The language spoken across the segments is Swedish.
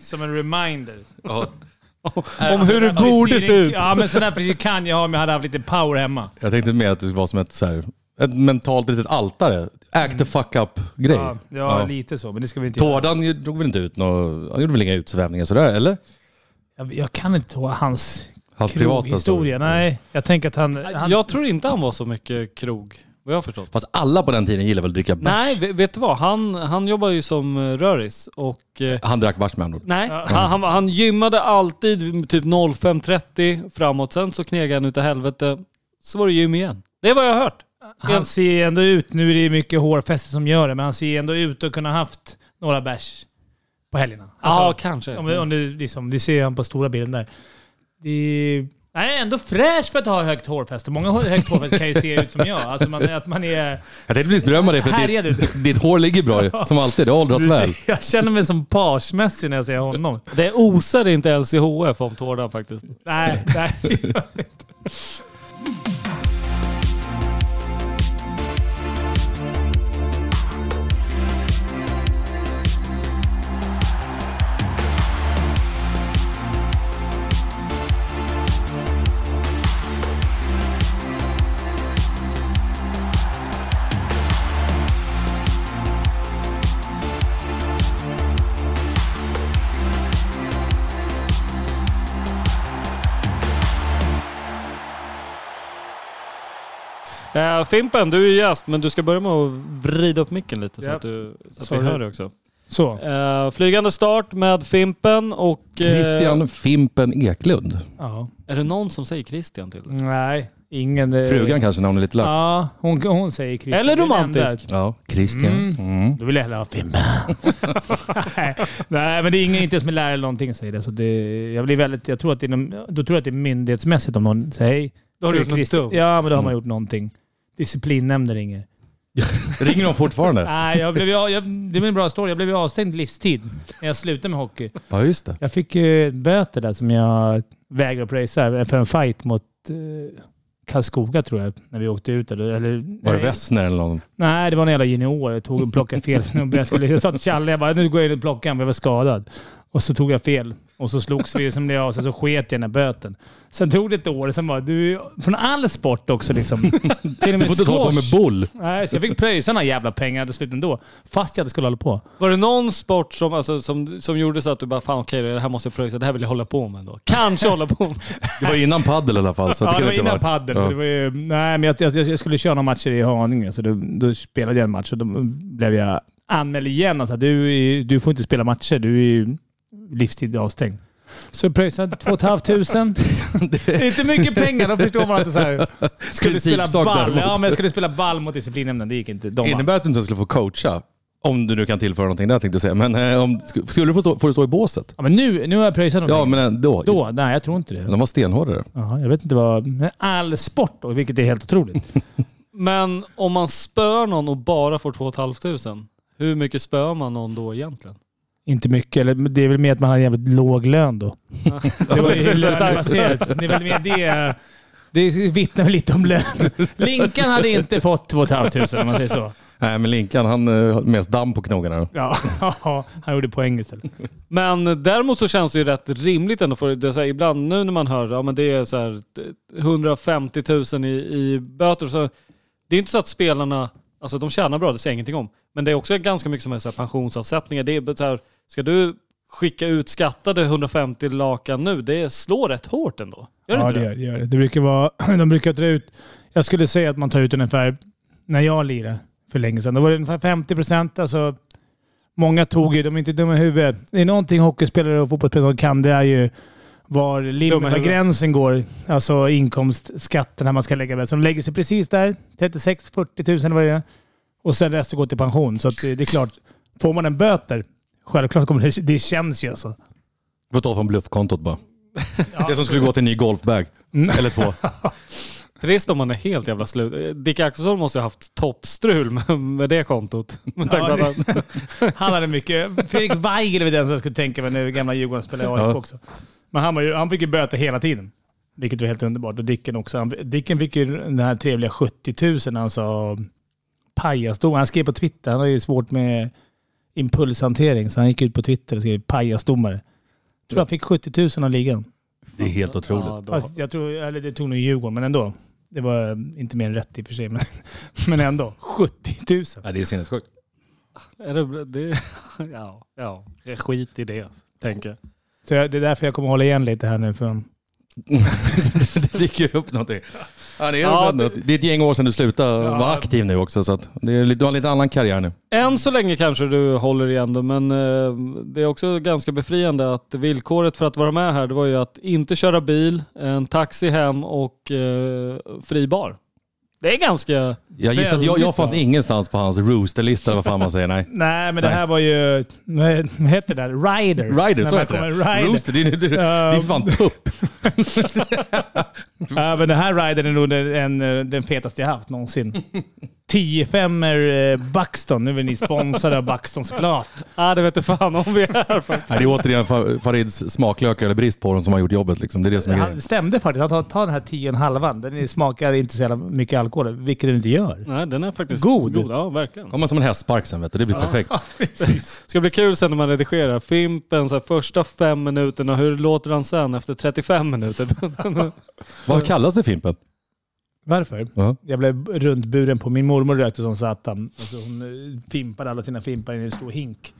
Som en reminder. Ja. Om hur det borde se ut. Ja, men sån frisyr kan jag ha om jag hade haft lite power hemma. Jag tänkte mer att det var som ett, så här, ett mentalt litet altare. Act the fuck up-grej. Ja, ja, lite så. Men det ska vi inte göra. Drog väl inte ut något, han gjorde väl inga utsvävningar sådär, eller? Jag, jag kan inte ta hans, Hans privata kroghistoria. story. Nej, jag tänker att han... han Jag tror inte han var så mycket krog, vad jag har förstått. Fast alla på den tiden gillade väl att dricka bärs? Nej, vet- vet du vad? Han, han jobbar ju som eh, röris och... eh, Han drack bärs med andra ord. Nej, han, han, han gymmade alltid typ 05.30 framåt. Sen så knegade han utav helvete. Så var det gym igen. Det är vad jag har hört. Han ser ändå ut, nu är det mycket hårfäste som gör det, men han ser ändå ut att kunna haft några bärs på helgerna. Alltså, ja, kanske. Om, det- om det, liksom, det ser han på stora bilden där. Det är nej, ändå fräsch för att ha högt hårfäste. Många har högt hårfäste kan ju se ut som jag. Alltså man, att man är... Jag tänkte precis berömma dig för att ditt, ditt hår ligger bra som alltid. Det har åldrats väl. Jag känner mig som parsmässig när jag ser honom. Det osar inte LCHF om tårdan faktiskt. Nej, nej. det gör inte. Eh, Fimpen, du är gäst, men du ska börja med att vrida upp micken lite så att, du, så att Sorry. vi hör det också. Så. Eh, flygande start med Fimpen och... eh, Christian Fimpen Eklund. Ja. Är det någon som säger Christian till? Nej, ingen... det- Frugan kanske när hon är lite lack. Ja, hon, hon säger Christian. Eller Det är det romantisk. enda. Ja, Christian. Mm. Mm. Då vill jag hellre ha Fimpen. Nej, Nej, men det är ingen inte som är lärare eller någonting som säger det. Så det jag blir väldigt... Jag tror att det är, någon- då tror jag att det är myndighetsmässigt om någon säger hej. Då har du gjort något dumt. Ja, men då har man Mm. gjort någonting. Disciplinnämnden ringer. Ringer de fortfarande? Nej, jag blev, jag, jag, det är en bra story. Jag blev ju avstängd livstid när jag slutade med hockey. Ja, just det. Jag fick ju böter där som jag vägrade pröjsa för en fight mot eh, Karlskoga tror jag, när vi åkte ut. Eller, eller, Var det Wessner eller någon? Nej, det var en jävla junior. Jag tog och plockade fel snubbe. Jag, skulle, jag sa till Challe, jag bara, nu går jag in och plockar honom, jag var skadad. Och så tog jag fel. Och så slogs vi som det av sig, så sket jag i den här böten. Sen tog det ett år, sen bara, du från all sport också liksom. Till och Du med får inte hålla på med boll. Nej, så jag fick pröjsa några jävla pengar till slut ändå. Fast jag inte skulle hålla på. Var det någon sport som, alltså, som, som gjorde så att du bara, fan okej, det här måste jag pröjsa, det här vill jag hålla på med ändå. Kanske hålla på med. Det var innan paddel i alla fall. Så ja, det det kan var inte innan varit- padel. Ja. så Det var ju, nej, men jag, jag, jag skulle köra några matcher i Haninge, så då, då spelade jag en match och då blev jag anmäld igen. Alltså, du, du får inte spela matcher. Du är livstid avstängd. Så pröjsade 2 500. Det är inte mycket pengar, då förstår man att det så här, skulle spela ball. Ja, men jag skulle spela ball mot disciplinnämnden. Det gick inte. De. Innebär att du inte skulle få coacha? Om du nu kan tillföra någonting där tänkte jag säga. Men eh, om, sk- skulle du få stå, får du stå i båset? Ja, men nu, nu har jag pröjsat Ja, någonting. men eh, då. Då? Nej, jag tror inte det. De var stenhårdare. Jaha, jag vet inte vad... All sport då, vilket är helt otroligt. Men om man spör någon och bara får 2 500, hur mycket spör man någon då egentligen? Inte mycket. Eller, det är väl mer att man har en jävligt låg lön då. Det var ju närbaserat. Det är väl mer det. Det vittnar väl lite om lön. Linkan hade inte fått 2 500 om man säger så. Nej, men Linkan han eh, har mest damm på knogarna. Ja, han gjorde poäng istället. Men däremot så känns det ju rätt rimligt ändå. För det så här, ibland nu när man hör ja, men det är så här, 150 000 i, i böter. Så det är inte så att spelarna, alltså de tjänar bra, det säger jag ingenting om. Men det är också ganska mycket som är så här pensionsavsättningar. Det är så här, ska du skicka ut skattade 150 lakan nu, det slår rätt hårt ändå. Gör det ja, inte det gör det. Gör det. det brukar vara, de brukar ta ut... Jag skulle säga att man tar ut ungefär... När jag lirade för länge sedan, då var det ungefär 50 procent. Alltså, många tog ju, de är inte dumma i huvudet. Det är någonting hockeyspelare och fotbollsspelare kan, det är ju var, lim, var gränsen går. Alltså inkomstskatten man ska lägga. Så de lägger sig precis där. 36-40 000 eller vad det är. Och sen resten går till pension. Så att det, det är klart, får man en böter, självklart kommer det... Det känns ju alltså. Får ta från bluffkontot bara. Det som skulle gå till en ny golfbag. Mm. Eller två. Trist om man är helt jävla slut. Dick Axelsson måste ha haft toppstrul med, med det kontot. Med Ja, att han- Han hade mycket. Fredrik Weigel är den som jag skulle tänka mig nu, gamla Djurgården spelade i AIK Ja. också. Men han, var ju, han fick ju böter hela tiden. Vilket var helt underbart. Och Dicken också. Han, Dicken fick ju den här trevliga 70 000 när han sa pajasdomare. Han skrev på Twitter. Han har ju svårt med impulshantering. Så han gick ut på Twitter och skrev pajasdomare. Jag tror han fick 70 000 av ligan. Det är helt otroligt. Ja, då- Fast jag tror, eller det tog nog Djurgården, men ändå. Det var inte mer än rätt i och för sig. Men, men ändå. 70 000. Ja, det är sinnessjukt. Är det, det, ja, ja, skit i det, tänker jag. Så jag, det är därför jag kommer hålla igen lite här nu. För, det dyker upp någonting. Ja, det, är Ja, det, det är ett gäng år sedan du slutade Ja. vara aktiv nu också. Så att det är, du har en lite annan karriär nu. Än så länge kanske du håller igen då, men eh, det är också ganska befriande att villkoret för att vara med här, det var ju att inte köra bil, en taxi hem och eh, fri bar. Det är ganska... Jag gissar att jag, jag fanns ingenstans på hans roosterlista, vad fan man säger. Nej. Nej, men det Nej. här var ju... Vad heter det? där? Rider. Rider, så kommer det. Rider. Rooster, det det, är- det är Ja. fan tupp. Ja, men den här Rider är nog den, en, den fetaste jag haft någonsin. 10 femmer eh, Buxton. Nu är ni sponsrade av Buxton såklart. Ja, det vet du fan om vi är faktiskt. Det är återigen Fa- Farids smaklökar eller brist på dem som har gjort jobbet. Liksom. Det är det som är grejen. stämde faktiskt. Han tar, tar den här 10 halvan. Den smakar inte så jävla mycket alkohol, vilket den inte gör. Nej, den är faktiskt God. Ja, verkligen. Kommer som en hästspark sen vet du. Det blir perfekt. Ska bli kul sen när man redigerar. Fimpen, så här, första fem minuterna, hur låter han sen efter 35 minuter? Vad kallas det Fimpen? Varför? Ja. Jag blev runtburen på min mormor rökte som satan. Alltså hon eh, fimpade alla sina fimpar i en stor hink.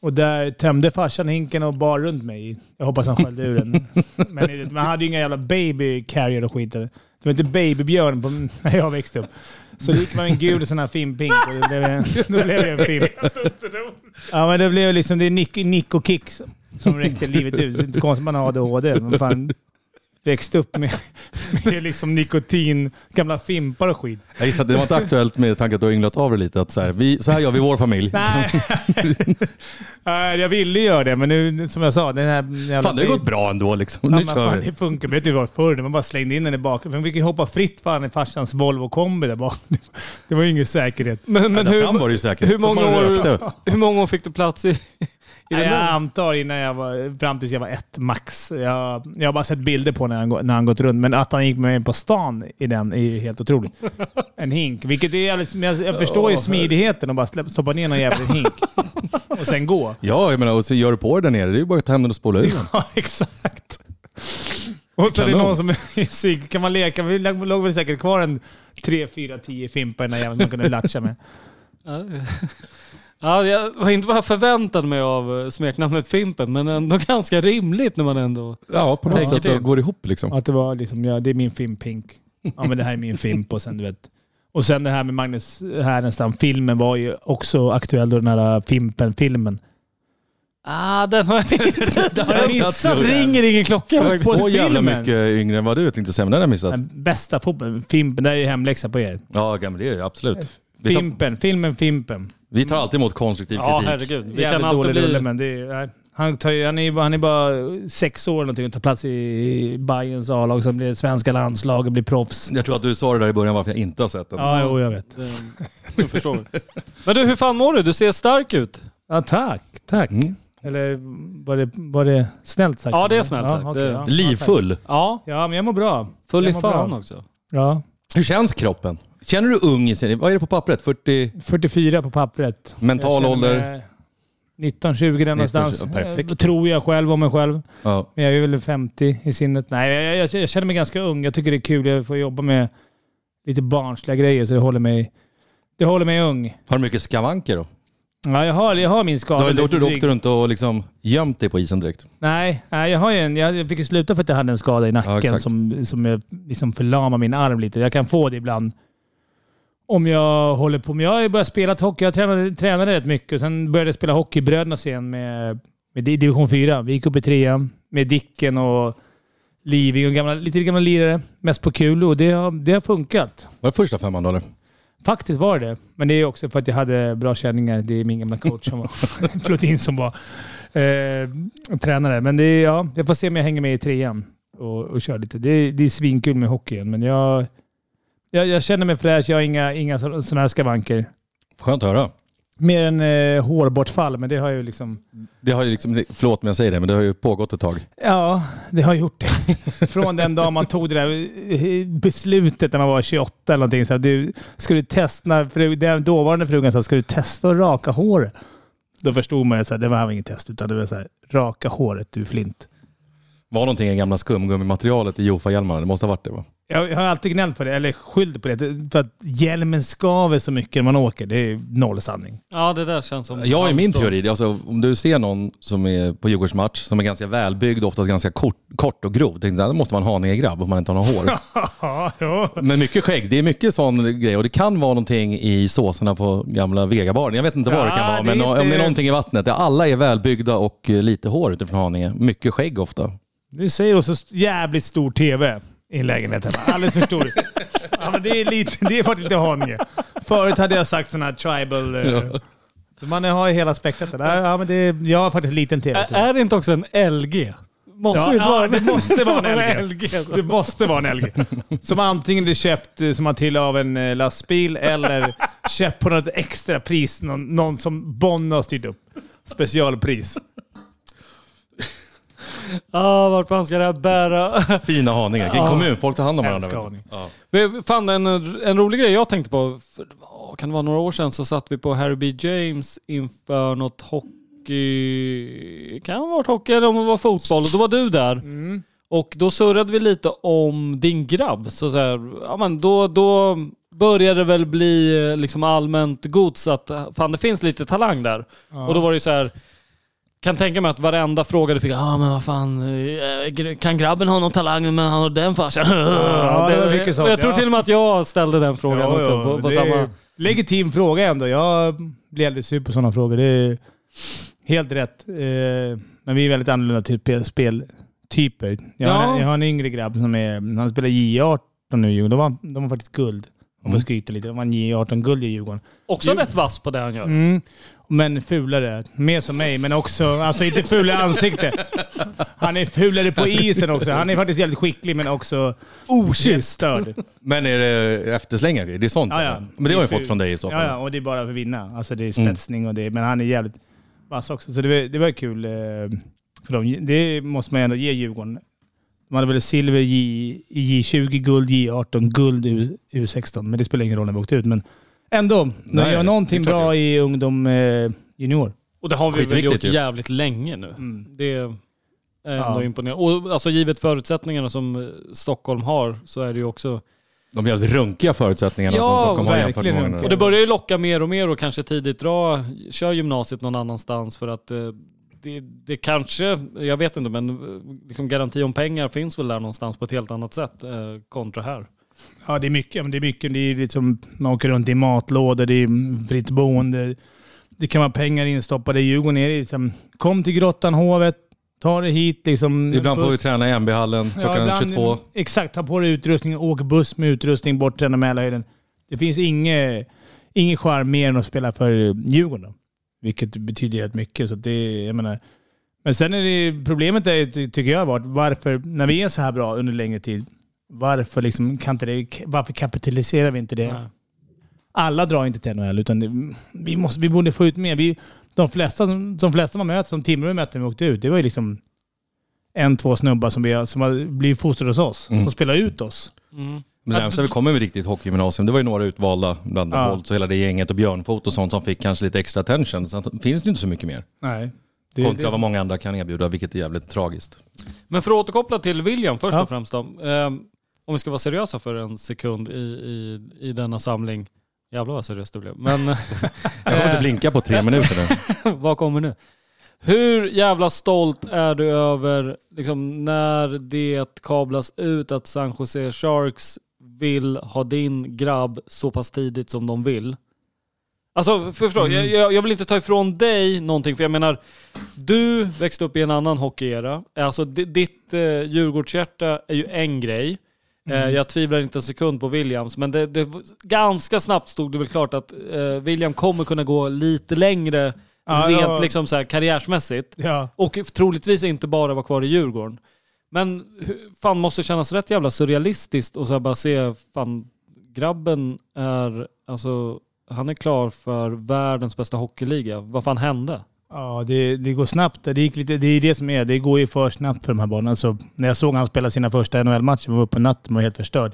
Och där tömde farsan hinken och bar runt mig. Jag hoppas han sköljde ur den. Men man hade ju inga jävla baby carrier och skit. Det var inte babybjörn på, när jag växte upp. Så det gick man en gul sån här fimpink och det blev, en- då blev jag en fimp. Ja men det blev liksom, det är nick, nick och kick som räckte livet ut. Det är inte konstigt att man har ADHD. Men fan, växte upp med, med liksom nikotin, gamla fimpar och skit. Jag gissar att det var inte aktuellt med tanke att du har ynglat av det lite. Att så, här, vi, så här gör vi i vår familj. Nej. Jag ville göra det, men nu som jag sa, den här jävla... Fan det har gått bra ändå liksom. Ja, Nu men kör fan, vi. det funkar. Men vet du vad förr? när Man bara slängde in den i bak. För vi fick hoppa fritt fan i farsans Volvo kombi där bak. Det var ju ingen säkerhet. Men, Men där fram var hur, det ju säkert. hur, många man år, hur många år fick du plats i, jag där? antar innan jag var, fram tills jag var ett max. Jag, jag har bara sett bilder på när han, när han gått runt, men att han gick med mig på stan i den är helt otroligt. En hink, vilket är jävligt, men jag, jag förstår ju smidigheten att bara stoppa ner någon jävla hink och sen gå. Ja, jag menar, och så gör du på det där nere. Det är ju bara att ta hem den och spola ur den. Ja, exakt. Och så är det någon som är sig. Kan man leka? Vi låg väl säkert kvar en 3, 4, 10 fimpar i den här jäveln man kunde latcha med. Ja, Ja, jag var inte bara förväntad mig av eh, smeknamnet Fimpen, men ändå ganska rimligt när man ändå... Ja, på något sätt så går det ihop liksom. Att det var liksom, ja det är min fimpink. Ja men det här är min fimp och sen du vet. Och sen det här med Magnus Härenstam, filmen var ju också aktuell då den här Fimpen-filmen. Ah, den har jag inte... Har jag missat Det den? ringer ingen klocka. På Så jävla mycket yngre än vad du är, tänkte jag säga, men den har jag missat. Den bästa fotbollen, Fimpen, det är ju hemläxa på er. Ja, men det är det absolut. Fimpen, filmen Fimpen. Vi tar alltid emot konstruktiv Ja, kritik. herregud. Vi Jävligt kan alltid dålig bli... rulle, men det är, nej. han, tar, ju- han, är, han är bara sex år eller någonting och tar plats i Bayerns A-lag. Sen blir det svenska landslaget, blir proffs. Jag tror att du sa det där i början varför jag inte har sett den. Ja, jo, jag vet. Jag förstår. Men du, hur fan mår du? Du ser stark ut. Ja, tack. Tack. Mm. Eller var det, var det snällt sagt? Ja, det är snällt sagt. okej, Det- ja. Livfull. Ja, Ja, men jag mår bra. full i Jag fan bra. också. Ja. Hur känns kroppen? Känner du ung i sig? Vad är det på pappret? 40? 44 på pappret. Mental ålder? mig 19-20 där någonstans. ja, perfekt. Eh, Tror jag själv om mig själv. Ja. Men jag är väl 50 i sinnet. Nej, jag, jag, jag känner mig ganska ung. Jag tycker det är kul. Jag får jobba med lite barnsliga grejer så det håller mig, det håller mig ung. Har du mycket skavanker då? Ja, jag har, jag har min Du skada. har inte åkt runt och liksom gömt dig på isen direkt? Nej, jag har ju en. Jag fick ju sluta för att jag hade en skada i Ja, nacken exakt. som, som jag liksom förlamar min arm lite. Jag kan få det ibland. Om jag håller på. Men jag har ju börjat spela hockey. Jag tränade, tränade rätt mycket. Sen började jag spela hockey i Brödernas igen med, med di- division 4. Vi gick upp i trean med Dicken och Living och gamla, lite gamla lirare. Mest på kul och det har, det har funkat. Var det första femman då eller? Faktiskt var det Men det är också för att jag hade bra känningar. Det är min gamla coach som var Flotin som var eh, tränare. Men det är, ja, jag får se om jag hänger med i trean och, och kör lite. Det det är svinkul med hockeyn, men jag, jag, jag känner mig fräsch. Jag har inga, inga sådana här skavanker. Skönt att höra. Mer än eh, hårbortfall, men det har ju liksom... Det har ju liksom, förlåt men jag säger det, men det har ju pågått ett tag. Ja, det har gjort det. Från den dag man tog det där eh, beslutet när man var 28 eller någonting. Så du, ska du testa, för den dåvarande frugan sa, ska du testa att raka håret? Då förstod man att det var inget test, utan det var så här, raka håret, du flint. Var någonting i gamla skumgummimaterialet i Jofa-hjälmarna? Det måste ha varit det va? Jag, har alltid gnällt på det, eller skyllt på det, för att hjälmen skaver så mycket när man åker. Det är noll sanning. Ja, det där känns som... Jag ju min teori. Alltså, om du ser någon som är på Djurgårdsmatch, som är ganska välbyggd, oftast ganska kort, kort och grov. Tänkte jag, det måste vara en Haninge-grabb om man inte har något hår. Ja, ja. Men mycket skägg, det är mycket sån grej. Och det kan vara någonting i såserna på gamla Vegabaren. Jag vet inte vad det kan Ja, vara, det är men inte- om det är någonting i vattnet. Alla är välbyggda och eh, lite hår utifrån Haninge. Mycket skägg ofta. Du säger också jävligt stor TV i en lägenhet hemma. Alldeles för stor. ja, men det är lite, det är faktiskt lite Haninge. Förut hade jag sagt sån här tribal... Eh, Man har ju hela spektrat där. Ja, men det är, jag har faktiskt liten TV. Ä-. Är det inte också en LG? Måste Ja, det inte ja, vara det måste vara en LG? Det måste vara en LG. Som antingen är köpt eh, som man till av en eh, lastbil eller köpt på något extra pris. Någon, någon som Bonn har styrt upp. Specialpris. Ah, vart fan ska det här bära? Fina Haninge. Vilken Ja. kommun. Folk tar hand om varandra. Ja. Men Fan, en, en rolig grej jag tänkte på. För, kan det vara några år sedan så satt vi på Harry B. James inför något hockey... Kan det ha varit hockey eller om det var fotboll. Och då var du där. Mm. Och då surrade vi lite om din grabb. Så, så här, ja, men då, då började det väl bli eh, liksom allmänt gods att eh, fan det finns lite talang där. Och då var det ju så här. Kan tänka mig att varenda fråga du fick, ah, men vad fan, eh, kan grabben ha någon talang men han har den farsan? Ja, det var mycket sånt, Och jag tror till och med att jag ställde den frågan Ja, också. ja, på, på samma... legitim fråga ändå. Jag blir aldrig sur på sådana frågor. Det är helt rätt. Eh, Men vi är väldigt annorlunda typ, speltyper. Jag, har, Ja. jag har en yngre grabb som är, han spelar J18 nu Djurgården. De var, de var faktiskt guld. Om Mm. jag skryter lite. De vann J18-guld i Djurgården. Också rätt vass på det han gör. Mm. Men fulare. Mer som mig, men också... Alltså inte ful i ansiktet. Han är fulare på isen också. Han är faktiskt jävligt skicklig, men också... Okysst. störd. Men är det efterslängar? Det är sånt? Ja, ja. Men det har jag fått från dig i så fall. Ja, ja, och det är bara för att vinna. Alltså det är Mm. spetsning och det, men han är jävligt vass också. Så det var, det var kul eh, för dem. Det måste man ändå ge Djurgården. De hade väl silver i i J20, guld J18, guld U- U16. Men det spelar ingen roll när vi åkte ut. Men ändå, de Nej, gör någonting bra i ungdom eh, junior. Och det har vi väl gjort jävligt länge nu. Mm. Det är ändå Ja. imponerande. Och alltså givet förutsättningarna som eh, Stockholm har så är det ju också... De jävligt runkiga förutsättningarna Ja, som Stockholm har jämfört verkligen med runkiga. Och det börjar ju locka mer och mer och kanske tidigt dra, kör gymnasiet någon annanstans för att eh, det, det kanske, jag vet inte men eh, liksom garanti om pengar finns väl där någonstans på ett helt annat sätt eh, kontra här. Ja, det är mycket. Men det är mycket. Det är liksom, man åker runt i matlådor, det är fritt boende. Det kan vara pengar instoppade i Djurgården. Är det liksom, kom till Grottan, Hovet, ta dig hit. Liksom, Ibland får vi buss. träna i MB-hallen klockan ibland- 22. Exakt, ta på dig utrustning, åk buss med utrustning bort till den här Mälarhöjden. Det finns inget, ingen charm mer än att spela för Djurgården. Då. Vilket betyder rätt mycket. Så det, jag menar, men sen är det problemet är, ty- tycker jag varit varför, när vi är så här bra under längre tid, varför, liksom, kan inte det, varför kapitaliserar vi inte det? Nej. Alla drar inte till NHL, utan det, vi, måste, vi borde få ut mer. Vi, de, flesta, som- de flesta man möter, som Timrå mötte när vi åkte ut, det var ju liksom en, två snubbar som, vi som har blivit fostrade hos oss, Mm. som spelar ut oss. Mm. Men närmsta vi kommer med riktigt hockeygymnasium, det var ju några utvalda bland Ja. Holt och hela det gänget och Björnfot och sånt som fick kanske lite extra attention. Så finns det ju inte så mycket mer. Nej. Det, Kontra det, vad många andra kan erbjuda, vilket är jävligt tragiskt. Men för att återkoppla till William först Ja. och främst då. Ehm, om vi ska vara seriösa för en sekund i, i, i denna samling. Jävlar vad seriöst det blev. Men Jag kommer inte blinka på tre minuter nu. vad kommer nu? Hur jävla stolt är du över liksom, när det kablas ut att San Jose Sharks vill ha din grabb så pass tidigt som de vill? Alltså, förstå, jag, jag, jag vill inte ta ifrån dig någonting, för jag menar, du växte upp i en annan hockeyera. Alltså, di- ditt eh, Djurgårdshjärta är ju en grej. Eh, jag tvivlar inte en sekund på Williams, men det, det, ganska snabbt stod det väl klart att eh, William kommer kunna gå lite längre Ja, rent ja. liksom så här, karriärsmässigt. ja. Och troligtvis inte bara vara kvar i Djurgården. Men fan måste kännas rätt jävla surrealistiskt och så bara se, fan grabben är, alltså han är klar för världens bästa hockeyliga. Vad fan hände? Ja, det, det går snabbt. Det, gick lite, det är det som är. Det går ju för snabbt för de här barnen. Alltså, när jag såg han spela sina första NHL-matcher, man var uppe på natten och var helt förstörd.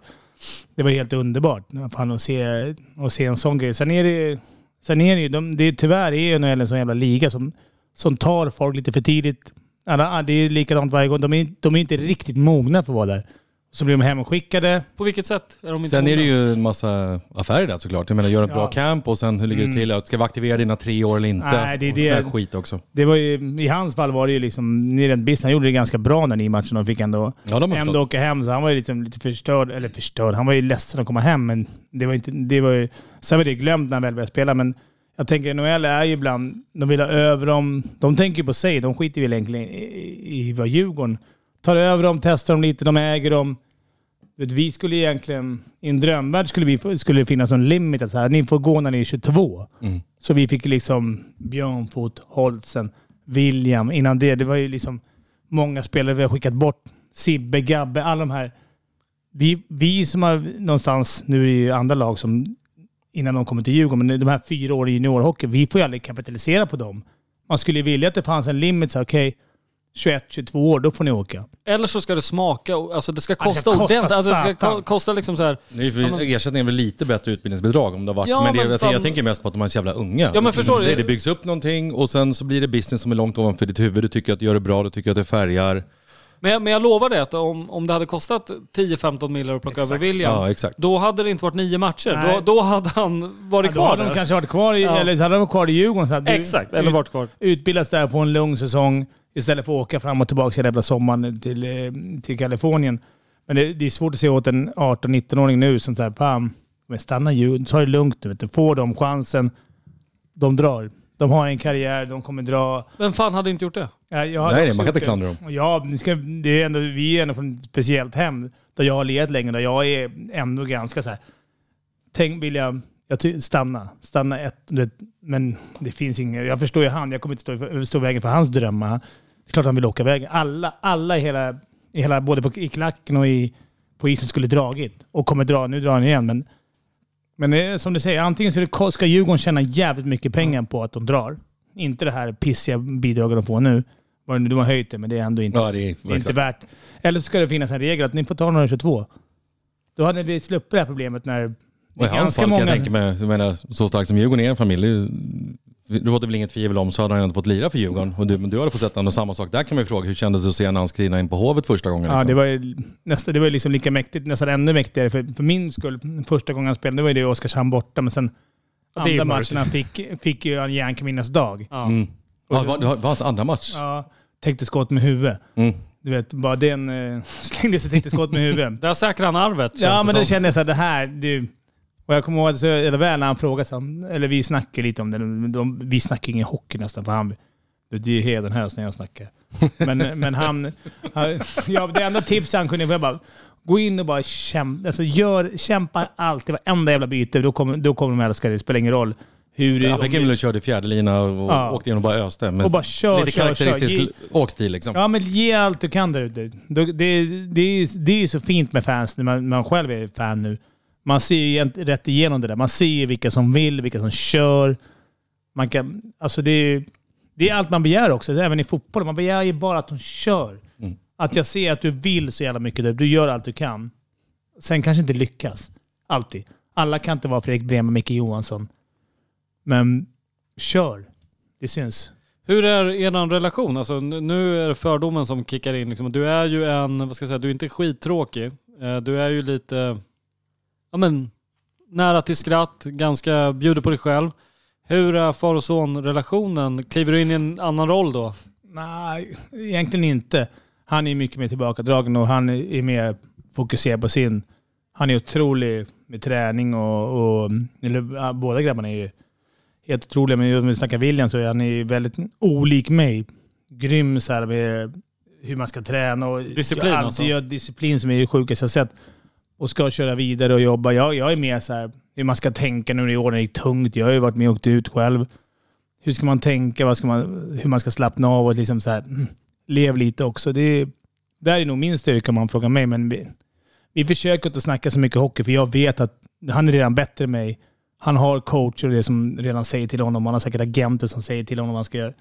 Det var helt underbart. Fan, att, se, att se en sån grej. Sen är det, sen är det ju, de, det, tyvärr är NHL en sån jävla liga som, som tar folk lite för tidigt. Alla, det är likadant varje gång. De är, de är inte riktigt mogna för att vara där. Så blir de hemskickade. På vilket sätt är de inte Sen är det mogna? ju en massa affärer där såklart. Jag menar, gör ett bra Ja. camp och sen hur ligger det till? Ska vi aktivera dina tre år eller inte? Nej, det är det. sån skit också. Det var ju, I hans fall var det ju liksom. Han gjorde det ganska bra när ni matchen och fick ändå Ja, de ändå åka hem. Så han var ju liksom lite förstörd, eller förstörd, han var ju ledsen att komma hem. Men det var inte, det var ju, sen var det glömt när han väl började spela. Men jag tänker NHL är ju ibland, de vill ha över dem. De tänker på sig, de skiter väl egentligen i, i, vad Djurgården tar över dem, testar dem lite, de äger dem. Vi skulle egentligen, i en drömvärld skulle, vi, skulle det finnas någon limit. Att så här, ni får gå när ni är 22. Mm. Så vi fick liksom Björnfot, Holtzen, William. Innan det, det var ju liksom många spelare vi har skickat bort. Sibbe, Gabbe, alla de här. Vi, vi som har någonstans, nu är det ju andra lag som innan de kommer till Djurgården, men de här fyra åren i juniorhockey, vi får ju aldrig kapitalisera på dem. Man skulle vilja att det fanns en limit, så okej, 21, 22 år, då får ni åka. Eller så ska det smaka, alltså det ska det ska kosta ordentligt. Alltså det ska ko- kosta liksom så här. Ju för Ja, men- Ersättningen är väl lite bättre utbildningsbidrag om det har varit. Ja, men det, men jag, fan- jag tänker mest på att de är så jävla unga. Ja, men förstår du? Det byggs upp någonting och sen så blir det business som är långt ovanför ditt huvud. Du tycker att du gör det bra, du tycker att det färgar. Men jag, men jag lovar det att om, om det hade kostat 10-15 miljoner att plocka över William, Ja, exakt. då hade det inte varit nio matcher. Nej. Då, då hade han varit Ja, då kvar hade de där. kanske varit kvar i, Ja. eller så hade de varit kvar i Djurgården. Så hade du Exakt, eller ut- varit kvar. Utbildas där, få en lugn säsong istället för att åka fram och tillbaka hela jävla sommaren till, eh, till Kalifornien. Men det, det är svårt att se åt en 18-19-åring nu som säger pam, men stanna Djurgården, ta det lugnt nu. Du. Får de chansen, de drar. De har en karriär, de kommer dra. Vem fan hade inte gjort det? Ja, jag hade Nej, nej, man kan inte klandra dem. Ja, det ska, det är ändå, vi är ändå från ett speciellt hem där jag har legat länge. Där jag är ändå ganska så här. Tänk, vill jag, jag ty, stanna. Stanna ett, men det finns inget. Jag förstår ju han. Jag kommer inte stå, i- stå vägen för hans drömmar. Det är klart han vill åka iväg. Alla, alla i hela, i hela både på, i klacken och i, på isen skulle dragit. Och kommer dra. Nu drar han igen. Men, men det är som du säger, antingen så det, ska Djurgården tjäna jävligt mycket pengar på att de drar. Inte det här pissiga bidraget de får nu. De har höjt det, men det är ändå inte, Ja, det är, det är inte värt. Eller så ska det finnas en regel att ni får ta några 22. Då hade vi sluppit det här problemet när Och i är hans fall kan många... jag tänka mig, jag menar, så stark som Djurgården är en familj, det är- det råder väl inget tvivel om, så hade han inte fått lira för Djurgården. Och du, men du hade fått sätta honom samma sak. Där kan man ju fråga, hur kändes det att se när han skrina in på Hovet första gången? Ja, liksom? det var ju nästan, det var ju liksom lika mäktigt, nästan ännu mäktigare för, för min skull. Första gången han spelade, det var ju det Oskarshamn borta, men sen Ja, det andra han fick, fick ju en järnkvinnas dag. Ja. Mm. Ja, var, det var hans andra match? Ja, täckte skott med huvudet. Mm. Du vet, bara den eh, slängde sig täckte skott med huvudet. Där säkrar han arvet Ja, men då kände jag så här, det här, du... Och jag kommer ihåg så, eller väl när han frågade, så, eller vi snackade lite om det. De, de, vi snackar ingen hockey nästan, för han... Det är ju Hedenhös när jag snackar. Men, men han... han ja, det enda tipset han kunde få, jag bara... Gå in och bara kämpa. Alltså gör, kämpa alltid, varenda jävla byte. Då kommer, då kommer de älska det. Det spelar ingen roll hur... Om fick väl körde fjärde lina och Ja. åkte in och bara öste. Men Och bara kör, lite kör, karaktäristisk kör. Ge- åkstil liksom. Ja, men ge allt du kan där ute. Det, det, det är ju så fint med fans när man, man själv är fan nu. Man ser ju rätt igenom det där. Man ser vilka som vill, vilka som kör. Man kan, alltså det, är- det är allt man begär också, även i fotboll. Man begär ju bara att de kör. Mm. Att jag ser att du vill så jävla mycket. Du gör allt du kan. Sen kanske inte lyckas. Alltid. Alla kan inte vara Fredrik Bremer, Micke Johansson. Men kör. Det syns. Hur är er relation? Alltså, nu är det fördomen som kickar in. Liksom. Du är ju en, vad ska jag säga, du är inte skittråkig. Eh, Du är ju lite, ja men, nära till skratt, ganska bjuder på dig själv. Hur är far och son-relationen? Kliver du in i en annan roll då? Nej, egentligen inte. Han är mycket mer tillbakadragen och han är mer fokuserad på sin... Han är otrolig med träning och... och eller, båda grabbarna är ju helt otroliga. Men om vi snackar William så är han ju väldigt olik mig. Grym så här med hur man ska träna och... Disciplin alltså? gör disciplin som är det sjukaste jag sett. Och ska köra vidare och jobba. Jag, jag är mer så här hur man ska tänka nu i år när det gick tungt. Jag har ju varit med och åkt ut själv hur ska man tänka, vad ska man, hur man ska slappna av och liksom så här, mm, lev lite också. Det är, där är nog min styrka om man frågar mig. Men vi, vi försöker inte snacka så mycket hockey för jag vet att han är redan bättre än mig. Han har coacher och det som redan säger till honom. Han har säkert agenter som säger till honom vad han ska göra.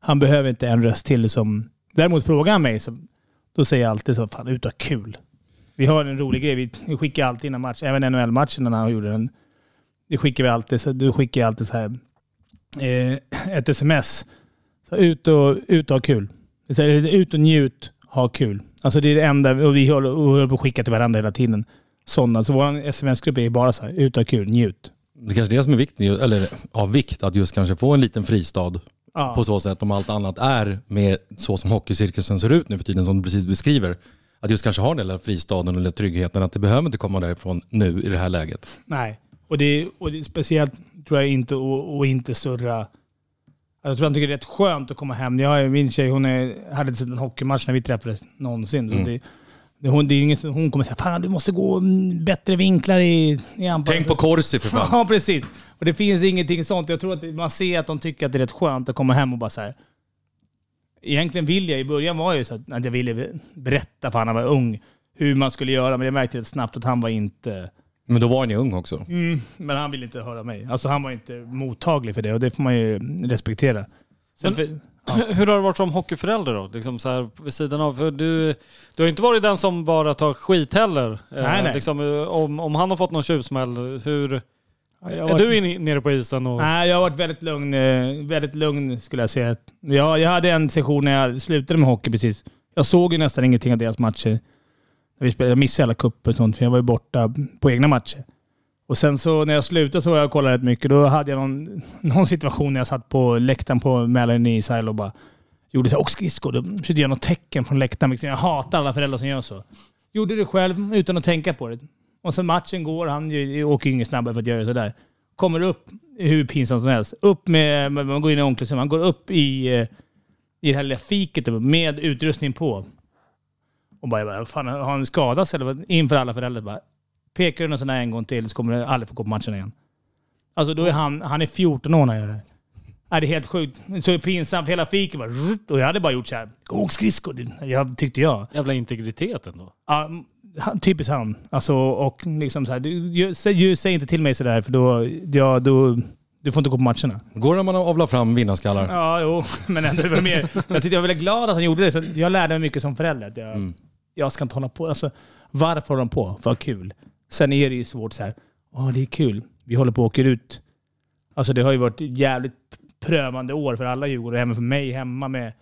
Han behöver inte en röst till som... Däremot frågar han mig, så, då säger jag alltid så fan ut och kul. Vi har en rolig grej. Vi, skickar alltid innan match, även NHL-matchen när han gjorde den. Det skickar vi alltid. Så, då skickar jag alltid så här eh, ett sms. Så ut, och, ut och ha kul. Så här, Ut och njut, ha kul. Alltså det är det enda, och vi håller, och håller på att skicka till varandra hela tiden. Sådana. Så vår sms-grupp är bara så här, ut och ha kul, njut. Det kanske är det som är viktigt, eller av vikt, att just kanske få en liten fristad Ja. på så sätt om allt annat är med så som hockeycirkusen ser ut nu för tiden som du precis beskriver. Att just kanske ha den där fristaden eller tryggheten, att det behöver inte komma därifrån nu i det här läget. Nej. Och det, och det är speciellt, tror jag, inte att inte surra. Jag tror han tycker det är rätt skönt att komma hem. Jag, min tjej hon är, hade inte sett en hockeymatch när vi träffades någonsin. Så Mm. det, det, hon, det är inget, hon kommer säga fan du måste gå bättre vinklar i, i. Tänk på Corsi för fan. Ja, precis. Och det finns ingenting sånt. Jag tror att man ser att de tycker att det är rätt skönt att komma hem och bara så här. Egentligen vill jag, i början var jag ju så att jag ville berätta för han var ung hur man skulle göra, men jag märkte rätt snabbt att han var inte... Men då var ni ung också. Mm, men han ville inte höra mig. Alltså han var inte mottaglig för det och det får man ju respektera. Sen, Men- Hur har det varit som hockeyförälder då? Liksom så här vid sidan av. För du, du har inte varit den som bara tar skit heller. Eh, Nej, nej. Liksom, eh, om, om han har fått någon tjuvsmäll, hur... jag har Är varit- du nere på isen? Och, Nej, jag har varit väldigt lugn, eh, väldigt lugn skulle jag säga. Jag, jag hade en session när jag slutade med hockey precis. Jag såg ju nästan ingenting av deras matcher. Jag missade alla cuper och sånt, för jag var ju borta på egna matcher. Och sen så när jag slutade så var jag och kollade rätt mycket. Då hade jag någon, någon situation när jag satt på läktaren på Mälaren i Israel och bara gjorde så här, och skridskor. Då försökte göra något tecken från läktaren. Liksom, Jag hatar alla föräldrar som gör så. Gjorde det själv utan att tänka på det. Och sen matchen går, han åker ju inget snabbare för att göra sådär. Kommer upp, hur pinsamt som helst. Upp med, man går in i omklädningsrummet, han går upp i, eh, i det här lilla fiket med utrustning på. Och bara, jag bara, fan, har han skadats eller vad? Inför alla föräldrar bara. Pekar du någon sån här en gång till så kommer du aldrig få gå på matchen igen. Alltså då är han, han är 14 år när han gör det. Nej, det är helt sjukt. Så pinsamt. Hela fiket bara... Och jag hade bara gjort så här. Åk skridskor. Jag, tyckte jag. Jävla integritet ändå. Ja, han, typiskt han. Alltså, och liksom så här, du, ju- säg, ju- inte till mig sådär för då, ja, då... Du får inte gå på matcherna. Går det när man avlar fram vinnarskallar? Ja, jo. Men ändå, det var mer, jag tyckte jag var väldigt glad att han gjorde det. Så jag lärde mig mycket som förälder. Jag, Mm. jag ska inte hålla på. Alltså, varför håller de på? För kul. Sen är det ju svårt så här. Åh, det är kul. Vi håller på och åker ut. Alltså det har ju varit jävligt prövande år för alla Djurgårdare. Även för mig hemma med...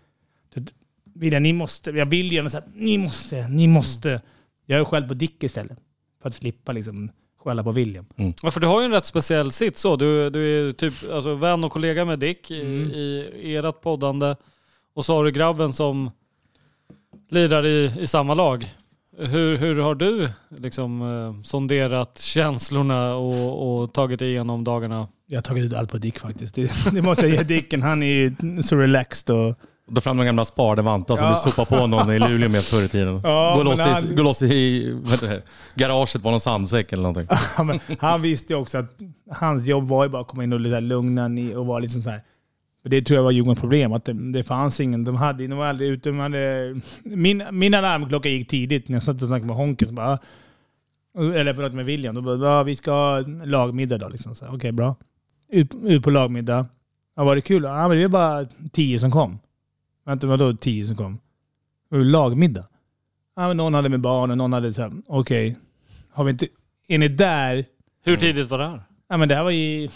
Ni måste... Jag vill gärna säga ni måste, ni måste. Jag är själv på Dick istället. För att slippa liksom skälla på William. Ja, för du har ju en rätt speciell sits så. Du, du är typ alltså, vän och kollega med Dick i, Mm. i ert poddande. Och så har du grabben som lirar i, i samma lag. Hur, hur har du liksom eh, sonderat känslorna och, och tagit igenom dagarna? Jag har tagit ut allt på Dick faktiskt. Det, det måste jag ge Dicken. Han är så relaxed och Ta fram de gamla sparade vantar som Ja. du sopade på någon i Luleå med förr i tiden. Ja, gå, loss i, han- gå loss i det, garaget på någon sandsäck eller någonting. Ja, han visste ju också att hans jobb var ju bara att komma in och lite lugna ner och vara liksom så här. Det tror jag var Djurgårdens problem. Att det, det fanns ingen. De hade, de var aldrig ute. De hade, min, min alarmklocka gick tidigt när jag satt och snackade med Honken. Så bara, eller pratade med William. Då bara, vi ska ha lagmiddag då. Liksom. Okej, bra. Ut, ut på lagmiddag. Ja, var det kul? Ja, men det var bara tio som kom. Vänta, vadå tio som kom? Det var ju Lagmiddag. Ja, men någon hade med barn och någon hade så här, okej. Har vi inte... Är ni där? Hur tidigt var det här? Ja, men det här var ju...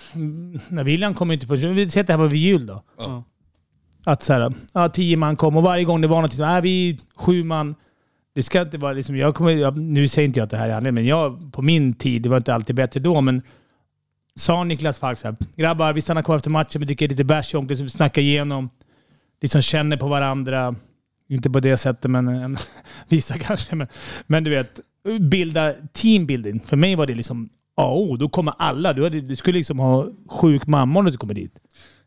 När William kom inte först. Vi säger att det här var vid jul då. Ja. Att så här, ja, tio man kom och varje gång det var någonting så här, vi är sju man. Det ska inte vara liksom, jag kommer, jag, nu säger inte jag att det här är anledningen, men jag på min tid, det var inte alltid bättre då, men sa Niklas Falk så här, grabbar vi stannar kvar efter matchen, vi dricker lite bärs i omklädningsrummet, snackar igenom, liksom känner på varandra. Inte på det sättet, men en, vissa kanske. Men, men du vet, bilda teambuilding. För mig var det liksom A och O. Då kommer alla. Du, hade, du skulle liksom ha sjuk mamma om du kommer dit.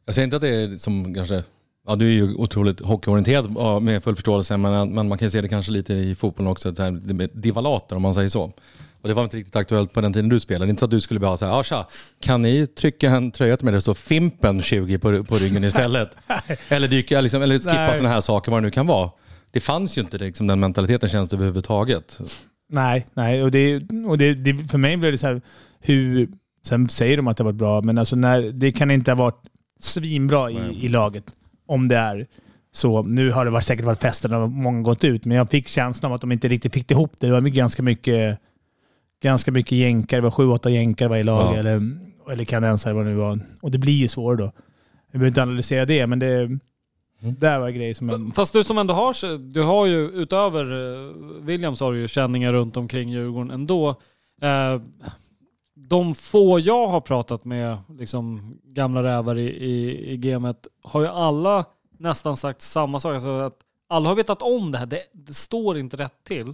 Jag säger inte att det är som kanske, ja du är ju otroligt hockeyorienterad med full förståelse, men, men man kan ju se det kanske lite i fotbollen också, det här, med divalater om man säger så. Och det var inte riktigt aktuellt på den tiden du spelade. Inte så att du skulle bara säga, ja tja, kan ni trycka en tröja till mig där det står Fimpen 20 på, på ryggen istället? eller, dyka, liksom, eller skippa sådana här saker, vad det nu kan vara. Det fanns ju inte liksom, den mentaliteten känns det överhuvudtaget. Nej, nej. Och, det, och det, det, för mig blev det så här, hur... Sen säger de att det har varit bra, men alltså när, det kan inte ha varit svinbra i, i laget. Om det är så. Nu har det varit, säkert varit fester när många gått ut, men jag fick känslan av att de inte riktigt fick ihop det. Det var ganska mycket ganska mycket jänkare. Det var sju, åtta jänkare varje lag. Ja. Eller, eller kanadensare vad det nu var. Och det blir ju svårare då. Jag behöver inte analysera det, men det, där var grejer som... Jag, Fast du som ändå har, du har ju utöver eh, Williams har du ju känningar runt omkring Djurgården ändå. Eh, de få jag har pratat med, liksom gamla rävar i, i, i gamet, har ju alla nästan sagt samma sak. Alltså att alla har vetat om det här. Det, det står inte rätt till.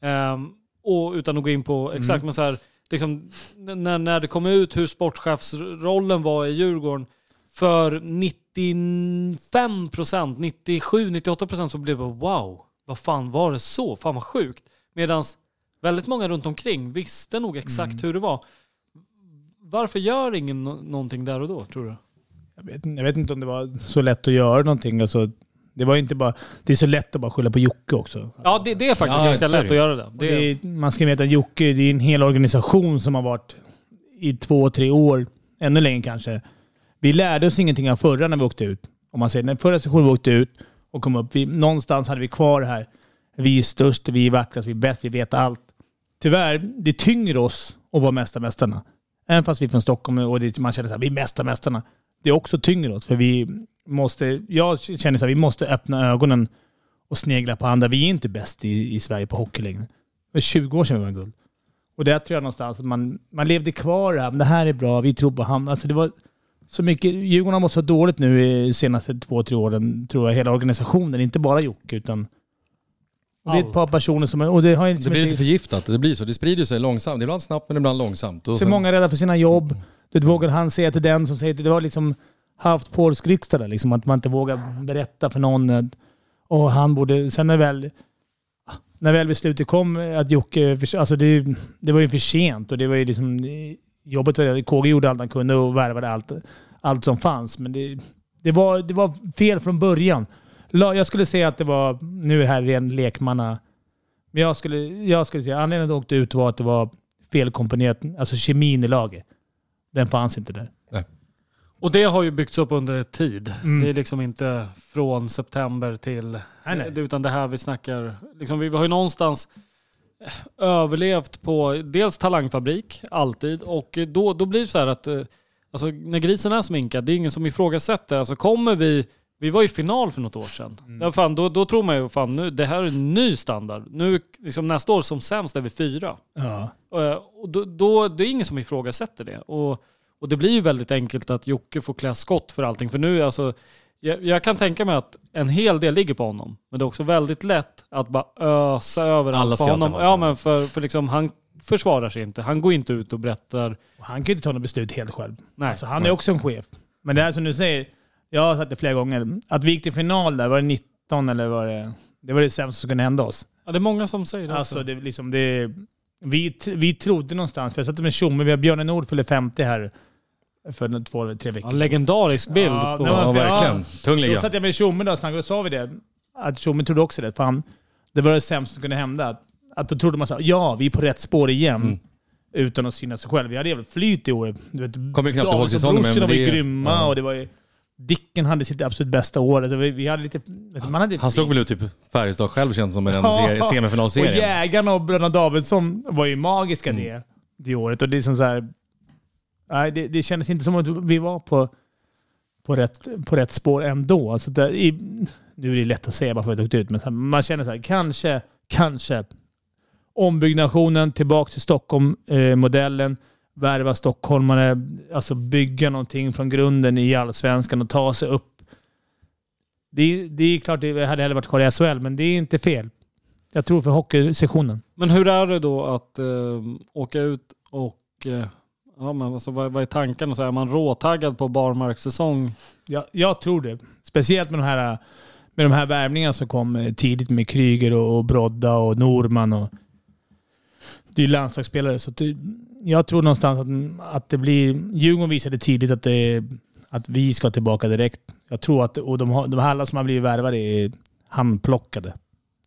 Ehm, och utan att gå in på exakt, men så här, liksom, när, när det kom ut hur sportchefsrollen var i Djurgården, för 95 procent, 97-98 procent så blev det bara wow, vad fan var det så? Fan vad sjukt. Medan väldigt många runt omkring visste nog exakt hur det var. Varför gör ingen någonting där och då, tror du? jag, vet, jag vet inte om det var så lätt att göra någonting. Alltså, det var ju inte bara... Det är så lätt att bara skylla på Jocke också. Ja, det, det är faktiskt Ja, ganska lätt att göra det. Det det är, man ska veta att Jocke, det är en hel organisation som har varit i två, tre år, ännu längre kanske. Vi lärde oss ingenting av förra när vi åkte ut. Om man säger, när förra sessionen vi åkte ut och kom upp, vi, någonstans hade vi kvar det här. Vi är störst, vi är vackrast, vi är bäst, vi vet allt. Tyvärr, det tynger oss att vara mästarmästarna. Även fast vi är från Stockholm och det, man känner att vi är mästarmästarna. Det också tynger oss, för vi måste... Jag känner att vi måste öppna ögonen och snegla på andra. Vi är inte bäst i, i Sverige på hockey längre. Det var 20 år sedan vi vann guld. Och där tror jag någonstans att man, man levde kvar här. Men det här är bra, vi tror på han. Alltså det var så mycket. Djurgården har mått så dåligt nu i senaste två, tre åren, tror jag. Hela organisationen, inte bara Jocke, utan... Och det är ett par personer som... Och det har ju Det liksom blir lite förgiftat, det blir så. Det sprider sig långsamt. Ibland snabbt men ibland långsamt. Och så sen- många är rädda för sina jobb. Du vet, vågar han säga till den som säger till... Det var liksom haft polsk riksdag där, liksom, att man inte vågar berätta för någon. att- Och han borde... Sen när väl... När väl beslutet kom att Jocke... Alltså det, det var ju för sent och det var ju liksom... Jobbet var KG gjorde allt han kunde och värvade allt, allt som fanns. Men det, det, var, det var fel från början. Jag skulle säga att det var... Nu är det här ren lekmanna... Men jag skulle, jag skulle säga anledningen till att jag åkte ut var att det var felkomponerat. Alltså kemin i laget. Den fanns inte där. Och det har ju byggts upp under ett tid. Mm. Det är liksom inte från september till... Nej, nej. Utan det här vi snackar... Liksom, vi har ju någonstans eh, överlevt på dels talangfabrik, alltid. Och då, då blir det så här att eh, alltså, när grisen är sminkad, det är ingen som ifrågasätter. Alltså kommer vi... Vi var i final för något år sedan. Ja, fan, då, då tror man ju fan nu, det här är en ny standard. Nu, liksom, nästa år som sämst är vi fyra. Ja. Eh, Och då, då, det är ingen som ifrågasätter det. Och, och det blir ju väldigt enkelt att Jocke får klä skott för allting. För nu alltså, jag, jag kan tänka mig att en hel del ligger på honom. Men det är också väldigt lätt att bara ösa över Alla på honom. Ja men för, för liksom, han försvarar sig inte. Han går inte ut och berättar. Och han kan ju inte ta något beslut helt själv. Nej. Alltså, han är också en chef. Men det är som du säger, Jag har sagt det flera gånger. Att vi gick till final där, var det 19 eller var det... Det var det sämsta som kunde hända oss. Ja, det är många som säger det Alltså, också. det, liksom, det, vi, vi trodde någonstans, för jag satt med Tjomme, vi har Björne Nord fyller 50 här för två eller tre veckor Ja, legendarisk bild Ja, på... nej, men- Ja, verkligen. Tung Då liga. satt jag med Tjomme och snackade och sa vi det. Att Tjomme trodde också det. Fan, det var det sämsta som kunde hända. Att, att då trodde man så här, ja, vi är på rätt spår igen. Mm. Utan att syna sig själv. Vi hade jävligt flyt i år. Du vet, Kommer knappt ihåg säsongen, men var ju grymma ja. och det var ju... Dicken hade sitt absolut bästa år. Alltså, vi, vi hade lite... Man hade Han slog väl ut typ Färjestad själv känns som i den Ja. se- Och semifinalserien. Jägarna och bröderna Davidsson var ju magiska Mm. det, det året. Och det är som så här, nej, det, det kändes inte som att vi var på, på, rätt, på rätt spår ändå. Alltså det, i, nu är det lätt att säga bara för att jag åkt ut, men här, man känner så här, kanske, kanske ombyggnationen tillbaka till Stockholm-modellen. Värva stockholmare, alltså bygga någonting från grunden i allsvenskan och ta sig upp. Det, är- det är klart det hade hellre varit kvar i SHL, men det är inte fel. Jag tror för hockeysessionen. Men hur är det då att eh, åka ut och... Eh, ja, men alltså, vad, vad är tanken? Så är man råtaggad på barmarkssäsong? Jag, jag tror det. Speciellt med de här, med de här värvningarna som kom eh, tidigt med Kryger och, och Brodda och Norman. Och, det är ju landslagsspelare. Så det, jag tror någonstans att, att det blir... Djurgården visade tidigt att, det, att vi ska tillbaka direkt. Jag tror att... Och de, de här alla som har blivit värvade är handplockade.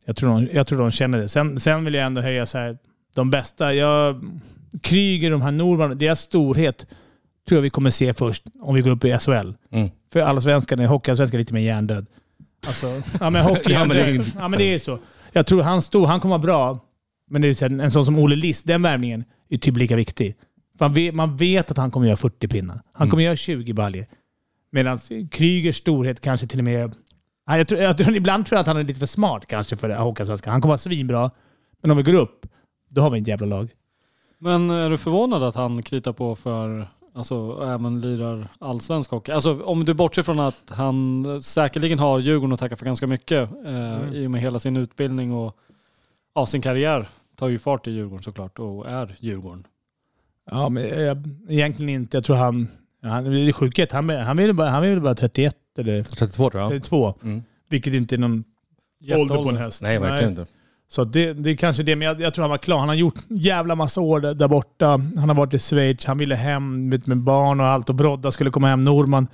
Jag tror de, jag tror de känner det. Sen, sen vill jag ändå höja så här, de bästa. Jag, Kryger, de här Norman, deras storhet tror jag vi kommer se först om vi går upp i SHL. Mm. För allsvenskan är hockeyallsvenskan lite mer hjärndöd. Alltså, ja men hockey Ja, men det ja, men det är så. Jag tror han stod, han kommer vara bra. Men det är en sån som Olle List, den värvningen är typ lika viktig. Man vet, man vet att han kommer göra 40 pinnar. Han Mm. kommer göra 20 baljor. Medan Krygers storhet kanske till och med... Ja, Jag tror, jag tror, ibland tror jag att han är lite för smart kanske för Hockeyallsvenskan. Han kommer vara svinbra. Men om vi går upp, då har vi ett jävla lag. Men är du förvånad att han kritar på för, alltså även lirar allsvensk hockey? Alltså om du bortser från att han säkerligen har Djurgården att tacka för ganska mycket eh, i och med hela sin utbildning och ja, sin karriär tar ju fart i Djurgården såklart och är Djurgården. Ja, men jag, egentligen inte. Jag tror han... han det är sjukhet. Han, han, väl bara, han väl bara 31 eller 32 tror jag. 32. Mm. Vilket inte är någon ålder på en häst. Nej, verkligen inte. Så det, det är kanske det, men jag, jag tror han var klar. Han har gjort jävla massa år där, där borta. Han har varit i Schweiz, han ville hem med, med barn och allt och Brodda skulle komma hem. Norman.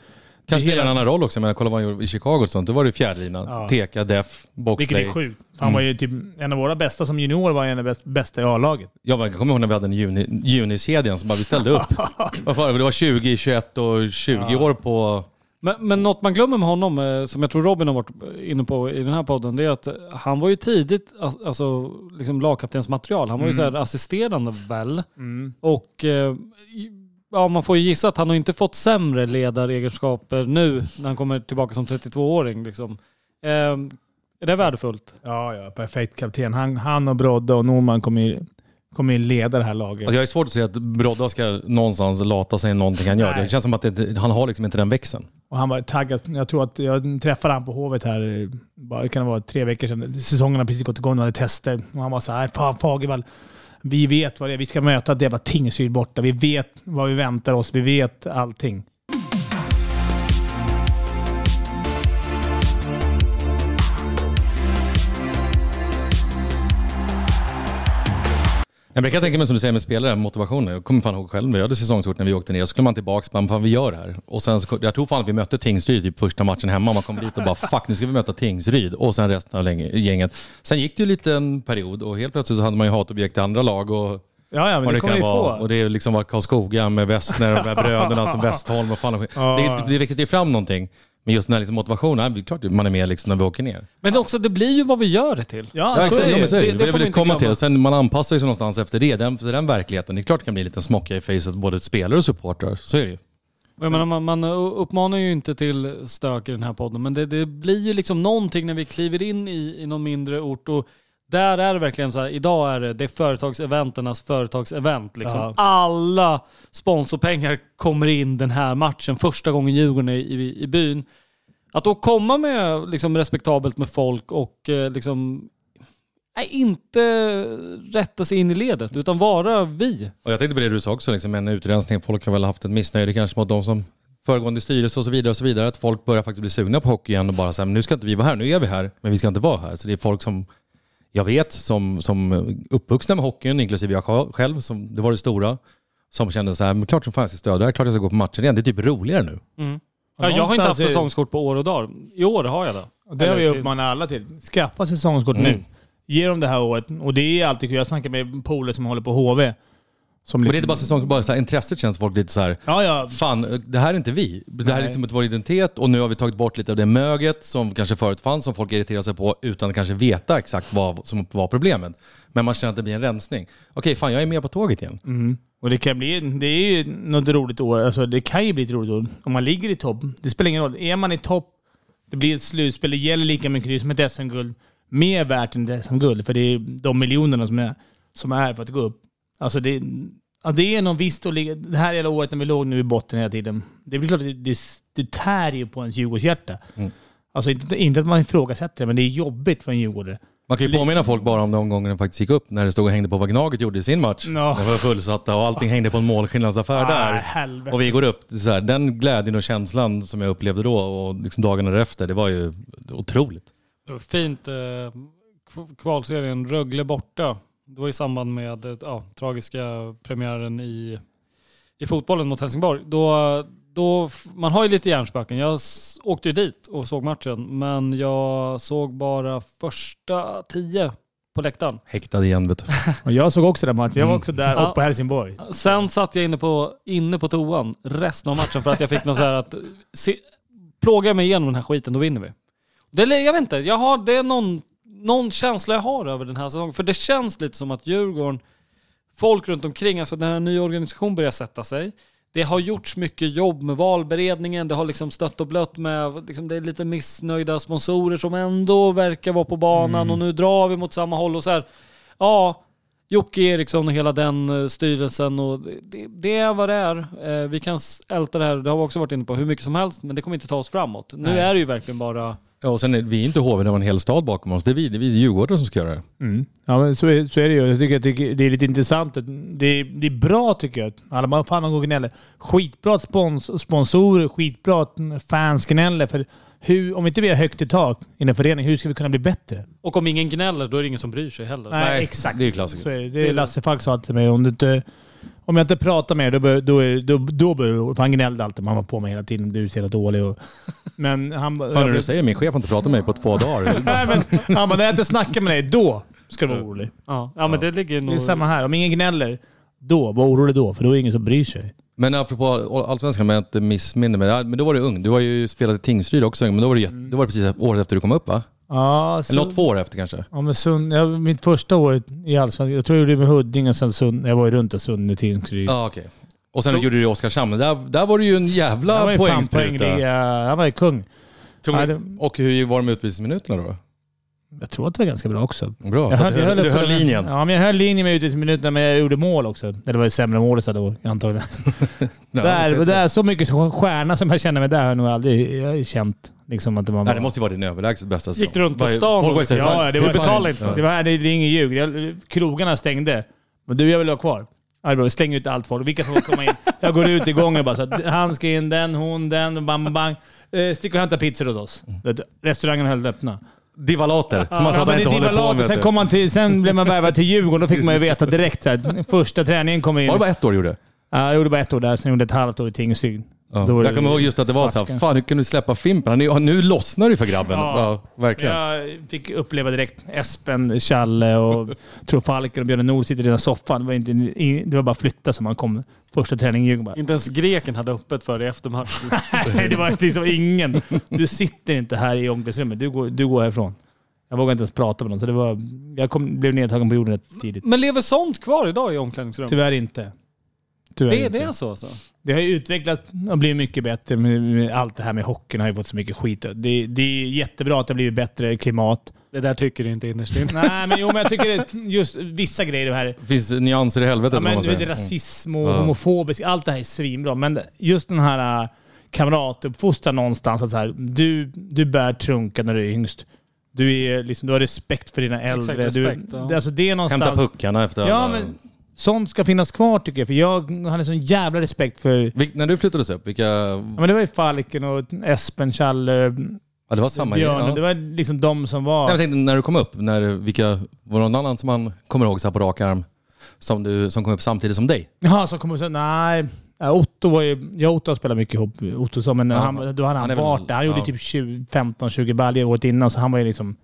Kanske spelar en annan roll också, men kolla vad han gjorde i Chicago och sånt. Då var det fjärrlina, Ja. teka, def, Vilket boxplay. är sjukt. Han var ju typ en av våra bästa som junior, var en av bäst, bästa i A-laget. Ja, men jag kommer ihåg när vi hade den juni, junikedjan som bara vi ställde upp. Det? Var 20, 21 och 20 år på... Men, men något man glömmer med honom, eh, som jag tror Robin har varit inne på i den här podden, det är att han var ju tidigt alltså, liksom lagkaptensmaterial. Han var ju så här assisterande väl. Och eh, ja, man får ju gissa att han har inte fått sämre ledaregenskaper nu när han kommer tillbaka som 32-åring. Liksom. Eh, är det värdefullt? Ja, ja. Perfekt kapten. Han, han och Brodda och Norman kommer ju, kommer ju leda det här laget. Alltså jag är svårt att säga att Brodda ska någonstans lata sig någonting han gör. Nej. Det känns som att det, han har liksom inte den växeln. Och han var taggad. Jag tror att jag träffade han på Hovet här, eh, bara, kan det vara tre veckor sedan. Säsongen har precis gått igång och hade tester. Och han var så här, fan Fagervall, vi vet vad det är. Vi ska möta ett jävla Tingsryd borta. Vi vet vad vi väntar oss. Vi vet allting. Men jag kan tänka mig som du säger med spelare, motivationen. Jag kommer fan ihåg själv när vi hade säsongskort när vi åkte ner. Så skulle man tillbaka och bara, fan vi gör det här. Och sen så, jag tror fan att vi mötte Tingsryd typ första matchen hemma. Man kom dit och bara fuck nu ska vi möta Tingsryd. Och sen resten av gänget. Sen gick det ju lite en period och helt plötsligt så hade man ju hatobjekt till andra lag. Och Ja, ja, men vad det det kan vara. få. Och det är liksom var Karlskoga med Westner och med bröderna som Westholm och fan och skit. Ja. det, det växer ju fram någonting. Men just den här liksom motivationen, det är klart man är med liksom när vi åker ner. Men också, det blir ju vad vi gör det till. Ja, Ja, så är det. det. Det- Det, det det får vill komma till. Och sen man anpassar sig någonstans efter det. Den, för den verkligheten. Det är klart det kan bli en liten smocka i facet både spelare och supportrar. Så är det ju. Jag menar, man, man uppmanar ju inte till stök i den här podden, men det, det blir ju liksom någonting när vi kliver in i, i någon mindre ort och där är det verkligen så här, idag är det, det är företagseventernas företagsevent. Liksom. Ja. Alla sponsorpengar kommer in den här matchen, första gången Djurgården är i, i byn. Att då komma med liksom, respektabelt med folk och eh, liksom, inte rätta sig in i ledet, utan vara vi. Och jag tänkte på det du sa också, liksom, en utrensning. Folk har väl haft ett missnöje kanske mot de som föregående styrelse och så vidare och så vidare. Att folk börjar faktiskt bli sugna på hockey igen och bara säga, nu ska inte vi vara här, nu är vi här, men vi ska inte vara här. Så det är folk som jag vet som, som uppvuxna med hockeyn, inklusive jag sj- själv, som det var det stora, som kände så här, men klart som fan jag ska stödja det här, klart jag ska gå på matcher igen. Det är typ roligare nu. Mm. Ja, jag har inte haft säsongskort på år och dagar. I år har jag det. Och det har vi uppmanat alla till. Skaffa säsongskort Mm. nu. Ge dem det här året. Och det är alltid kul. Jag snackar med polare som håller på HV. Som Men det är liksom- inte bara säsong, bara så här, intresset känns folk lite så här, Ja, ja. fan, det här är inte vi. Det här är Nej. liksom inte vår identitet och nu har vi tagit bort lite av det möget som kanske förut fanns, som folk irriterar sig på utan att kanske veta exakt vad som var problemet. Men man känner att det blir en rensning. Okej, fan jag är med på tåget igen. Mm. Och det kan bli... Det är ju något roligt år. Alltså, det kan ju bli ett roligt år. Om man ligger i topp. Det spelar ingen roll. Är man i topp, det blir ett slutspel. Det gäller lika mycket som ett SM-guld. Mer värt än ett SM-guld. För det är de miljonerna som är, som är för att gå upp. Alltså det, ja, det är något visst att ligga... Det här hela året när vi låg nu i botten hela tiden. Det blir klart att det, det, det tär ju på ens Djurgårdshjärta. Mm. Alltså inte, inte att man ifrågasätter det, men det är jobbigt för en djurgårdare. Man kan ju påminna folk bara om de gångerna det faktiskt gick upp när det stod och hängde på vad Gnaget gjorde i sin match. Ja. Det var fullsatta och allting hängde på en målskillnadsaffär Ah, där. helvete. Och vi går upp. Så här, den glädjen och känslan som jag upplevde då och liksom dagarna därefter, det var ju otroligt. Det var fint. Eh, kv- kvalserien Rögle borta. Det var i samband med eh, ja, tragiska premiären i, i fotbollen mot Helsingborg. Då, då, man har ju lite hjärnspöken. Jag åkte ju dit och såg matchen, men jag såg bara första tio på läktaren. Häktad igen vet du. Och jag såg också den matchen. Jag var Mm. också där Ja. uppe på Helsingborg. Sen satt jag inne på, inne på toan resten av matchen för att jag fick något så här att se, plågar jag mig igenom den här skiten, då vinner vi. Det, är- jag vet inte, jag har, det är någon, någon känsla jag har över den här säsongen. För det känns lite som att Djurgården, folk runt omkring, alltså den här nya organisationen börjar sätta sig. Det har gjorts mycket jobb med valberedningen, det har liksom stött och blött med, liksom det är lite missnöjda sponsorer som ändå verkar vara på banan och nu drar vi mot samma håll och så här. Ja, Jocke Eriksson och hela den eh, styrelsen och det- det, är vad det är. Eh, Vi kan älta det här, det har vi också varit inne på, hur mycket som helst, men det kommer inte ta oss framåt. Nu Nej. är det ju verkligen bara... Ja, och sen är vi är inte HV, det var en hel stad bakom oss. Det är vi, det är vi Djurgårdare som ska göra det. Mm. Ja, men så är, så är det ju. Jag tycker, jag tycker det är lite intressant. Det är, det är bra tycker jag. Alla bara fan man går och gnäller. Skitbra att spons, sponsorer, skitbra att fans gnäller. För hur, om inte vi har högt i tak i en förening, hur ska vi kunna bli bättre? Och om ingen gnäller, då är det ingen som bryr sig heller. Nej, exakt. Det är ju klassiker. Så är det. det är Lasse Falk sa till mig. Om, du inte, om jag inte pratar med er, då, bör, då, är, då, då Han gnällde alltid. Man var på mig hela tiden. Du är så jävla dålig. Och, men han... Fan när du säger min chef har inte pratat med mig på två dagar. Nej, men, han bara, när jag inte snackar med dig, då ska du vara orolig. Ja, ja men det ligger Det nog... är samma här. Om ingen gnäller, då, var orolig då. För då är det ingen som bryr sig. Men apropå allsvenskan, med att missminner mig. Men då var du ung. Du har ju spelat i Tingsryd också, men då var det, jätte- då var det precis året efter du kom upp va? Ja, Eller något två år efter kanske? ja, men Sund, ja, mitt första år i Allsvenskan, jag tror jag gjorde det med Huddinge och sen Sund, jag var ju runt i Sunne, Tingsryd. Ja okej. Och sen gjorde du det i Oskarshamn. Men Där, där var du ju en jävla poängspruta. Han var ju kung. Tog- Ja, det- Och hur var det med utvisningsminuterna då? Jag tror att det var ganska bra också. Bra. Jag att du höll, du höll linjen. Ja, men jag höll linjen med utvisningsminuterna, men jag gjorde mål också. Eller det var ett sämre mål så då, antagligen. Ja, där, så- där, så mycket stjärna som jag känner mig där har jag nog aldrig jag känt. Liksom att det var Nej, det måste ju vara din överlägset bästa säsong. Gick du runt på stan Folk var ju Ja, fan, det var, betalar inte det, var, det, det är inget ljug. Krogarna stängde. Men du, jag vill ha kvar. Det bra. Släng ut allt folk. Vilka får komma in? Jag går ut i gången och bara så att han ska in, den, hon, den, bam, bam, bang. Eh, stick och hämta pizzor hos oss. Du, Restaurangen höll öppna. Divalater, som man sa att men inte håller på med. sen, kom man till, sen blev man värvad till Djurgården. Då fick man ju veta direkt så här, första träningen kom du. in. Var det bara ett år du gjorde? Ja, jag gjorde bara ett år där, sen gjorde jag ett halvt år i Tingsryd. Ja. Jag kommer ihåg just att det var såhär, svartskalle. fan hur kan du släppa Fimpen? Han är- Nu lossnar det för grabben. Ja. Ja, verkligen. Jag fick uppleva direkt Espen, Challe och tror Falken och Björn Nord sitter i den här soffan. Det var, inte, det var bara flytta så man kom första träningen i Djurgården. Inte ens greken hade öppet för det efter matchen. Nej, det var liksom ingen. Du sitter inte här i omklädningsrummet. Du går, du går härifrån. Jag vågade inte ens prata med någon, så det var, jag kom, blev nedtagen på jorden rätt tidigt. Men lever sånt kvar idag i omklädningsrummet? Tyvärr inte. Tyvärr Det, inte. det är så alltså? Det har ju utvecklats och blivit mycket bättre. Allt det här med hockeyn har ju fått så mycket skit. Det, det är jättebra att det har blivit bättre klimat. Det där tycker du inte innerst inne. Nej, men jo, men jag tycker just vissa grejer det här Det finns nyanser i helvetet Ja, men, man säger. rasism och Ja. homofobisk, allt det här är svinbra. Men just den här äh, kamratuppfostran någonstans. Att så här, du, du bär trunka när du är yngst. Du, är, liksom, du har respekt för dina äldre. respekt, du, ja. alltså det är någonstans... Hämta puckarna efter Ja, alla... men sånt ska finnas kvar tycker jag. För jag hade sån jävla respekt för... Vil- när du flyttades upp, vilka... Ja, men det var ju Falken och Espen, Challe, Ja, det var samma Björn. ja. Det var liksom de som var... Nej, jag tänkte när du kom upp, när, vilka, var det någon annan som man kommer ihåg så här på rak arm? Som, du, som kom upp samtidigt som dig? Ja, som kommer sen. Nej. Otto var ju... Jag och Otto har spelat mycket ihop. Otto men Ja. han, då hade han, Han varit där. Han gjorde ja. typ 20 15-20 baljor året innan, så han var ju liksom...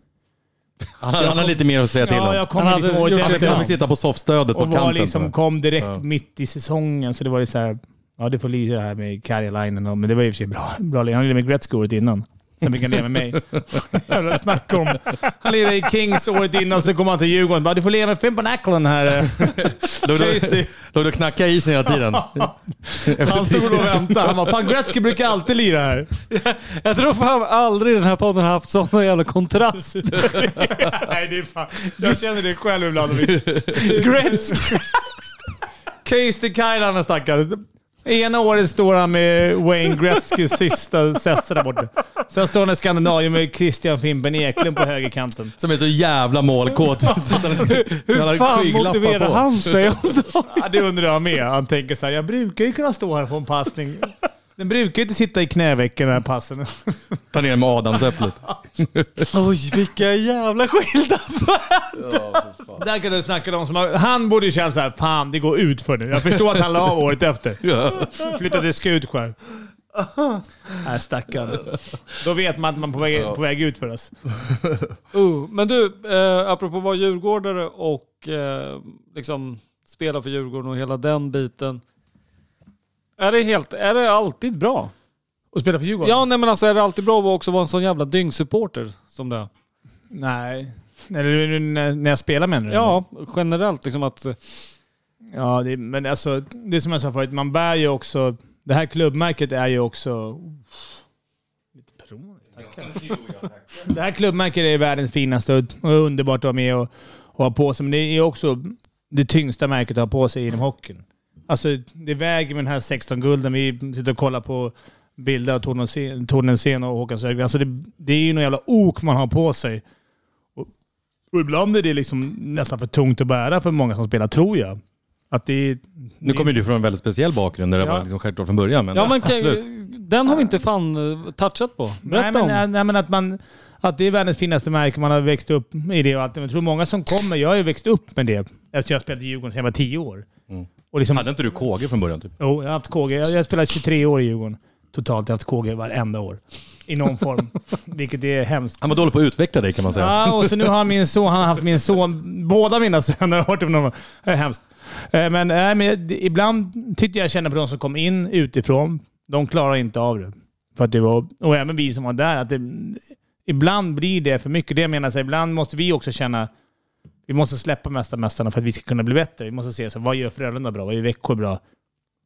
Han, han har lite mer att säga till Ja, om. jag kom Han liksom hade gjort Han fick, efter. han fick sitta på soffstödet på Och var kanten. liksom, kom direkt Ja. mitt i säsongen. Så det var ju så här... Ja, du får lira det här med Karjalainen. och- Men det var i och för sig bra. bra han lirade med Gretzky året innan. Sen fick han leva med mig. Jävla snack om... Han lirade i Kings året innan, så kom han till Djurgården. Bara, du får leva med Fimpen Ackland här. Låg du, och knackade i isen hela tiden? Han stod och väntade. Han bara, fan Gretzky brukar alltid lira här. Jag tror fan aldrig den här podden har haft såna jävla kontrast. Nej, det är fan... Jag känner det själv ibland. Gretzky. Case till Kailanen stackare. Ena året står han med Wayne Gretzkys sista sessa där borta. Sen står han i Skandinavien med Christian Fimpen Eklund på högerkanten. Som är så jävla målkåt. Hur har fan motiverar på. han sig? Ja, det undrar jag med. Han tänker så här, jag brukar ju kunna stå här och få en passning. Den brukar ju inte sitta i knävecken den här passen. Ta ner med adamsäpplet. Oj, vilka jävla skilda Där kan du snacka om som har, Han borde ju känna så här, fan det går ut för nu. Jag förstår att han la av året efter. Flyttade till Skutskär. Nej, stackarn. Då vet man att man är på väg, på väg ut för oss. Uh, men du, eh, apropå att vara djurgårdare och eh, liksom spela för Djurgården och hela den biten. Är det, helt, är det alltid bra? Och spela för Djurgården? Ja, nej men alltså är det alltid bra att också vara en sån jävla dyngsupporter som det är? Nej. Eller när när jag spelar menar du? Ja, generellt liksom att... Ja, det, men alltså det är som jag sa förut, man bär ju också... Det här klubbmärket är ju också... Lite tackar. Det här klubbmärket är världens finaste och och underbart att vara med och, och ha på sig. Men det är också det tyngsta märket att ha på sig inom hockeyn. Alltså det väger med den här 16 gulden. Vi sitter och kollar på bilder av Tornensén och Håkan Sögren. Alltså det, det är ju någon jävla ok man har på sig. Och, och ibland är det liksom nästan för tungt att bära för många som spelar, tror jag. Att det är, Nu kommer du från en väldigt speciell bakgrund där det Ja. var liksom självklart från början. Men Ja men absolut. den har vi inte fan eh, touchat på. Berätta nej, men, om. nej, men att, man, att det är världens finaste märke, man har växt upp i det och allt. Men Jag tror många som kommer, jag har ju växt upp med det. Eftersom jag spelade i Djurgården sedan jag var tio år. Och liksom, Hade inte du KG från början typ? Jo, jag har haft KG. Jag har spelat 23 år i Djurgården. Totalt. Jag har haft KG varenda år. I någon form. Vilket är hemskt. Han var dålig på att utveckla dig kan man säga. Ja, och så nu har min son, han har haft min son, båda mina söner har varit med någon. Det är hemskt. Eh, Men, äh, men det- ibland tyckte jag kände på de som kom in utifrån, de klarar inte av det. För att det var, och även vi som var där, att det, ibland blir det för mycket. Det jag menar, så ibland måste vi också känna, vi måste släppa mästarmästarna för att vi ska kunna bli bättre. Vi måste se, så, vad gör Frölunda bra? Vad gör Växjö bra?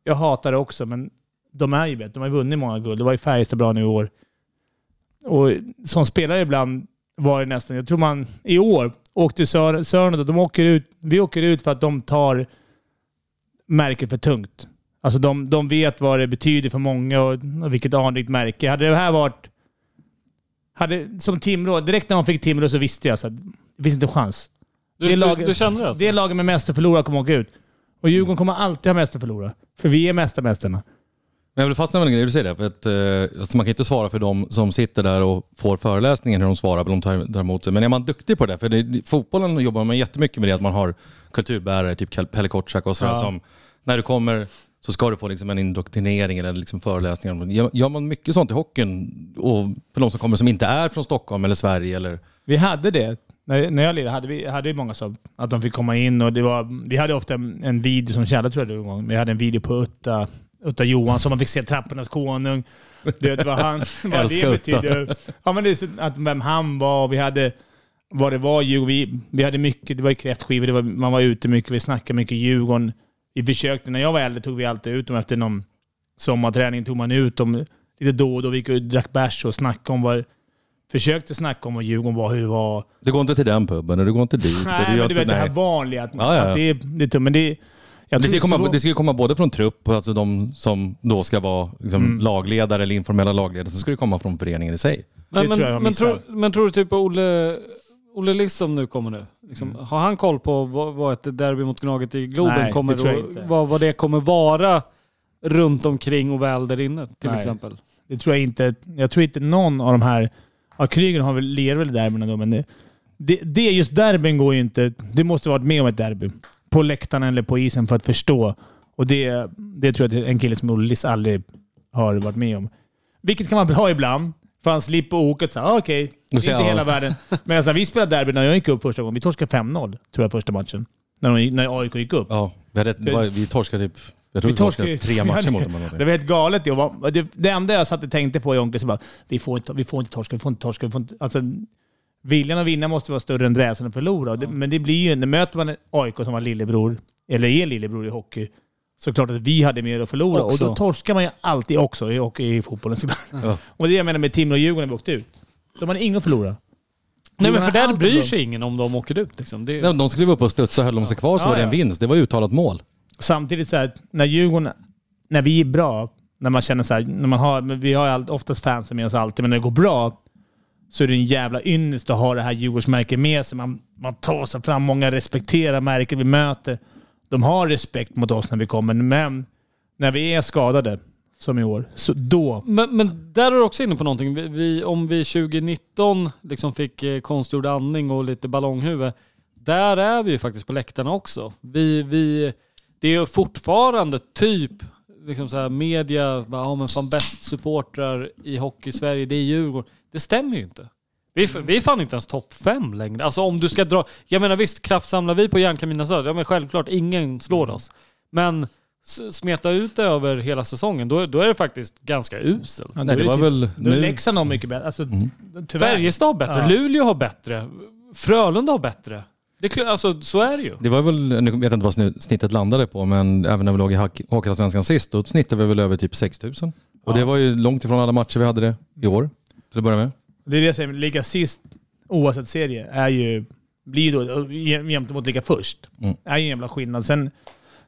Jag hatar det också, men de är ju bättre. De har ju vunnit många guld. Det var ju Färjestad bra nu i år. Och som spelare ibland var det nästan, jag tror man i år åkte Sör- Sörnad, de åker ut, vi åker ut för att de tar märket för tungt. Alltså de, de vet vad det betyder för många och, och vilket anrikt märke. Hade det här varit... Hade, som Timrå, direkt när de fick Timrå så visste jag att det finns inte en chans du, det är laget- du, du kände det alltså? Det laget med mest att förlora kommer åka ut. Och Djurgården kommer alltid ha mest att förlora. För vi är mästarmästarna. Men jag vill fastna med en grej du säger det. För att, eh, alltså man kan inte svara för de som sitter där och får föreläsningen hur de svarar, de tar, tar emot sig. Men är man duktig på det? För det, fotbollen jobbar man jättemycket med det, att man har kulturbärare, typ Pelle Kotschack och sådär Ja. som, när du kommer så ska du få liksom en indoktrinering eller liksom föreläsningar. Gör, gör man mycket sånt i hockeyn? Och för de som kommer som inte är från Stockholm eller Sverige eller... Vi hade det. När, när jag lirade hade vi, hade vi många som att de fick komma in och det var, vi hade ofta en, en video som Kjelle tror jag det var en gång. Vi hade en video på Utta, Utta Johansson. Man fick se Trappornas konung. Du vet vad, han, vad det betyder. Ja, men det så, att vem han var och vi hade vad det var Djurgården. Vi, vi hade mycket, det var ju kräftskivor, det var, man var ute mycket, vi snackade mycket Djurgården. Vi försökte, när jag var äldre tog vi alltid ut dem efter någon sommarträning. Tog man ut dem lite då och då. Vi gick och drack bärs och snackade om vad... Försökte snacka om vad Djurgården var, hur det var. Du går inte till den puben och du går inte dit. och Nej, men du inte, vet det här nej. vanliga. Att, Ja, ja. att det, är- det. Men det, Det ska, komma, det ska ju komma både från trupp, alltså de som då ska vara liksom Mm. lagledare eller informella lagledare, så ska det komma från föreningen i sig. Men, Det men, tror men, tror, men tror du typ på Olle, Olle Liss som nu kommer nu? Liksom, Har han koll på vad, vad ett derby mot Gnaget i Globen Nej, kommer det tror jag att- inte. vad, vad det kommer vara runt omkring och väl där inne till Nej. exempel? Det tror jag inte. Jag tror inte någon av de här... Ja, Kryger har väl, lirar väl derbyna då, men det, det, det just derbyn går ju inte... Du måste varit med om ett derby. På läktaren eller på isen för att förstå. Och det, det tror jag att en kille som Ullis aldrig har varit med om. Vilket kan vara bra ibland. För han slipper här, ah, okej, så- inte ja. hela världen. Medan när vi spelade derby, när jag gick upp första gången, vi torskade 5-0 tror jag första matchen. När, de, när AIK gick upp. Ja, vi, hade, vi torskade typ... Jag tror vi, torskade tre matcher mot dem. Det var helt galet. Jag var, det, det enda jag satt och tänkte på i omklädningsrummet var vi får inte, vi får inte torska, vi får inte torska. Vi får inte, alltså, viljan att vinna måste vara större än rädslan att förlora. Och Det, men det blir ju, när möter man en AIK som var lillebror, eller är lillebror i hockey, så klart att vi hade mer att förlora. Också. Och då torskar man ju alltid också i hockey i fotbollen. Ja. Och det är jag menar med Timrå och Djurgården när vi åkte ut. De hade inget att förlora. Nej men för har där bryr sig ingen om de åker ut. Liksom. Det, Ja, De skulle upp och studsa, höll de sig kvar så Ja, var det en vinst. Det var uttalat mål. Samtidigt så här, när Djurgården, när vi är bra, när man känner så här, när man har, vi har ju oftast fansen med oss alltid, men när det går bra så är det en jävla ynnest att ha det här Djurgårdsmärket med sig. Man, man tar sig fram, många respekterar märket vi möter. De har respekt mot oss när vi kommer, men när vi är skadade, som i år, så då... Men, men där är du också inne på någonting. Vi, vi, om vi 2019 liksom fick eh, konstgjord andning och lite ballonghuvud. Där är vi ju faktiskt på läktarna också. Vi, vi, det är fortfarande typ liksom så här media, bara, ja men fan bäst supportrar i hockey-Sverige, det är Djurgården. Det stämmer ju inte. Vi, vi är fan inte ens topp fem längre. Alltså om du ska dra... Jag menar visst, kraftsamlar vi på Järnkamina Söder, ja men självklart, ingen slår oss. Men smeta ut det över hela säsongen, då, då är det faktiskt ganska uselt. Ja, Nej, det är var typ- väl Då är nu... Leksand har mycket bättre. Alltså, tyvärr. Färjestad har bättre, Ja. Luleå har bättre, Frölunda har bättre. Det är klart, alltså så är det ju. Det var väl, nu vet jag inte vad snittet landade på, men även när vi låg i Hack- Hockeyallsvenskan sist, då snittade vi väl över typ 6000. Och det var ju långt ifrån alla matcher vi hade det i år, till att börja med. Det är det jag säger, ligga sist oavsett serie är ju, blir då jäm- jämte mot ligga först. Mm. är ju en jävla skillnad. Sen,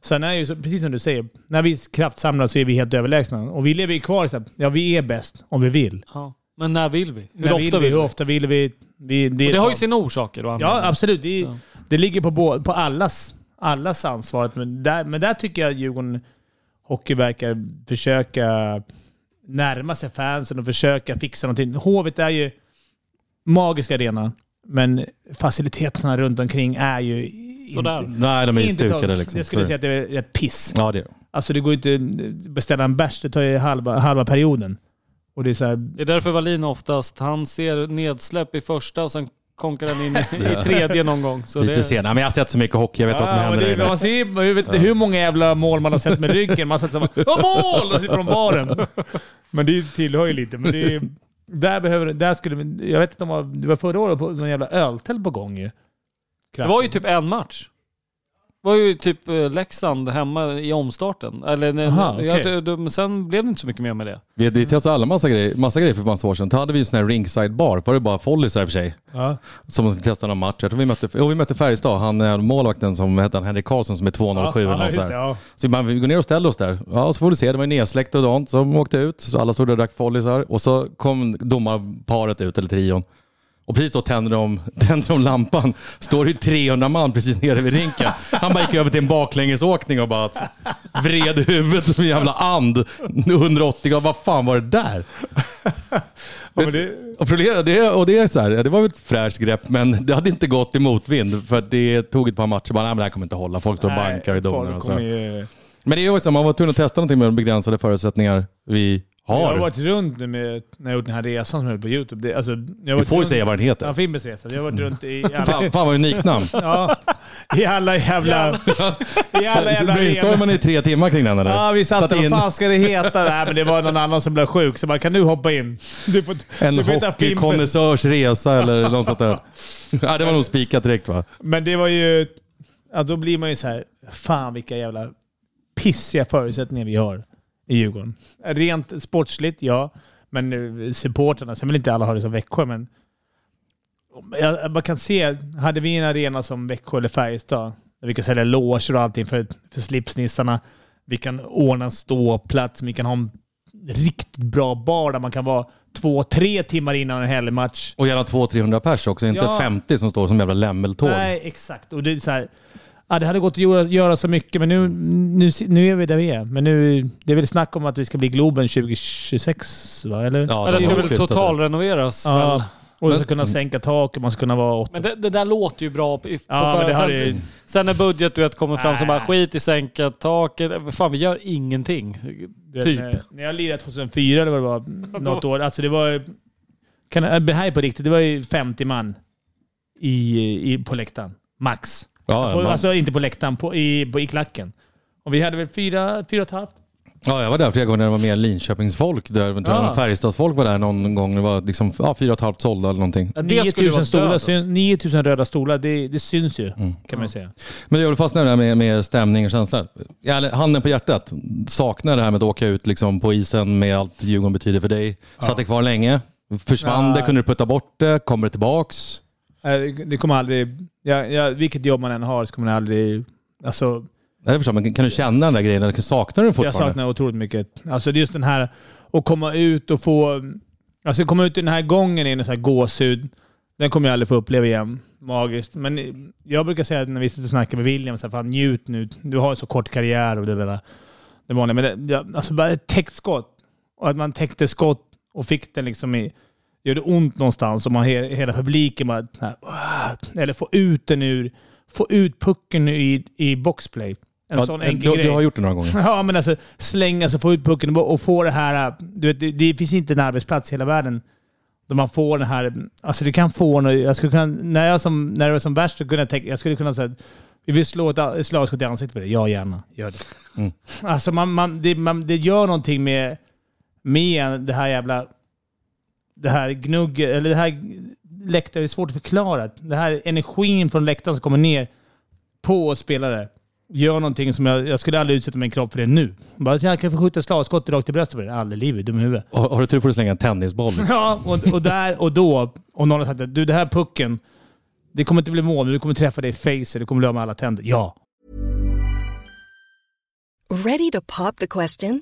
sen är ju precis som du säger, när vi kraftsamlar så är vi helt överlägsna. Och vi lever ju kvar så här, ja vi är bäst om vi vill. Ja. Men när vill vi? Hur När ofta vill vill vi? Hur ofta vill vi? vi det, Och det har ju sina orsaker och Ja, absolut. Det, det ligger på, på allas, allas ansvar. Men där, men där tycker jag Djurgården Hockey verkar försöka närma sig fansen och försöka fixa någonting. Hovet är ju magisk arena, men faciliteterna runt omkring är ju Sådär. inte... Nej, de är ju inte stukade liksom. Jag skulle säga att det är ett piss. Ja, det är det. Alltså det går inte att beställa en bärs, det tar ju halva, halva perioden. Och det är så här, Det är därför Wallin oftast, han ser nedsläpp i första och sen konkar han in i, tredje någon gång. Så Lite det, senare. Men jag har sett så mycket hockey, jag vet vad som Ja, händer det, man ser, man vet inte hur många jävla mål man har sett med ryggen. Man har sett så här, ja mål! Och sitter från baren. Men det tillhör ju lite. Men det är, där behöver, där skulle, jag vet inte om det var, förra året på någon jävla öltält på gång ju. det var ju typ en match. Var ju typ eh, Leksand hemma i omstarten. Eller, nej, Aha, okej. jag, men sen blev det inte så mycket mer med det. Vi, vi testade alla massa grejer, massa grejer för massa år sedan. Då hade vi en sån här ringside bar, var det bara follisar i och för sig. Ja. Som testade någon match. Jag tror vi mötte, jo, vi mötte Färjestad, han är målvakten som hette Henrik Karlsson som är 207 eller ja, något just sånt det, ja. Så man, vi går ner och ställer oss där. Ja, så får du se, det var nedsläckt och dant. Så de åkte ut, så alla stod där och drack follisar. Och så kom domarparet ut, eller trion. Och precis då tänder de, tänder de lampan. Står det ju 300 man precis nere vid rinken. Han bara gick över till en baklängesåkning och bara vred huvudet som en jävla and. 180 grader. Vad fan var det där? Ja, det, Och, det, och det är så här, det var väl ett fräscht grepp men det hade inte gått i motvind för det tog ett par matcher. Bara, nej men det här kommer inte hålla. Folk står och bankar i domarna. Men det är ju så, man var tvungen att testa någonting med de begränsade förutsättningar vi Jag har har. varit runt nu med, när jag gjort den här resan som jag på YouTube. Det, alltså, jag har Du får ju säga vad den Ja, heter. Fimbes resa. Jag har varit runt i alla, Fan, fan vad unikt namn. ja, i alla jävla... I alla jävla Brainstormade man i tre timmar kring den eller? Ja, vi satt där. in Vad fan ska det heta? Nej, men det var någon annan som blev sjuk, så man kan du hoppa in? Du får, en hockeykonnässörs resa eller något sånt där. Ja, det var nog spikat direkt va? Men det var ju... Ja, då blir man ju så här. Fan vilka jävla pissiga förutsättningar vi har i Djurgården. Rent sportsligt, ja. Men eh, supportrarna, sen vill inte alla ha det som Växjö, men... Jag, man kan se, hade vi en arena som Växjö eller Färjestad, där vi kan sälja loger och allting för, för slipsnissarna. Vi kan ordna en ståplats, vi kan ha en riktigt bra bar där man kan vara två, tre timmar innan en helgmatch. Och gärna 200-300 pers också, inte Ja. 50 som står som jävla lämmeltåg. Nej, exakt. Och det, är så här, ja, det hade gått att göra, göra så mycket, men nu, nu, nu är vi där vi är. Men nu, det är väl snack om att vi ska bli Globen 2026, va? Eller? Ja, det det ska väl totalrenoveras väl? Ja. Och Men- så kunna sänka taket, man ska kunna vara åtta. Men det, det där låter ju bra på, på Ja, men det förhand. hade ju- Sen när budget du vet, kommer fram så Nej. bara skit i sänka taket. Fan vi gör ingenting. Du vet, Typ. När, när jag lirade 2004, eller vad det var, något år. Alltså det var... Kan, det här är på riktigt. Det var ju 50 man i, i, på läktaren. Max. Ja, På, man, alltså inte på läktaren, på, i, på, i klacken. Och vi hade väl fyra, fyra och ett halvt? ja, jag var där flera gånger när det var mer Linköpingsfolk. Där, jag tror Ja. jag Färjestadsfolk var där någon gång. Det var liksom, ja, fyra och ett halvt sålda eller någonting. Ja, det skulle ju vara 9000 stolar, död. syn, 9000 röda stolar, det, det syns ju. Mm. Kan man ju säga. Men jag vill fastna det här med, med stämning och känslor. Ja, handen på hjärtat. Saknar det här med att åka ut liksom på isen med allt Djurgården betyder för dig. Satt det kvar länge? Försvann Ja. det? Kunde du putta bort det? Kommer det tillbaks? Nej, Det kommer aldrig... Ja, ja, vilket jobb man än har så kommer det aldrig... Alltså, det förstår jag, men kan du känna den där grejen? Eller saknar du den jag fortfarande? saknar otroligt mycket. Alltså just den här att komma ut och få... Alltså komma ut i den här gången i en sån här gåshud. Den kommer jag aldrig få uppleva igen. Magiskt. Men jag brukar säga när vi sitter och snackar med William, så här, fan njut nu. Du har så kort karriär och det där. Det vanliga. Men det, alltså bara ett täckt skott. Och att man täckte skott och fick den liksom i... Gör det ont någonstans och man he, hela publiken bara... Eller få ut den ur... Få ut pucken i, i boxplay. En Ja, sån du, enkel grej. du har gjort det några gånger. Ja, men alltså slänga sig, få ut pucken och få det här... Du vet, det, det finns inte en arbetsplats i hela världen där man får den här... Alltså det kan få... en- Jag skulle kunna, när, jag som, när det var som värst så kunde jag tänka... Jag skulle kunna säga vi vill slå ett, slagskott i ansiktet på det. Ja, gärna. Gör det. Mm. Alltså man, man, det, man, det gör någonting med, med det här jävla... Det här gnugget, eller det här läktaren, det är svårt att förklara. Det här energin från läktaren som kommer ner på spelare gör någonting som jag, jag skulle aldrig utsätta min kropp för det nu. Bara jag kan få skjuta slagskott rakt i bröstet på det. Aldrig i livet, dum i huvudet. Har, har du tur får du slänga en tennisboll. Ja, och, och där och då, om någon har sagt att du, det här pucken, det kommer inte bli mål, men du kommer träffa dig i face, du kommer bli av med alla tänder. Ja. Ready to pop the question?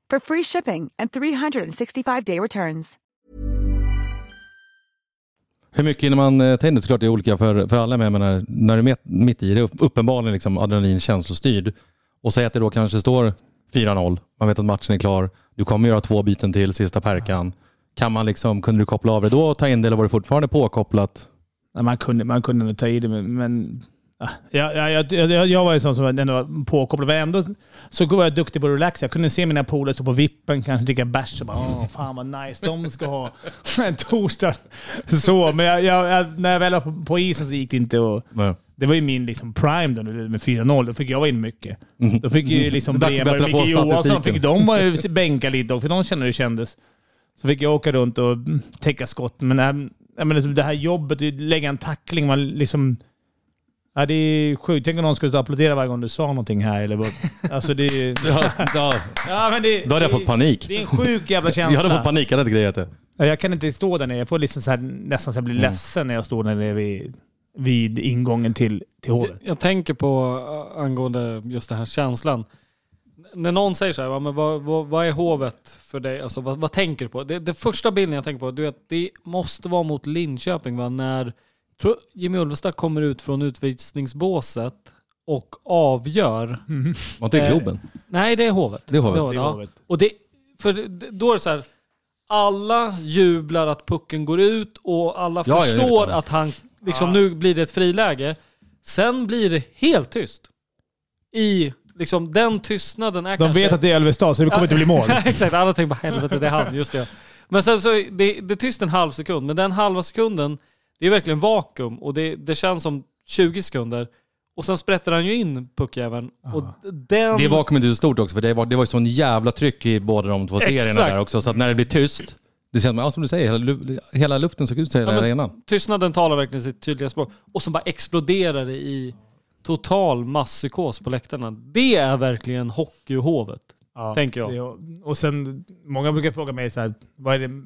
for free shipping and 365-day returns. Hur mycket hinner man ta in det? Såklart det är olika för, för alla, men jag menar, när du är mitt, mitt i det, uppenbarligen liksom adrenalin känslostyrd och säg att det då kanske står 4-0, man vet att matchen är klar, du kommer göra två byten till sista perkan. Kan man liksom, kunde du koppla av det då och ta in det eller var det fortfarande påkopplat? Nej, Man kunde, man kunde nog ta i det, men... jag, jag, jag, jag, var ju sån som ändå var påkopplad, men ändå så var jag duktig på att relaxa. Jag kunde se mina polare stå på vippen, kanske dricka bärs och bara åh, fan vad nice, de ska ha en torsdag. Så, men jag, när jag väl var på, isen så gick det inte att... Nej. Det var ju min liksom prime då, med 4-0. Då fick jag vara in mycket. Då fick ju liksom Dags att Bremer och Micke Johansson, fick de bara ju bänka lite för de kände hur det kändes. Så fick jag åka runt och mm, täcka skott. Men det här, jag menar, det här jobbet, lägga en tackling, man liksom... Ja, det är sjukt. Tänk om någon skulle applådera varje gång du sa någonting här. Eller bara, alltså det är... Ja, ja, Ja, men det, då hade jag fått panik. Det är en sjuk jävla känsla. Jag hade fått panik, jag hade inte grejat det. Ja, Jag kan inte stå där nere. Jag får liksom så här, nästan så här bli Mm. ledsen när jag står där nere vid, vid ingången till, till Jag, hovet. jag tänker på äh, angående just den här känslan. När någon säger så här, "Ja, men vad, vad, vad är hovet för dig? Alltså, vad, vad tänker du på? Det, det första bilden jag tänker på, du vet, det måste vara mot Linköping va? När tror, Jimmy Ulvestad kommer ut från utvisningsbåset och avgör. Var inte det Eh, Globen? Nej, det är hovet. Det är Hovet. Det är hovet. Och det, för det- då är det så här, alla jublar att pucken går ut och alla Ja, förstår att han, liksom nu blir det ett friläge. Sen blir det helt tyst. I liksom den tystnaden är De kanske... vet att det är Ölvestad, så det kommer inte bli mål. Exakt, alla tänker bara helvete det är han, just det. Men sen så, det, det är tyst en halv sekund, men den halva sekunden, det är verkligen vakuum och det, det känns som 20 sekunder. Och sen sprätter han ju in puckjäveln. Och den... Det vakuumet är så stort också för det var, det var ju sån jävla tryck i båda de två serierna Exakt. där också. Så att när det blir tyst, det känns ja, som du säger, hela, hela luften såg ut så hela Ja, arenan. Tystnaden talar verkligen sitt tydliga språk. Och så bara exploderar det i total masspsykos på läktarna. Det är verkligen hockeyhovet. Ja, Tänker jag. det- och sen, många brukar fråga mig så här, vad är det,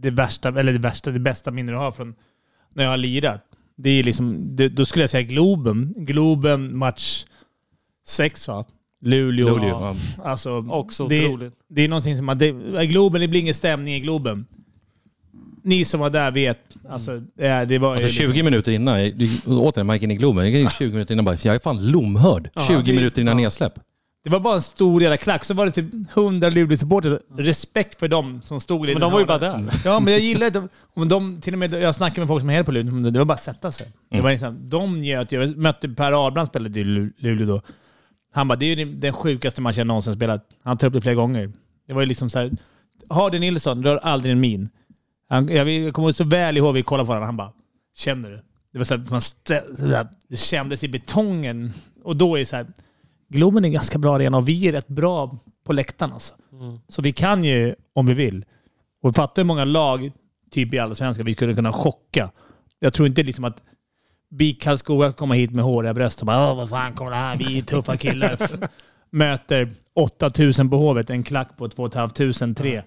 det värsta, eller det värsta, det bästa minne du har från när jag har lirat? Det är liksom, det, då skulle jag säga Globen. Globen match 6 va? Luleå. Luleå, Ja. ja. Alltså, Också det, otroligt. det är någonting som man... Det, Globen, det blir ingen stämning i Globen. Ni som var där vet. Alltså, ja, det var ju Alltså liksom- 20 minuter innan, återigen man gick in i Globen, jag gick in 20 minuter innan bara, jag är fan lomhörd. 20 det- minuter innan nedsläpp. Det var bara en stor jävla klack. Så var det typ 100 Luleå-supportrar. Respekt för dem som stod i Men de var ju bara där. Ja, men jag gillar det. Om de, till och med, jag snackade med folk som är helt på Luleå. Det var bara att sätta sig. Det var liksom, de njöt. Jag mötte Per Ahlbrand spelade i Lu- Luleå då. Han bara, det är ju den- sjukaste matchen jag någonsin spelat. Han tar upp det flera gånger. Det var ju liksom så här. Hardy Nilsson rör aldrig en min. Han, jag, jag kommer så väl ihåg, vi kollade på varandra. Han bara, känner du? Det var så här, man stä- så här, det kändes i betongen. Och då är det så här, Globen är ganska bra arena och vi är rätt bra på läktaren alltså. Så vi kan ju om vi vill. Och vi fattar hur många lag, typ i Allsvenskan, vi skulle kunna chocka. Jag tror inte liksom att BIK Karlskoga kommer hit med håriga bröst och bara Åh, vad fan kommer det här? Vi är tuffa killar. Möter 8000 på Hovet, en klack på 2 500, tre.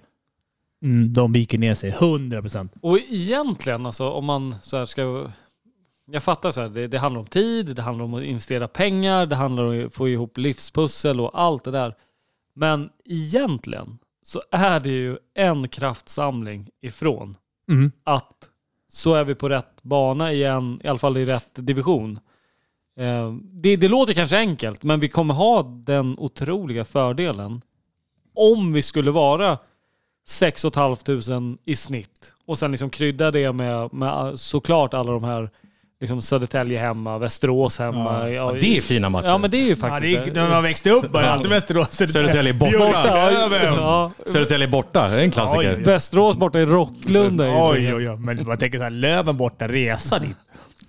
Mm, de viker ner sig. 100 procent. Och egentligen, alltså, om man så ska... Jag fattar så här, det, det handlar om tid, det handlar om att investera pengar, det handlar om att få ihop livspussel och allt det där. Men egentligen så är det ju en kraftsamling ifrån Mm. att så är vi på rätt bana igen, i alla fall i rätt division. Eh, Det, det låter kanske enkelt, men vi kommer ha den otroliga fördelen om vi skulle vara 6 500 i snitt och sen liksom krydda det med, med såklart alla de här liksom Södertälje hemma, Västerås hemma. Ja, det är fina matcher. Ja men det är ju Ja, faktiskt det är, när man växte upp var det alltid Västerås. Södertälje borta. Björka över. Ja. Södertälje borta, det är en klassiker. Oj. Västerås borta i Rocklunda. Oj, oj, oj. Men man tänker så här, Löven borta, resa dit.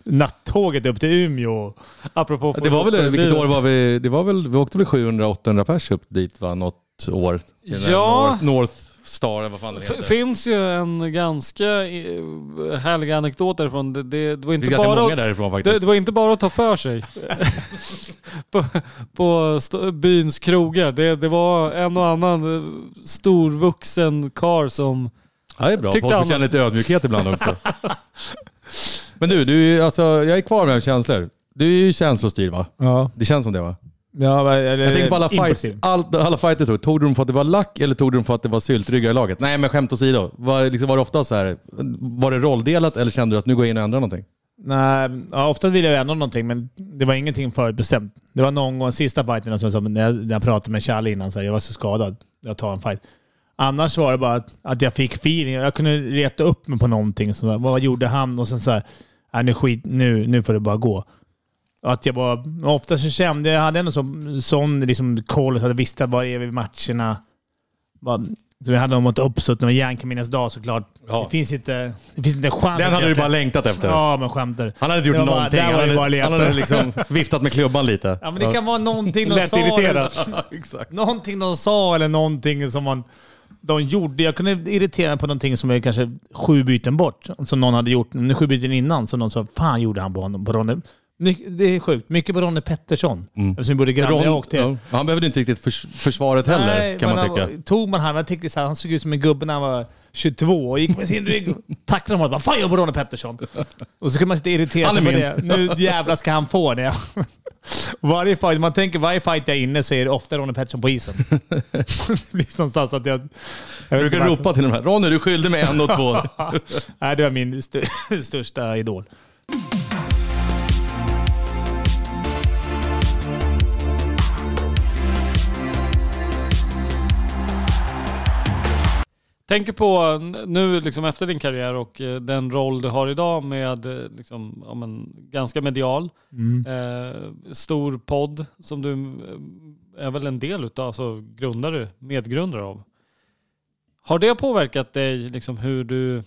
Nattåget upp till Umeå. Apropå Det var väl, vilket det- år var vi? Det var väl, vi åkte väl 700-800 pers upp dit va, något år? Ja. North, North Star eller vad fan det heter. finns ju en ganska eh, härlig anekdot därifrån. Det, det, det var Det inte är ganska bara många att- därifrån faktiskt. det, det var inte bara att ta för sig på, på st- byns krogar. Det, det var en och annan eh, storvuxen kar som... Ja, det är bra. Tyckte Folk får känna lite ödmjukhet ibland också. Men du, du alltså, jag är kvar med känslor. Du är ju känslostyrd va? Ja. Det känns som det va? Ja eller, Jag tänker på alla fight, all, alla fighter tog. Tog du dem för att det var lack eller tog du dem för att det var syltryggar i laget? Nej men skämt åsido. Var, liksom, var det ofta så här, var det rolldelat eller kände du att nu går jag in och ändrar någonting? Nej, ja, ofta vill jag ändra någonting, men det var ingenting förutbestämt. Det var någon gång, sista fighten som jag sa, när jag, när jag pratade med Charlie innan, så här, jag var så skadad. Jag tar en fight. Annars var det bara att, att jag fick feeling. Jag kunde reta upp mig på någonting. Så, vad gjorde han? Och sen så här, äh, nu, skit, nu, nu får det bara gå. Att jag var, ofta så kände jag, hade ändå så, sån liksom koll, så att jag visste vad är vi i matcherna. Bara, så vi hade mot uppsutt, det var järnkaminens dag såklart. Ja. Det finns inte, det finns inte en chans Den hade du bara längtat efter. Ja, men skämtar. Han hade inte gjort Det var bara- någonting. var han, det bara hade, han hade liksom viftat med klubban lite. Ja, men det kan vara någonting de sa. Eller, någonting de sa eller någonting som man, de gjorde. Jag kunde irritera mig på någonting som är kanske sju byten bort. Som någon hade gjort sju byten innan. Som någon sa, fan gjorde han på honom? På Ronny. Det är sjukt. Mycket på Ronny Pettersson. Mm. Eftersom vi bodde grannar. Ron, åkte. ja, han behövde inte riktigt förs försvaret heller Nej, kan man tycka. han- Tog man han, så här, han såg ut som en gubbe när han var 22 och gick med sin rygg och tacklade honom. Vad fan gör Ronny Pettersson? Och så kan man sitta och irritera sig på det. Nu jävlar ska han få det. Varje fight, man tänker varje fight jag är inne så är det ofta Ronny Pettersson på isen. det blir att jag... jag brukar inte ropa till de här. Ronny, du skyllde mig en och två. Nej, det var min st största idol. Tänker på nu liksom efter din karriär och eh, den roll du har idag med eh, liksom, ja, men, ganska medial, Mm. eh, stor podd som du eh, är väl en del utav, alltså grundare, medgrundare av. Har det påverkat dig, liksom hur du,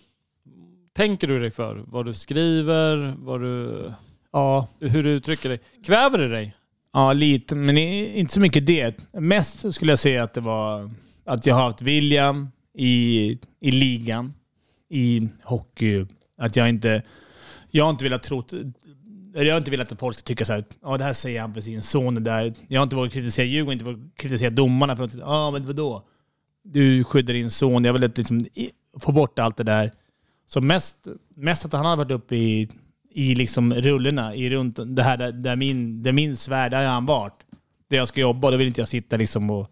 tänker du dig för? Vad du skriver, vad du, Ja, hur du uttrycker dig? Kväver det dig? Ja, lite, men inte så mycket det. Mest skulle jag säga att det var att jag har haft William i, i ligan, i hockey. Att jag inte... Jag har inte velat tro... Jag har inte velat att folk ska tycka så här, ja det här säger han för sin son. Där. Jag har inte vågat kritisera Djurgården, inte vågat kritisera domarna. För att, ja men vadå? Du skyddar din son. Jag vill liksom få bort allt det där. Så mest, mest att han har varit uppe i, i liksom rullorna, i runt det här där, där, min, där min sfär, där har han varit. Där jag ska jobba, då vill inte jag sitta liksom och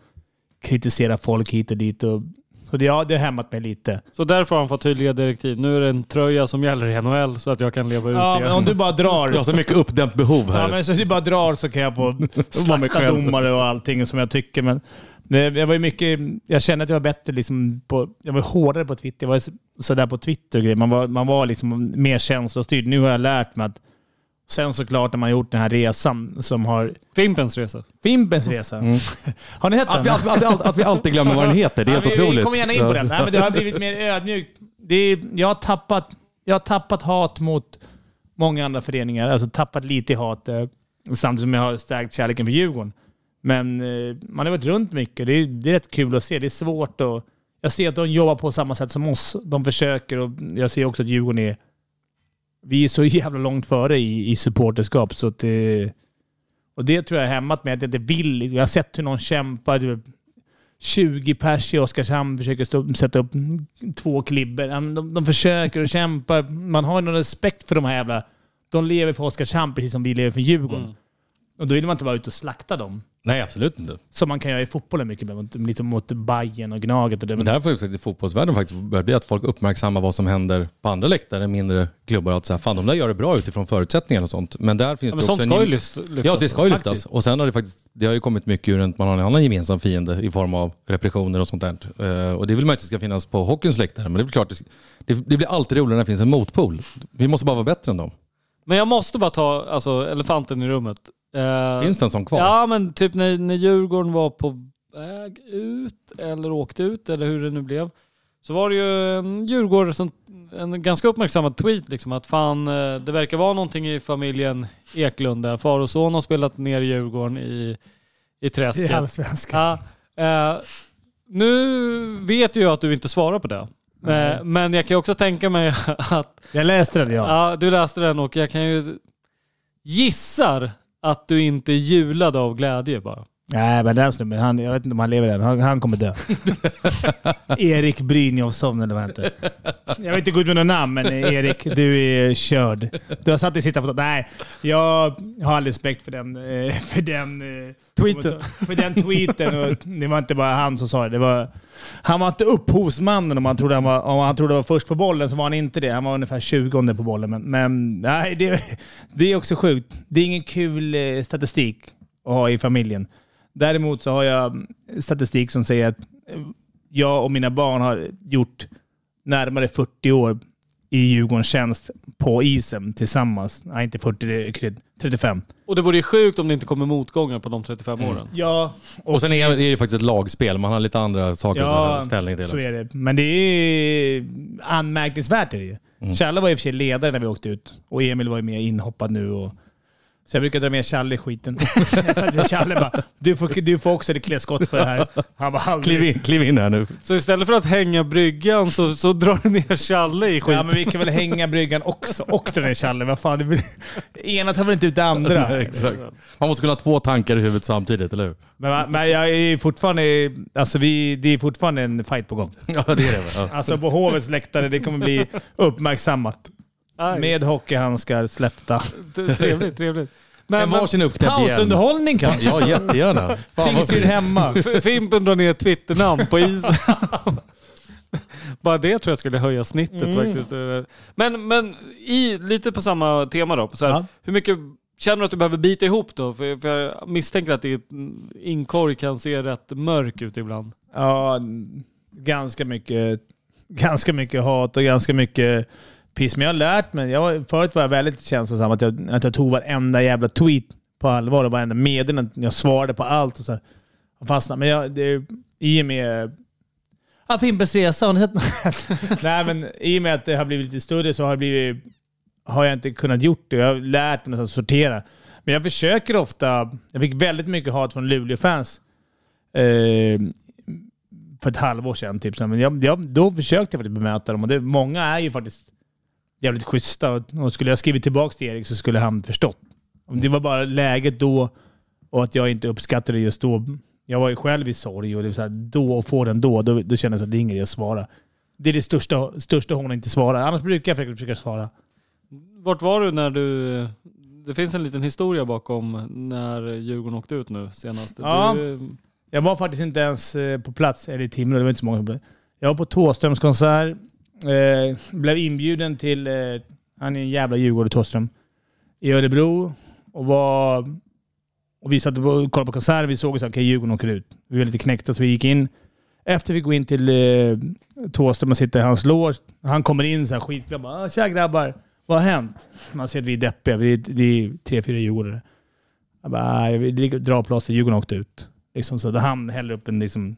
kritisera folk hit och dit. Och, så det, ja, det har hämmat mig lite. Så därför har han fått tydliga direktiv. Nu är det en tröja som gäller i NHL så att jag kan leva ut Ja, det. men om du bara drar... Jag har så mycket uppdämt behov här. Ja, men så du bara drar så kan jag få slakta domare och allting som jag tycker. Men det, jag var ju mycket... Jag kände att jag var bättre liksom på... Jag var hårdare på Twitter. Jag var sådär på Twitter och grejer. Man var, man var liksom mer känslostyrd. Nu har jag lärt mig att... Sen såklart när man gjort den här resan som har... Fimpens resa. Fimpens resa. Har ni Att vi, den? att, vi- att, alltid- att vi alltid glömmer vad den heter, det är Ja, helt vi, otroligt. Vi kommer gärna in på den. Nej, men det har blivit mer ödmjukt. Det är, jag, har tappat, jag har tappat hat mot många andra föreningar. Alltså tappat lite i hat. eh, Samtidigt som jag har stärkt kärleken för Djurgården. Men eh, man har varit runt mycket. Det är, det är rätt kul att se. Det är svårt att... Jag ser att de jobbar på samma sätt som oss. De försöker och jag ser också att Djurgården är... Vi är så jävla långt före i, i supporterskap så att det... Och det tror jag har hämmat mig att jag inte vill. Jag har sett hur någon kämpar. Typ 20 pers i Oskarshamn försöker stå, sätta upp två klibbor. De, de försöker och kämpar. Man har någon respekt för de här jävla... De lever för Oskarshamn precis som vi lever för Djurgården. Mm. Och då vill man inte vara ute och slakta dem. Nej, absolut inte. Som man kan göra i fotbollen mycket mer. Mot, lite mot Bajen och Gnaget. Och det. Men det här får ju faktiskt i fotbollsvärlden faktiskt börja bli att folk uppmärksammar vad som händer på andra läktare, mindre klubbar. Att säga, fan de där gör det bra utifrån förutsättningar och sånt. Men där finns Ja, det men också sånt ska ju gem- lyftas. lyftas. Ja, det ska ju lyftas. Faktiskt. Och sen har det faktiskt, det har ju kommit mycket ur att man har en annan gemensam fiende i form av repressioner och sånt där. Eh, och det vill man inte ska finnas på hockeyns läktare. Men det är väl klart, det, det, det blir alltid roligare när det finns en motpol. Vi måste bara vara bättre än dem. Men jag måste bara ta alltså, elefanten i rummet. Eh, Finns den som kvar? Ja, men typ när, när Djurgården var på väg ut eller åkte ut eller hur det nu blev. Så var det ju en Djurgården som, en ganska uppmärksammad tweet liksom att fan eh, det verkar vara någonting i familjen Eklund där. Far och son har spelat ner Djurgården i, i träsket. I allsvenskan. Ja, eh, nu vet ju jag att du inte svarar på det. Eh, men jag kan ju också tänka mig att Jag läste den ja. Ja, du läste den och jag kan ju gissar att du inte julade av glädje bara. Nej, men den snubben, han, jag vet inte om han lever än. Han, han kommer dö. Erik Brynjolfsson eller vad han heter. Jag vill inte gå ut med några namn, men Erik, du är körd. Du har satt dig sitta på... Nej, jag har all respekt för den... eh, För den eh, Tweeten. För den tweeten. Och det var inte bara han som sa det. det var, han var inte upphovsmannen om han trodde han var, om han trodde han var först på bollen, så var han inte det. Han var ungefär 20 på bollen. Men, men nej, det, det är också sjukt. Det är ingen kul eh, statistik att ha i familjen. Däremot så har jag statistik som säger att jag och mina barn har gjort närmare 40 år i Djurgårdens tjänst på isen tillsammans. Nej, inte 40, det är krydd. 35. Och det vore ju sjukt om det inte kommer motgångar på de 35 Mm. åren. Ja. Och, sen är, är det faktiskt ett lagspel. Man har lite andra saker att Ja, ta ställning till. så också. är det. Men det är anmärkningsvärt. Är det ju. Mm. Kjalla var i och för sig ledare när vi åkte ut och Emil var ju mer inhoppad nu. Och, Så jag brukar dra med Challe i skiten. Challe bara, du får, du får också ett klä för det här. Han bara, aldrig. Kliv in, kliv in här nu. Så istället för att hänga bryggan så, så drar du ner Challe i skiten? Ja, men vi kan väl hänga bryggan också och dra ner Challe. Vad fan, det vill, ena tar väl inte ut det andra. Nej, exakt. Man måste kunna ha två tankar i huvudet samtidigt, eller hur? Men, men jag är fortfarande... Alltså vi, det är fortfarande en fight på gång. Ja, det är det. Ja. Alltså på Hovets läktare, det kommer bli uppmärksammat. Aj. Med hockeyhandskar släppta. Trevligt, trevligt. Men varsin uppknäppt igen. Pausunderhållning kanske? Ja, jättegärna. Tingsryd hemma. Fimpen drar ner Twitternamn på isen. Bara det tror jag skulle höja snittet Mm. faktiskt. Men, men i, lite på samma tema då. Så här, Ja. Hur mycket känner du att du behöver bita ihop då? För, för jag misstänker att ditt inkorg kan se rätt mörk ut ibland. Ja, ganska mycket, ganska mycket hat och ganska mycket piss. Men jag har lärt mig. Jag förut var jag väldigt känslosam. Att jag, att jag tog varenda jävla tweet på allvar och varenda meddelande. Jag svarade på allt och så. här. Jag fastnade. Men jag, det, i och med... Ja, Fimpens Resa. Har ni sett Nej, men i och med att det har blivit lite större så har, det blivit, har jag inte kunnat gjort det. Jag har lärt mig att sortera. Men jag försöker ofta... Jag fick väldigt mycket hat från Luleå-fans. Eh, för ett halvår sedan. Typ. Men jag, jag, då försökte jag faktiskt bemöta dem. Och det, många är ju faktiskt jävligt schyssta. Och, skulle jag skrivit tillbaka till Erik så skulle han förstått. Om det var bara läget då och att jag inte uppskattade det just då. Jag var ju själv i sorg och det så här, då och få den då, då, då kändes det att det är ingen idé att svara. Det är det största, största att inte svara. Annars brukar jag försöka, försöka svara. Vart var du när du... Det finns en liten historia bakom när Djurgården åkte ut nu senast. Ja. Du, Jag var faktiskt inte ens eh, på plats, eller i Timrå, det var inte så många som blev. Jag var på Thåströms konsert. Eh, blev inbjuden till, eh, han är en jävla djurgårdare Thåström, i Örebro. Och var... Och vi satt och kollade på konserter. Vi såg att okay, Djurgården åker ut. Vi var lite knäckta så vi gick in. Efter vi går in till eh, Thåström och sitter i hans loge. Han kommer in så här skitglad. bara, ah, Tja grabbar, vad har hänt? Man ser att vi är deppiga. Vi är, det är tre, fyra Djurgårdare. Jag bara, ah, jag vill dra plåster. Djurgården åkte ut. Liksom så. Då han häller upp en liksom,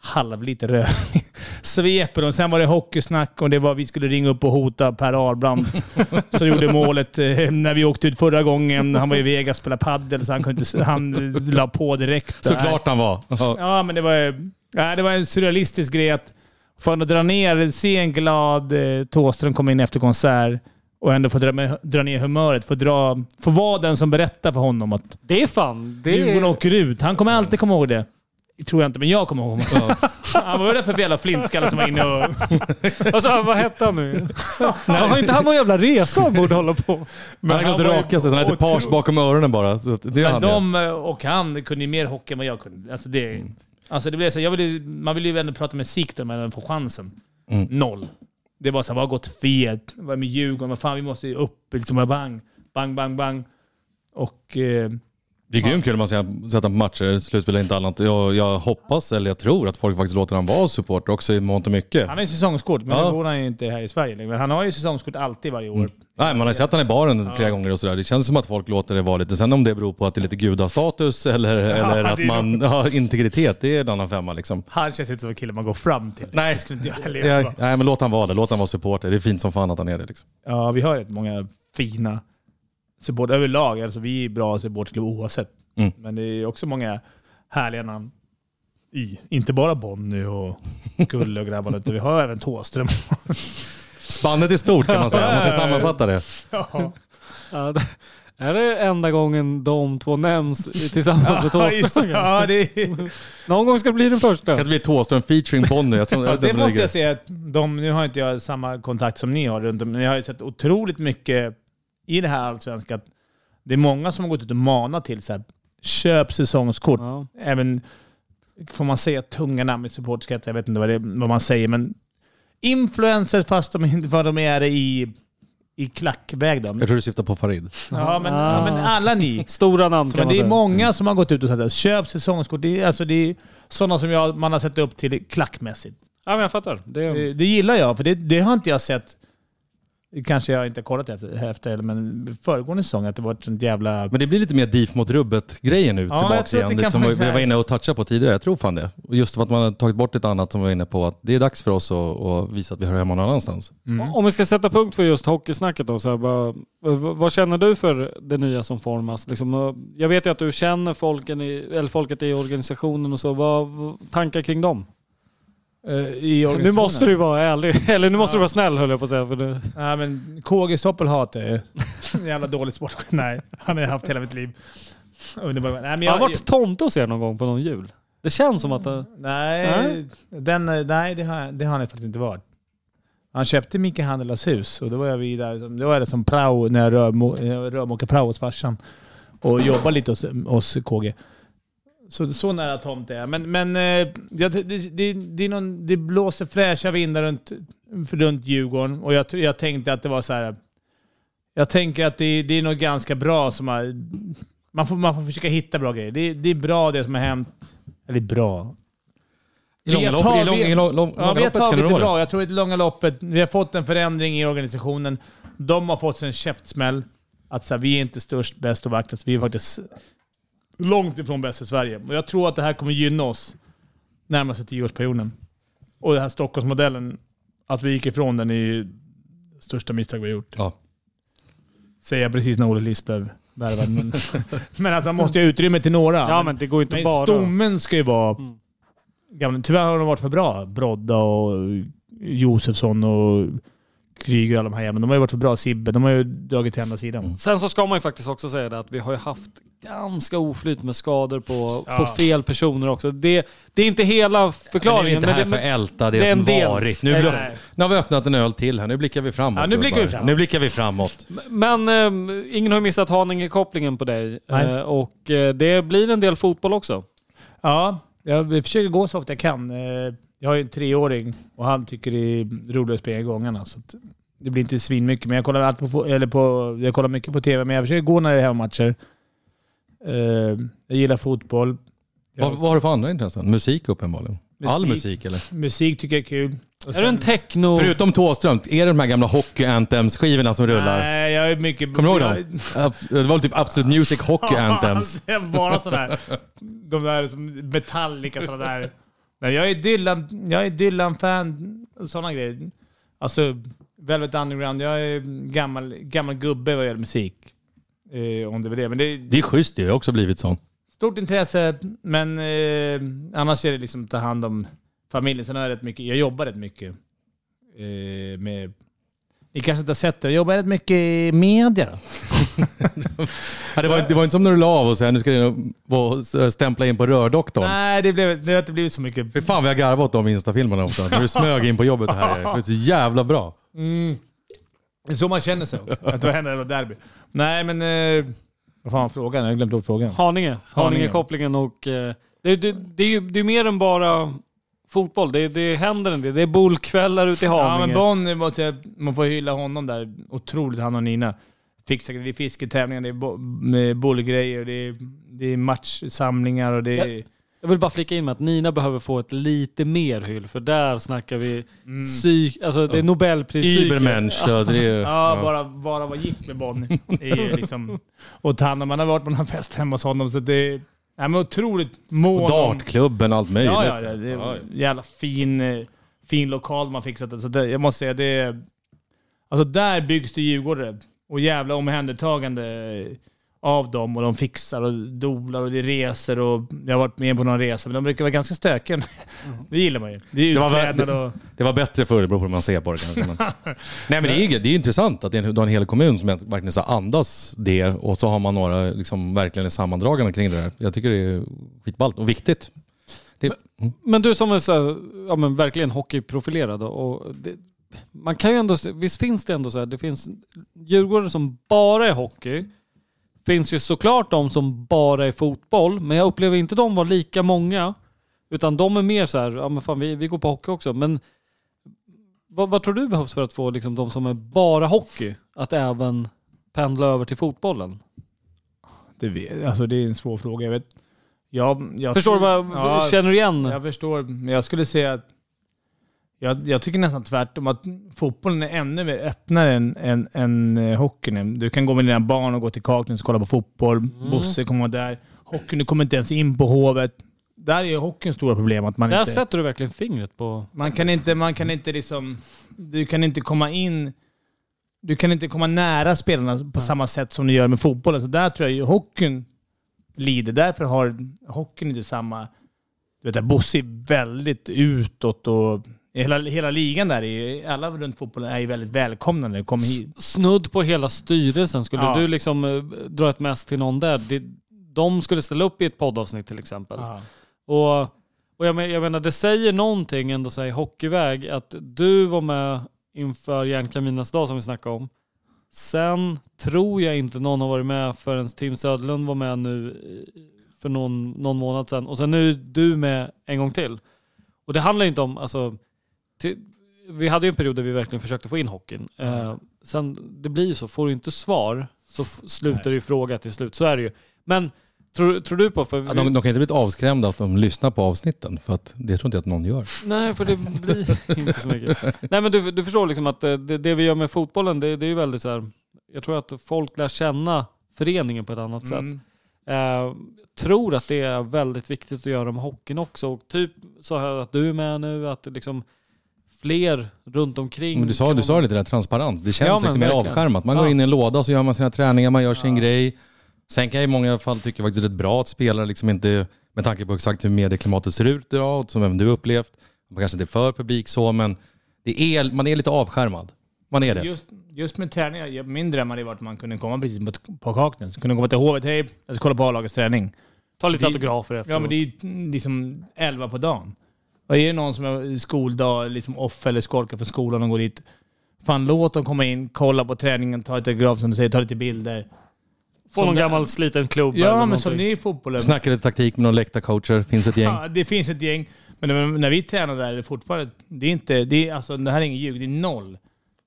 halv liter röd. Sveper och sen var det hockeysnack och det var vi skulle ringa upp och hota Per Arbrandt som gjorde målet eh, när vi åkte ut förra gången. Han var i Vegas och spelade padel så han, kunde inte, han la på direkt. Såklart han var. Ja. Men det var, ja, det var en surrealistisk grej att få dra ner, se en glad eh, Thåström komma in efter konsert och ändå få dra, med, dra ner humöret. Få, dra, få vara den som berättar för honom att det är fan... Det Djurgården är, åker ut. Han kommer alltid komma ihåg det. Tror jag inte, men jag kommer ihåg honom. Han var väl för jävla flintskalle som var inne och... alltså, vad hette han nu? Har inte han någon jävla resa han borde hålla på? Men han var ju raka sig, så han otro- page bakom öronen bara. Så det är Men han de eh, och han kunde ju mer hockey än vad jag kunde. Alltså det, alltså det blev så, jag ville, man vill ju ändå prata med Siktor när man får chansen. Mm. Noll. Det var så här, vad har gått fel? Vad är med Djurgården? Vad fan, vi måste ju upp. Liksom, bang, bang, bang, bang. Och... Eh, Det är grymt kul man ser sätta på matcher, slutspel inte annat. Jag, jag hoppas, eller jag tror, att folk faktiskt låter han vara supporter också i mångt och mycket. han har ju säsongskort, men Ja. nu bor han ju inte här i Sverige längre. Han har ju säsongskort alltid varje år. Nej, man har ju sett han i baren flera gånger och sådär. Det känns som att folk låter det vara lite. Sen om det beror på att det är lite gudastatus eller, eller det att man har integritet, det är en annan femma liksom. Han känns inte som en kille man går fram till. Nej. Det inte jag Ja, nej men låt han vara det, låt han vara supporter. Det är fint som fan att han är det liksom. Ja, vi har rätt många fina supportrar överlag. Alltså vi är bra supporterklubb oavsett. Mm. Men det är också många härliga namn i. Inte bara Bonny och Gulle och grabbarna, utan vi har även Thåström. Spannet är stort kan man säga, om man ska sammanfatta det. Ja. Ja, det, är det enda gången de två nämns tillsammans med Thåström? ja, det, är, Någon gång ska det bli den första. Kan det bli Thåström featuring Bonnie? Jag tror, fast det måste jag säga att de, nu har inte jag samma kontakt som ni har runt om, men jag har ju sett otroligt mycket i det här allsvenska. att Det är många som har gått ut och manat till så här, köp säsongskort. Ja. även, får man säga tunga namn i supporterskretsen? Jag vet inte vad, det, vad man säger, men influencers fast de inte vad de är i, i klackväg. Då. Jag tror du syftar på Farid. Ja, men, ja, men alla ni. Stora namn Så, kan man det är många som har gått ut och sagt att köp säsongskort. Det är, alltså, det är sådana som jag, man har sett upp till klackmässigt. Ja, men jag fattar. Det är... Det, det gillar jag, för det, det har inte jag sett kanske jag inte har kollat efter, efter men föregående säsong att det var ett sånt jävla... Men det blir lite mer DIF mot rubbet-grejen nu Ja, att igen. det Lite som vi var inne och touchade på tidigare. Jag tror fan det. Och just för att man har tagit bort ett annat som vi var inne på. Att det är dags för oss att, att visa att vi hör hemma någon annanstans. Mm. Om vi ska sätta punkt för just hockeysnacket då, så här, bara, vad, känner du för det nya som formas? Liksom, jag vet ju att du känner folken i, eller folket i organisationen och så. Vad, vad tankar kring dem? Eh, Nu måste du vara ärlig, eller nu måste Ja. du vara snäll höll jag på att säga. För nu. Nej men KG Stoppel hatar jag ju. Jävla dålig sport. Nej, han har jag haft hela mitt liv. Underbar. Nej, men Jag har varit tomte hos er någon gång på någon jul. Det känns som att... det- Nej, Nej. Den, nej det, har, det har han faktiskt inte varit. Han köpte Micke Handelas hus och då var jag vid där. Då var jag som prao när jag rörmo, jag rörmokade prao hos farsan. Och jobbade lite hos, hos KG. Så, så nära tomt är jag. Men, men eh, det, det, det, någon, det blåser fräscha vindar runt, runt Djurgården. Och jag, jag tänkte att det var så här. Jag tänker att det, det är nog ganska bra som har... Man får, man får försöka hitta bra grejer. Det, det är bra det som har hänt. Eller bra. I långa Vi har lopp- tag- i lång- vi- i lång- lång- ja, långa vi har loppet tagit det. bra. Jag tror i det långa loppet, vi har fått en förändring i organisationen. De har fått sig en käftsmäll. Att så här, vi är inte störst, bäst och vackrast. Vi är faktiskt långt ifrån bäst i Sverige. Och jag tror att det här kommer gynna oss närmaste tioårsperioden. Och den här Stockholmsmodellen, att vi gick ifrån den är ju största misstag vi har gjort. Ja. Säger jag precis när Olle Liss blev värvad. Men, men att man måste ju ha utrymme till några. Ja men det går inte Men bara... stommen ska ju vara... Mm. Gamla, tyvärr har de varit för bra. Brodda och Josefsson och Kryger och alla de här jävlarna. De har ju varit för bra. Sibbe, de har ju dragit till andra sidan. Sen så ska man ju faktiskt också säga det att vi har ju haft ganska oflyt med skador på, Ja. på fel personer också. Det, det är inte hela förklaringen. Men vi är inte här det, för att älta det, det är en som del. varit. Nu, blir- nu har vi öppnat en öl till här. Nu blickar vi framåt. Ja, nu blickar vi framåt. Nu blickar vi framåt. Men eh, ingen har missat Haninge-kopplingen på dig. Eh, och eh, det blir en del fotboll också. Ja, jag försöker gå så ofta jag kan. Jag har ju en treåring och han tycker det är roligt att springa i gångarna. Så att det blir inte svin mycket. Men jag kollar, allt på, eller på, jag kollar mycket på TV, men jag försöker gå när det är hemmamatcher. Eh, Jag gillar fotboll. Vad, vad har du för andra intressen? Musik uppenbarligen. All Musik. musik eller? Musik tycker jag är kul. Och Är du en sen- techno... Förutom Thåström, är det de här gamla hockey anthems skivorna som rullar? Nej, jag är mycket... Kommer du ihåg dem? Det var typ Absolute Music Hockey Anthems. Bara sådär. De där som Metallica sådana där. Nej, jag är Dylan, jag är Dylan-fan och sådana grejer. Alltså, Velvet Underground. Jag är gammal, gammal gubbe vad gäller musik. Eh, om det var det. Men det är Det är schysst det, har också blivit sån. stort intresse, men eh, annars är det liksom ta hand om familjen. Sen har jag rätt mycket, jag jobbar rätt mycket eh, med... Ni kanske inte har sett det, jag jobbar rätt mycket i media. Ja, det, var, det var inte som när du la av och sa nu ska du stämpla in på rördoktorn. Nej, det, blev, det har inte blivit så mycket. Fy fan vi har garvat åt de instafilmerna också. När du smög in på jobbet här. Det är så jävla bra. Mm. Det är så man känner sig. Att det händer något derby. Nej, men... Eh, vad fan var frågan? Jag har glömt bort frågan. Haninge. Haninge-kopplingen och... eh, Det, det, det är ju det är mer än bara fotboll. Det, det händer en del. Det är bollkvällar ute i Ja, Haninge. men Bonn, måste jag- man får hylla honom där. Otroligt, han och Nina. Fixar, det är fisketävlingar, det är bo, med bollgrejer, det är, det är matchsamlingar och det är... Jag vill bara flika in med att Nina behöver få ett lite mer hyll, för där snackar vi Mm. psyk... Alltså det är Nobelpris Übermensch. Ja, det är, Ja, ja. bara, bara vara gift med Bonn är ju liksom... Och ta hand om, man har varit på någon fest hemma hos honom, så det Ja, men otroligt mån Och om- dartklubben, allt möjligt. Ja, ja, ja, det är en jävla fin, eh, fin lokal man fixat. Så det, jag måste säga, det är... Alltså där byggs det Djurgården. Och jävla omhändertagande av dem. Och de fixar och dolar och det är resor och... Jag har varit med på någon resa, men de brukar vara ganska stökiga. Det gillar man ju. Det är Det var och... Det var bättre förr, det beror på hur man ser på det kanske. Men... Nej men det är ju det är intressant att det är en, du har en hel kommun som verkligen så andas det och så har man några liksom verkligen sammandragande kring det där. Jag tycker det är skitballt och viktigt. Det, mm. Men du som är så här, ja, men verkligen hockeyprofilerad och det, man kan ju ändå, visst finns det ändå så här, det finns Djurgårdare som bara är hockey. Finns ju såklart de som bara är fotboll, men jag upplever inte de var lika många. Utan de är mer så här, ja men fan vi, vi går på hockey också. Men vad, vad tror du behövs för att få liksom, de som är bara hockey att även pendla över till fotbollen? Det, vet, alltså det är en svår fråga. Jag vet, jag, jag Förstår du vad, Ja, känner igen? Jag förstår, men jag skulle säga att Jag, jag tycker nästan tvärtom att fotbollen är ännu mer öppnare än, än, än eh, hockeyn. Du kan gå med dina barn och gå till Kaknäs och kolla på fotboll. Mm. Bosse kommer vara där. Hockeyn, du kommer inte ens in på Hovet. Där är hockeyns stora problem. Att man Där inte, sätter du verkligen fingret på... man kan inte, man kan inte liksom... Du kan inte komma in... Du kan inte komma nära spelarna på samma sätt som du gör med fotbollen. Så där tror jag ju hockeyn lider. Därför har hockeyn inte samma... Du vet, Bosse är väldigt utåt och hela, hela ligan där, är, alla runt fotbollen är ju väldigt välkomna när de kommer hit. Snudd på hela styrelsen. Skulle Ja. du liksom eh, dra ett mest till någon där, det, de skulle ställa upp i ett poddavsnitt till exempel. Ja. Och, och jag, men, jag menar, det säger någonting ändå så här, i hockeyväg att du var med inför Järnkaminernas dag som vi snackade om. Sen tror jag inte någon har varit med förrän Tim Söderlund var med nu eh, för någon, någon månad sedan. Och sen nu är du med en gång till. Och det handlar inte om, alltså, till, vi hade ju en period där vi verkligen försökte få in hockeyn. Eh, sen, det blir ju så, får du inte svar så slutar det ju fråga till slut. Så är det ju. Men tror, tror du på, för Ja, de, de kan inte bli avskrämda att de lyssnar på avsnitten, för att det tror inte jag att någon gör. Nej, för det blir inte så mycket. Nej, men du, du förstår liksom att eh, det, det vi gör med fotbollen, det, det är ju väldigt så här. Jag tror att folk lär känna föreningen på ett annat sätt. Mm. Eh, tror att det är väldigt viktigt att göra med hockeyn också. Och typ så här att du är med nu, att liksom fler runt omkring. Men du sa, du sa lite där, transparens. Det känns Ja, liksom mer avskärmat. Man Ja. går in i en låda och så gör man sina träningar, man gör sin grej. Sen kan jag i många fall tycka faktiskt det är rätt bra att spelare liksom inte, med tanke på exakt hur medieklimatet ser ut idag, och som även du upplevt, man kanske inte är för publik så, men det är, man är lite avskärmad. Man är det. Just, just med träningar, min dröm hade varit att man kunde komma precis på, på. Kunde komma till Hovet, hej, jag ska kolla på A-lagets träning. Ta lite Det- autografer efter. Ja, men det är liksom 11 på dagen. Och är det någon som är skoldag, liksom off eller skolkar för skolan och går dit. Fan, låt dem komma in, kolla på träningen, ta ett autograf som du säger, ta lite bilder. Få någon gammal sliten klubb eller Ja, men någonting. som ni i fotbollen. Snacka lite taktik med några läktarcoacher, finns ett gäng. Ja, det finns ett gäng. Men när- vi tränar där är det fortfarande... Det är inte... Det, är, alltså, det här är ingen ljug. Det är noll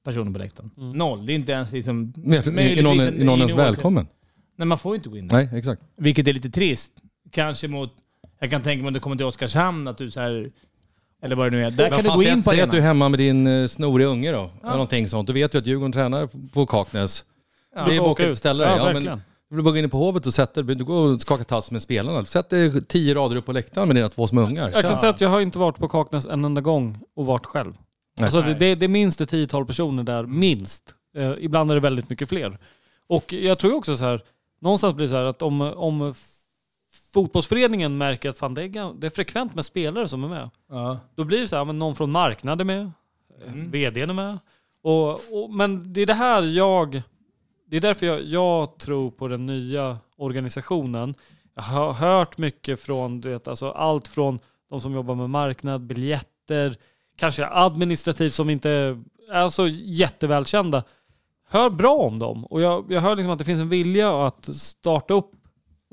personer på läktaren. Noll. Det är inte ens liksom... Tror- Är någon, en- är någon ens välkommen? Nej, man får ju inte gå in där. Nej, exakt. Vilket är lite trist. Kanske mot... Jag kan tänka mig om du kommer till Oskarshamn, att du så här... Eller vad det nu är. Där Men kan du gå in på Säg att du är hemma med din eh, snoriga unge då, eller någonting sånt. Du vet ju att Djurgården tränar på Kaknäs. Ja, det är ut. ut ställa Ja. Ja, men du vill bara gå in på Hovet och sätta dig, du går och skakar tass med spelarna. Sätt dig tio rader upp på läktaren med dina två små ungar. Jag kan säga att jag har inte varit på Kaknäs en enda gång och varit själv. Nej. Alltså det, det, det är minst ett tiotal personer där, minst. Eh, ibland är det väldigt mycket fler. Och jag tror också så här, någonstans blir det så här att om, om fotbollsföreningen märker att fan, det, är, det är frekvent med spelare som är med. Ja. Då blir det så här, men någon från marknad är med, Mm. vdn är med. Och, och, men det är det här jag, det är därför jag, jag tror på den nya organisationen. Jag har hört mycket från, du vet, alltså allt från de som jobbar med marknad, biljetter, kanske administrativt som inte är så jättevälkända. Hör bra om dem. Och jag, jag hör liksom att det finns en vilja att starta upp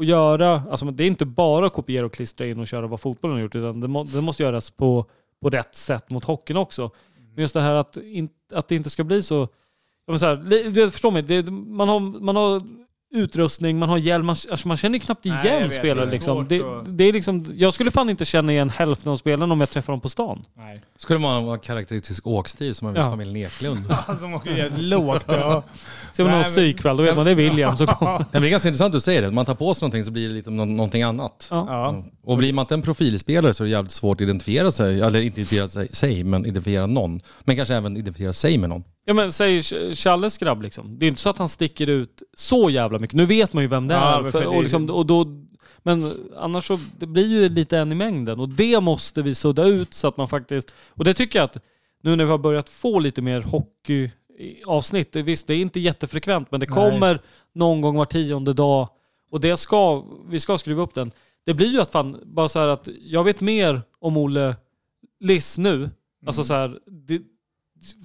och göra, alltså det är inte bara att kopiera och klistra in och köra vad fotbollen har gjort, utan det, må, det måste göras på, på rätt sätt mot hockeyn också. Men just det här att, in, att det inte ska bli så, jag menar så här, du förstår mig, det, man, har, man har utrustning, man har hjälm, man, alltså man känner knappt Nej, igen jag vet, spelare. det är liksom. Det, det är liksom, jag skulle fan inte känna igen hälften av spelarna om jag träffar dem på stan. Nej. Skulle man ha karaktäristisk åkstil som en viss Ja. familj Eklund. Som åker jävligt lågt. Ja. Ser man Nej, någon men- psykkväll, då vet man det är William. Så kommer. Det är ganska intressant att du säger det. Man tar på sig någonting så blir det lite nå- någonting annat. Ja. Ja. Och blir man inte en profilspelare så är det jävligt svårt att identifiera sig, eller inte identifiera sig, sig men identifiera någon. Men kanske även identifiera sig med någon. Ja men säg Ch- Challes grabb liksom. Det är inte så att han sticker ut så jävla mycket. Nu vet man ju vem det Ja, är. För, för det- och liksom, och då, men annars så det blir ju lite en i mängden. Och det måste vi sudda ut så att man faktiskt... Och det tycker jag att nu när vi har börjat få lite mer hockey i avsnitt. det- Visst, det är inte jättefrekvent men det Nej. kommer någon gång var tionde dag. Och det ska, vi ska skruva upp den. Det blir ju att fan, bara så här att jag vet mer om Olle Liss nu. Alltså så här, det,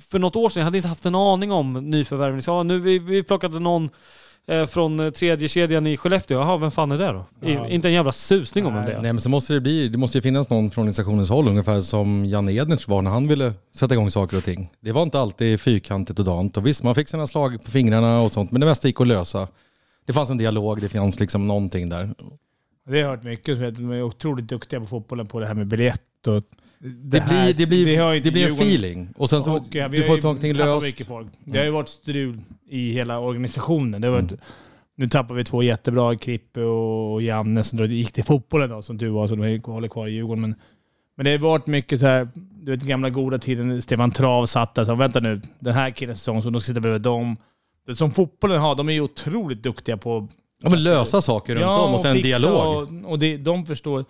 för något år sedan, jag hade inte haft en aning om nyförvärven. Så, ja, nu vi, vi plockade någon eh, från eh, tredje kedjan i Skellefteå. Jaha, vem fan är det då? Ja. I, inte en jävla susning om vem det är. Nej men så måste det bli, det måste ju finnas någon från organisationens håll ungefär som Janne Ednertz var när han ville sätta igång saker och ting. Det var inte alltid fyrkantigt och dant och visst man fick sina slag på fingrarna och sånt men det mesta gick att lösa. Det fanns en dialog, det fanns liksom någonting där. Det har hört mycket. vet jag, De är otroligt duktiga på fotbollen på det här med biljett och Det, här- blir, det, blir, det det, blir en feeling. Och sen så, Och, ja, du får någonting löst. Det har ju varit strul i hela organisationen. Det har varit, Mm. Nu tappar vi två jättebra, Krippe och Janne som gick till fotbollen då, som tur var, så de håller kvar i Djurgården. Men, men det har varit mycket så här, du vet gamla goda tiden, Stefan Trav satt där så vänta nu, den här killens säsong, så de ska sitta bredvid dem. Det som fotbollen har, de är ju otroligt duktiga på Ja, men lösa saker runt om och sen fixa dialog. Och, och det, de förstår.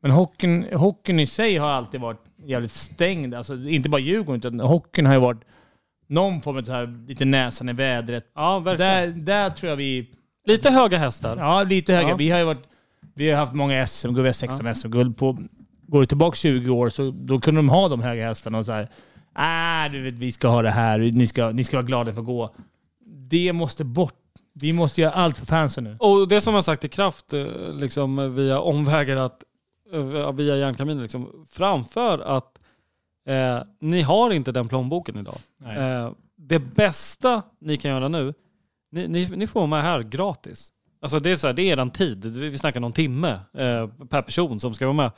Men hockeyn, hockeyn i sig har alltid varit jävligt stängd. Alltså, inte bara Djurgården, utan hockeyn har ju varit någon form av så här, lite näsan i vädret. Ja. Där, där tror jag vi... Lite höga hästar. Ja, lite höga. Ja. Vi har ju varit... Vi har haft många SM-guld, vi har 16 SM-guld. På, går du tillbaka 20 år så då kunde de ha de höga hästarna och så här. Ah, du vet, vi ska ha det här. Ni ska, ni ska vara glada för att gå. Det måste bort. Vi måste göra allt för fansen nu. Och det som jag sagt i kraft, eh, liksom via omvägar, att, via järnkaminen, liksom, framför att eh, ni har inte den plånboken idag. Eh, det bästa ni kan göra nu, ni, ni, ni får vara med här gratis. Alltså det är, så här, det är eran tid. Vi vi snackar någon timme eh, per person som ska vara med.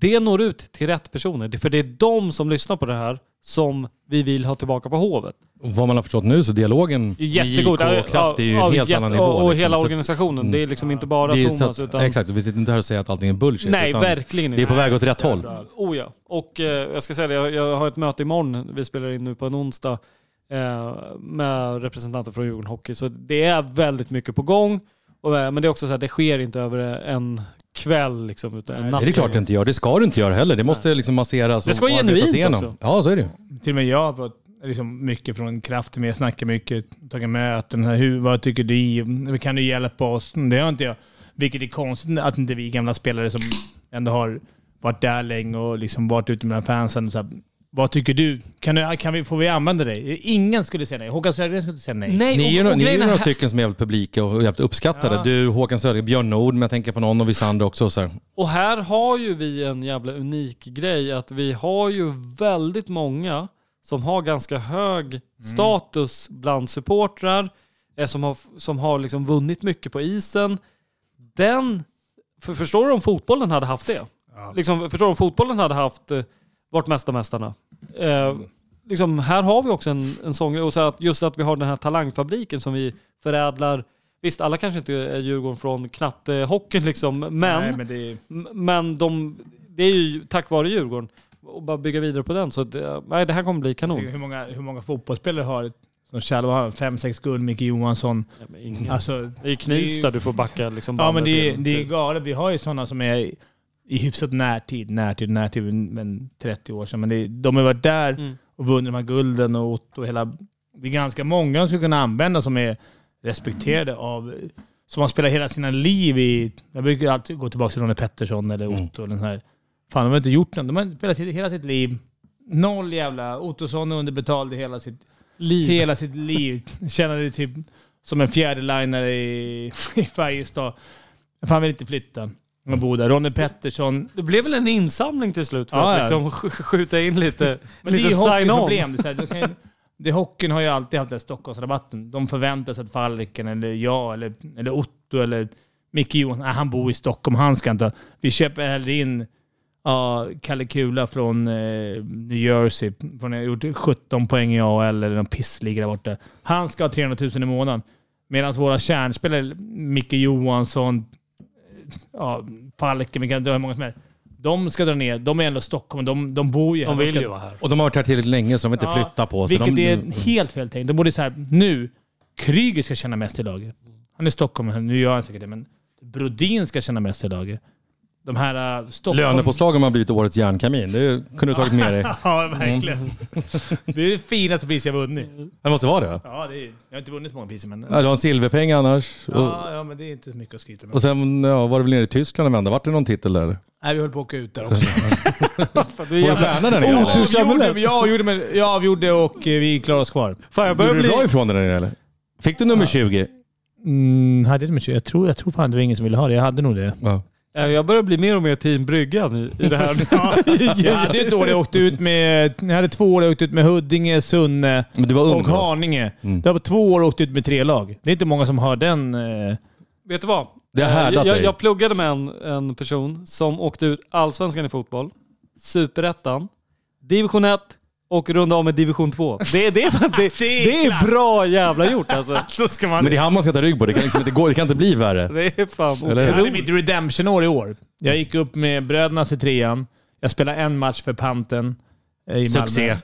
Det når ut till rätt personer. För det är de som lyssnar på det här som vi vill ha tillbaka på Hovet. Och vad man har förstått nu så dialogen med Jättegod. JK och Kraft är ju en helt annan nivå. Och, liksom. hela att- organisationen. Det är liksom inte bara det Thomas att, utan... Exakt, vi sitter inte här och säger att allting är bullshit. Nej, verkligen Det är inte. på väg åt rätt håll. Oh ja. Och eh, jag ska säga det, jag, jag har ett möte imorgon. Vi spelar in nu på en onsdag. Eh, med representanter från Djurgården Hockey. Så det är väldigt mycket på gång. Och, eh, men det är också så här, det sker inte över en kväll liksom. Utan Nej, det är klart det inte gör. Det ska du inte göra heller. Det måste liksom masseras Det ska och vara genuint igenom. också. Ja, så är det. Till och med jag har fått liksom mycket från kraften med. Jag snackar mycket, tagit möten. Hur, vad tycker du? Kan du hjälpa oss? Det har inte jag. Vilket är konstigt att inte vi gamla spelare som ändå har varit där länge och liksom varit ute med fansen. Så här, vad tycker du? Kan, du, kan vi, får vi använda dig? Ingen skulle säga nej. Håkan Södergren skulle inte säga nej. Nej, Ni är ju och, och ni är några här- stycken som är jävligt publika och jävligt uppskattade. Ja. Du, Håkan Södergren, Björn Nord, men jag tänker på någon och vissa andra också. Så här. Och här har ju vi en jävla unik grej att vi har ju väldigt många som har ganska hög status bland supportrar, eh, som har, som har liksom vunnit mycket på isen. Den, för, förstår du om fotbollen hade haft det? Liksom, förstår du om fotbollen hade haft eh, vart mesta mästarna? Eh, liksom, här har vi också en, en sån grej. Och så att just att vi har den här talangfabriken som vi förädlar. Visst, alla kanske inte är Djurgården från knattehockeyn liksom, men, Nej, men det Men de, det är ju tack vare Djurgården. Och bara bygga vidare på den. Så att, eh, nej, det här kommer bli kanon. hur, många, hur många fotbollsspelare har som Kjell har? Fem, sex guld. Micke Johansson. Ingen. Alltså, det är Knivsta du får backa liksom. Ja, men det är, det är galet. Vi har ju sådana som är i hyfsat närtid, närtid, närtid, men 30 år sedan. Men det, de har varit där Mm. och vunnit de här gulden och Otto och hela... Det är ganska många som skulle kunna använda som är respekterade av... Som har spelat hela sina liv i... Jag brukar alltid gå tillbaka till Ronny Pettersson eller Mm. Otto. Eller den här. Fan, de har inte gjort något. De har spelat sitt- hela sitt liv. Noll jävla... Ottosson är underbetald i hela sitt Liv. hela sitt liv. Känner typ som en fjärdelinare i, i Färjestad. Fan vill inte flytta. Man bor där. Ronny Pettersson. Det blev väl en insamling till slut för Ja, att liksom sk- skjuta in lite, Men det är lite sign-on. Det är kan ju- det, hockeyn har ju alltid haft den Stockholmsrabatten. De förväntar sig att Falken eller jag eller, eller Otto eller Micke Johansson, nej, han bor i Stockholm, han ska inte. Vi köper hellre in ja, Kalle Kula från eh, New Jersey. Från, har gjort 17 poäng i AHL eller någon pissliga där borta. Han ska ha 300 000 i månaden. Medan våra kärnspelare, Micke Johansson, ja, Falken, vi kan dra hur många som helst. De ska dra ner. De är ändå Stockholm. De, de bor ju här. De vill ju vara här. Och de har varit här tillräckligt länge så de vill inte Ja, flytta på sig. Vilket de, är helt fel tänkt. De borde så här, nu, Kryger ska känna mest i laget. Han är stockholmare, nu gör han säkert det, men Brodin ska känna mest i laget. De här uh, Stockholm... Lönepåslagen har blivit årets järnkamin. Det kunde du tagit med dig. ja, verkligen. Det är det finaste priset jag vunnit. Det måste vara det. Ja, det är, jag har inte vunnit så många priser, men... Ja, du har en silverpeng annars. Och, Ja, ja, men det är inte så mycket att skryta med. och sen ja, var det väl nere i Tyskland och vända. Vart det någon titel där? Nej, vi höll på att åka ut där också. Du Var du jävla- stjärna där nere? Ja, gjorde, jag, gjorde, men jag avgjorde och eh, vi klarade oss kvar. Fan, jag börjar du bli... bra ifrån dig där nere eller? Fick du nummer 20? Mm, hade det med, jag, tror, jag tror fan det var ingen som ville ha det. Jag hade nog det. Ja. Ja, Jag börjar bli mer och mer team Bryggan i, i det här. Jag hade ett år jag åkte ut med... Jag hade två år jag åkte ut med Huddinge, Sunne och? Haninge. Mm. Det var två år jag åkte ut med tre lag. Det är inte många som har den... Eh, Vet du vad? Det har Eh, jag, dig. jag pluggade med en, en person som åkte ut allsvenskan i fotboll. Superettan, Division 1 och runda av med Division 2. Det, är- det, är- det, Det är det är bra jävla gjort alltså. Då ska man... Men det är han man ska ta rygg på. Det kan, liksom inte gå, det kan inte bli värre. Det är fan Eller? Hade otroligt. mitt redemption-år i år. Jag gick upp med bröderna i trean. Jag spelade en match för Panten eh, i Malmö. Succé.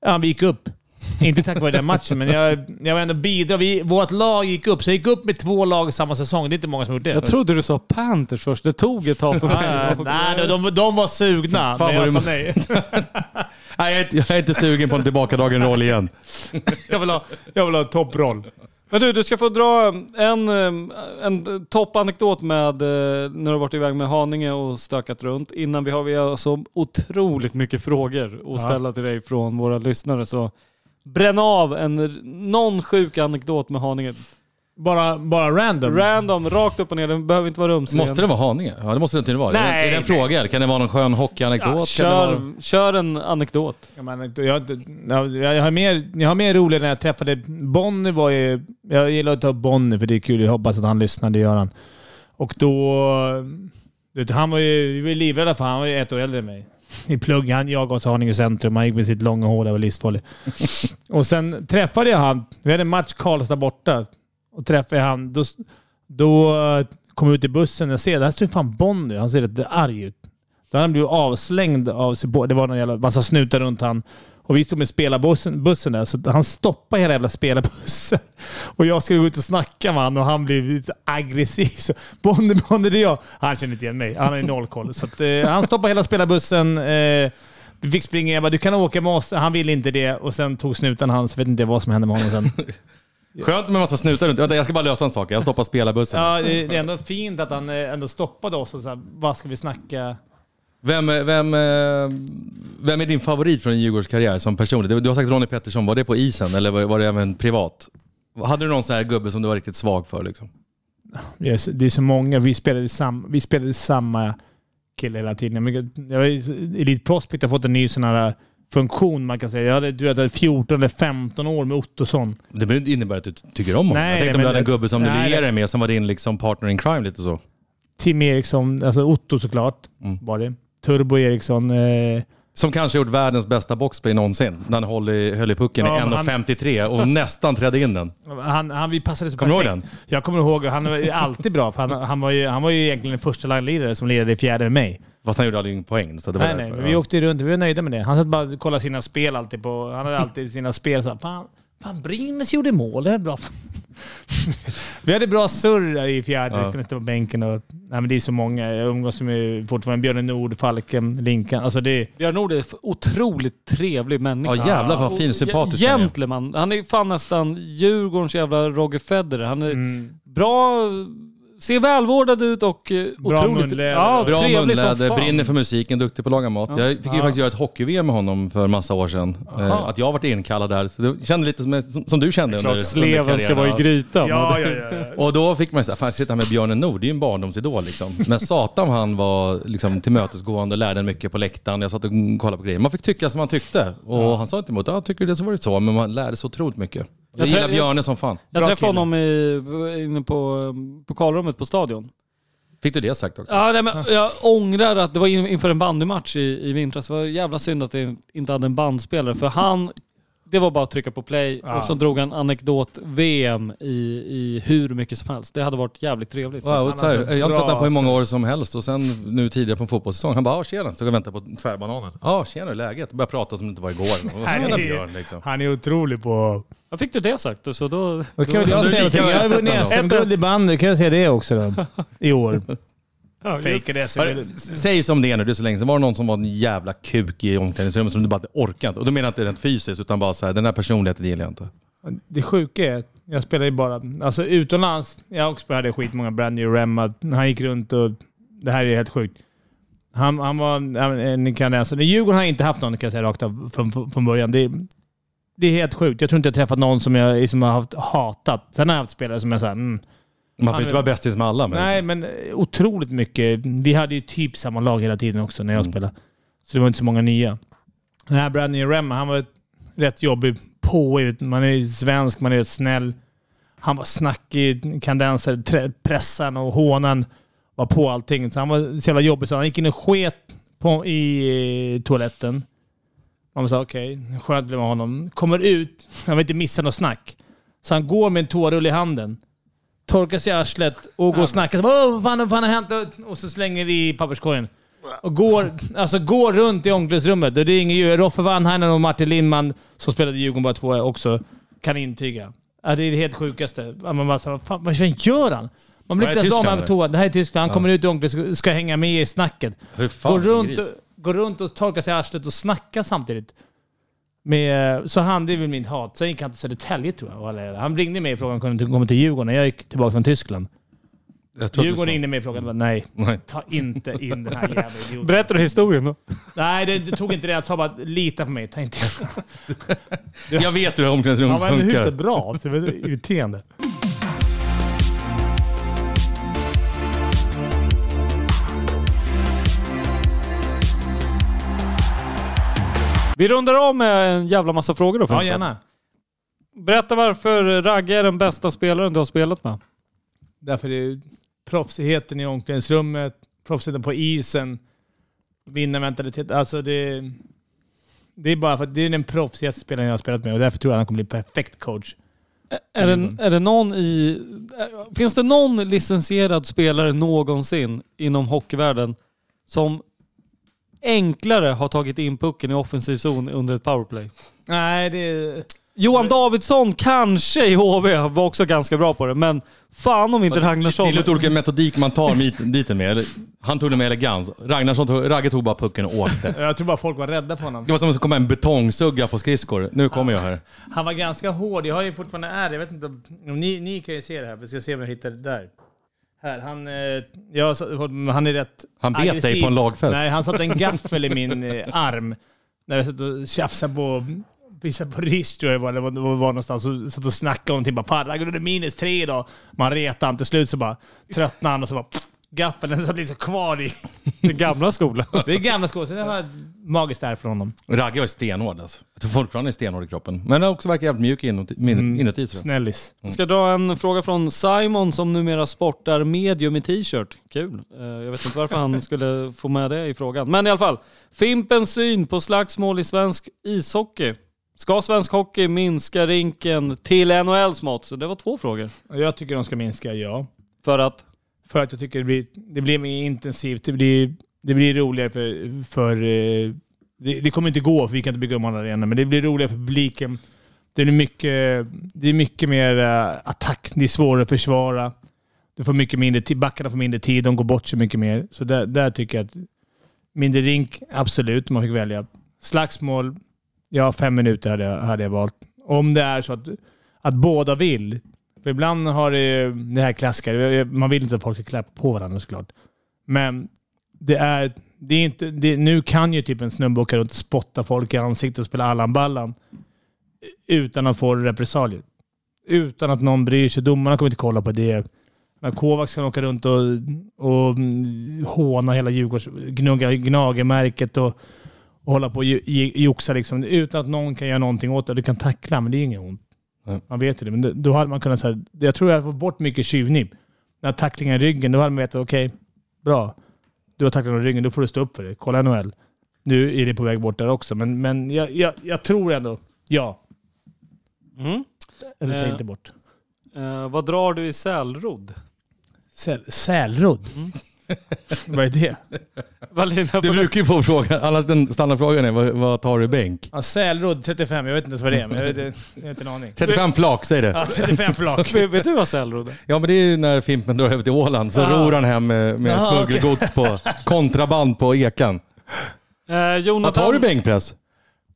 Ja, vi gick upp. Inte tack vare den matchen, men jag, jag var ändå bidra. Vi, vårt lag gick upp, så jag gick upp med två lag samma säsong. Det är inte många som gjort det. Jag trodde du sa Panthers först. Det tog ett tag för Ja, mig. nej, de, de var sugna, Fan, men jag sa nej. Nej, jag är, inte- jag är inte sugen på en tillbakadragen roll igen. Jag vill ha, jag vill ha topproll. Men du, du ska få dra en, eh, en toppanekdot med eh, när du har varit iväg med Haninge och stökat runt. Innan vi har, vi så otroligt mycket frågor att ställa till dig från våra lyssnare. Så bränn av en, någon sjuk anekdot med Haninge. Bara, bara random. Random, rakt upp och ner. Den behöver inte vara rumsren. Måste det vara Haninge? Ja, det måste det inte vara. Nej, är det en det- fråga? eller? Kan det vara någon skön hockeyanekdot? Ja, det vara- kör, kör en anekdot. Ja, men, jag, jag, jag, har mer, jag har mer roligt när jag träffade Bonnie. Var ju, jag gillar att ta upp Bonnie för det är kul. Jag hoppas att han lyssnar, det gör han. Och då... vet, Han var ju, vi var ju livrädda för han var ju ett år äldre än mig. I plugg. Han jagade oss Haninge centrum. Han gick med sitt långa hår. Det var livsfarligt. och sen träffade jag han. Vi hade en match Karlstad borta. Och träffade jag han. Då, då eh, kom jag ut i bussen. Jag ser, där står fan Bonnie. Han ser lite arg ut. Då hade han blivit avslängd av support. Det var någon jävla massa snutar runt han. Och vi stod med spelarbussen bussen där, så han stoppade hela jävla spelarbussen. Och jag skulle gå ut och snacka med honom och han blev lite aggressiv. Så, Bonde, Bonde, det är jag. Han känner inte igen mig. Han har noll koll. Så att, eh, han stoppade hela spelarbussen. Eh, vi fick springa. Jag bara, du kan åka med oss. Han ville inte det. Och sen tog snuten hans. Vet inte vad som hände med honom sen. Skönt med massa snutar runt. Jag ska bara lösa en sak. Jag stoppar spelarbussen. Ja, det är ändå fint att han eh, ändå stoppade oss och sa, vad ska vi snacka? Vem, är- vem, eh, vem är din favorit från din Djurgårdskarriär som personlig? Du du har sagt Ronny Pettersson. Var det på isen eller var det även privat? Hade du någon sån här gubbe som du var riktigt svag för? Liksom? Det är så, det är så många. Vi spelade, sam, vi spelade samma kille hela tiden. Jag var- Elite Prospect har fått en ny sån här funktion man kan säga. Jag hade, du hade 14 eller 15 år med Ottosson. Det innebära att du tycker om honom. Nej, jag tänkte om du hade en gubbe som du nej, lierade det- med som var din liksom partner in crime lite så. Tim Eriksson, alltså Otto såklart Mm. var det. Turbo Eriksson. Eh, Som kanske gjort världens bästa boxplay någonsin. När han höll i, höll i pucken Ja, i men han- 1.53 och nästan trädde in den. han, han, vi passade så Kommer du ihåg perfekt. den? Jag kommer ihåg. Han var alltid bra. För han, han, var ju, han var ju egentligen den första line-lirare som lirade i fjärde med mig. Fast han gjorde aldrig en poäng. Så det var nej, nej. därför, vi ja. åkte runt. Vi var nöjda med det. Han satt bara och kollade sina spel alltid på... Han hade alltid sina spel så här, fan, fan Brynäs gjorde mål. Det är bra. Vi hade bra surr i fjärde. Ja. Vi kunde stå på bänken och... Nej, men det är så många. Jag umgås med fortfarande Björn Nord, Falken, Linkan. Alltså det. Björn Nord är en otroligt trevlig människa. Ja jävlar vad fin Och sympatisk han är. Gentleman. Han är fan nästan Djurgårdens jävla Roger Federer. Han är Mm. bra, ser välvårdad ut och eh, Bra otroligt munläder. ja, Bra trevlig som munläder, fan. brinner för musiken, duktig på att laga mat. Ja. Jag fick ju Ja. faktiskt göra ett hockey-VM med honom för massa år sedan. Eh, Aha. att jag varit inkallad där. Så det kände lite som, som, som du kände under, Klart under sleven ska karriären. vara i grytan. Ja, ja, ja. ja. Och då fick man ju säga, fan sitta med Björnen Nord, det är ju en barndomsidol liksom. Men satan han var liksom tillmötesgående och lärde mycket på läktaren. Jag satt och kollade på grejer. Man fick tycka som man tyckte. Och han sa inte emot, ja tycker du det så var det så. Men man lärde så otroligt mycket. Jag Jag gillar Björne som fan. Jag Bra träffade kille. honom i, inne på pokalrummet på stadion. Fick du det sagt också? Ja, nej, men jag ångrar att det var in- inför en bandymatch i, i vintras. Det var jävla synd att det inte hade en bandspelare. För han, det var bara att trycka på play Ja. och så drog han anekdot-VM i, i hur mycket som helst. Det hade varit jävligt trevligt. Wow, Han så här, jag har inte sett honom på hur många år som helst och sen nu tidigare på en fotbollssäsong. Han bara, ja tjena, stod och väntade på tvärbananen. Ja tjena, hur är läget? Började prata som det inte var igår. Och Nej, tjena Björn liksom. Han är otrolig på... Jag fick du det sagt så då... Då kan väl jag då säga någonting. Jag har vunnit SM-guld i bandy. Kan jag säga det också då? I år. SM-guld. s- Säg som det är nu, det är så länge sedan. Var det någon som var en jävla kuk i omklädningsrummet som du bara inte orkade? Och då menar jag inte rent fysiskt utan bara så här, den här personligheten gillar jag inte. Det sjuka är att jag spelar ju bara... Alltså utomlands, jag också hade skitmånga Brandy och Remma. Han gick runt och... Det här är helt sjukt. Han, han var en kanadensare. Djurgården har inte haft någon kan jag säga rakt av från, från början. Det, det är helt sjukt. Jag tror inte jag träffat någon som jag liksom har haft hatat. Sen har jag haft spelare som jag såhär... Mm, Man behöver inte vara bästis med alla. Men Nej, men otroligt mycket. Vi hade ju typ samma lag hela tiden också när jag Mm. spelade. Så det var inte så många nya. Den här Brandon Remma, han var rätt jobbig på. Man är svensk, man är rätt snäll. Han var snackig, kandenser, trä- pressan och hånan var på allting. Så han var så jävla jobbig så han gick in och sket på, i eh, toaletten. Man sa okej, skönt blev med honom. Kommer ut, han vill inte missa något snack. Så han går med en toarulle i handen. Torkar sig i arslet och går och snackar. Vad fan, vad fan har hänt? Och så slänger vi i papperskorgen. Och går, alltså går runt i omklädningsrummet. Det är ingen Roffe Vanhainen och Martin Lindman, som spelade i Djurgården bara två också, kan intyga. Det är det helt sjukaste. Man bara så, fan, vad fan gör han? Man blir inte ens av med toa. Det här är Tyskland. Han Ja. kommer ut i omklädningsrummet ska hänga med i snacket. Hur fan, Går runt, går runt och torkar sig i arslet och snackar samtidigt. Med, så han, det är väl min hat. Sen gick han till Södertälje tror jag. Han ringde mig och frågade om han kunde komma till Djurgården när jag gick tillbaka från Tyskland. Djurgården ringde mig och frågade nej, Nej. ta inte in den här jävla idioten. Berättar du historien då? Nej, det, det tog inte det. Jag sa bara lita på mig. Ta inte. Jag vet hur Han omklädningsrummet var hyfsat funkar. bra. Så det var irriterande. Vi rundar av med en jävla massa frågor då Ja, gärna. Berätta varför Ragge är den bästa spelaren du har spelat med. Därför är det proffsigheten i omklädningsrummet, proffsigheten på isen, vinnarmentalitet. Alltså det, det är bara för att det är den proffsigaste spelaren jag har spelat med och därför tror jag att han kommer bli perfekt coach. Är det, är det någon i... äh, Finns det någon licensierad spelare någonsin inom hockeyvärlden som enklare har tagit in pucken i offensiv zon under ett powerplay? Nej, det... Johan Davidsson kanske i HV var också ganska bra på det, men fan om inte Ragnarsson... Det är lite olika metodik man tar mit- dit med. Eller, Han tog det med elegans. Ragnarsson tog, Ragge tog bara pucken och åkte. Jag tror bara folk var rädda för honom. Det var som att det kom en betongsugga på skridskor. Nu kommer jag här. Han var ganska hård. Jag har ju fortfarande är Jag vet inte om... om Ni, ni kan ju se det här. Vi ska se om jag hittar det där. Här, han... Eh, jag, han är rätt Han bet dig aggressiv. på en lagfest. Nej, han satte en gaffel i min eh, arm. När jag satt och tjafsade på... Visade på Rish tror jag det var, eller var, var, var någonstans. Och satt och snackade om typ bara “Parra, det är minus tre idag”. Man retade han. Till slut så bara tröttnade han och så bara... Pff, gaffeln satt liksom kvar i... Den gamla skolan. Det är gamla skor, så det var magiskt där från honom. Ragge var stenhård alltså. Jag tror fortfarande är stenhård i kroppen. Men han också verkar jävligt mjuk inuti. min- inuti jag. Snällis. Ska dra en fråga från Simon som numera sportar medium i t-shirt. Kul. Eh, Jag vet inte varför han skulle få med det i frågan. Men i alla fall. Fimpens syn på slagsmål i svensk ishockey. Ska svensk hockey minska rinken till NHLs mått? Så det var två frågor. Jag tycker de ska minska, ja. För att? För att jag tycker det blir, det blir mer intensivt. Det blir, det blir roligare för... för eh, det, det kommer inte gå för vi kan inte bygga om alla arenor, men det blir roligare för publiken. Det är mycket, det är mycket mer eh, attack. Det är svårare att försvara. Du får mycket mindre tid. Backarna får mindre tid. De går bort så mycket mer. Så där, där tycker jag att mindre rink, absolut, om man fick välja. Slagsmål, ja fem minuter hade jag, hade jag valt. Om det är så att, att båda vill. För ibland har det ju det här klassiska. Man vill inte att folk ska klappa på varandra såklart. Men det är, det är inte, det, nu kan ju typ en snubbe åka runt och spotta folk i ansiktet och spela Allan Ballan utan att få repressalier. Utan att någon bryr sig. Domarna kommer inte kolla på det. Men Kovacs kan åka runt och, och håna hela Djurgårds... Gnugga Gnagemärket och, och hålla på och joxa liksom. Utan att någon kan göra någonting åt det. Du kan tackla, men det är inget ont. Nej. Man vet det. Men det, då hade man kunnat säga... Jag tror jag hade fått bort mycket tjuvnyp. Den här tacklingen i ryggen, då hade man vetat okej, bra. Du har tacklat i ryggen, då får du stå upp för det. Kolla NHL. Nu är det på väg bort där också, men, men jag, jag, jag tror ändå ja. Mm. Eller ta Eh. inte bort. Eh, vad drar du i sälrodd? Säl, sälrodd? Mm. Vad är det? Du brukar ju få frågan, annars den standardfrågan är vad, vad tar du i bänk? Ja, sälrodd 35, jag vet inte ens vad det är. Men jag, vet, jag har inte en aning. 35 flak, säg det. Ja, 35 flak. vet, vet du vad sälrodd är? Ja men det är ju när Fimpen drar över till Åland så Ah. ror han hem med, med Ah, okej. smuggelgods på kontraband på ekan. Eh, Vad Jonathan, tar du bänkpress?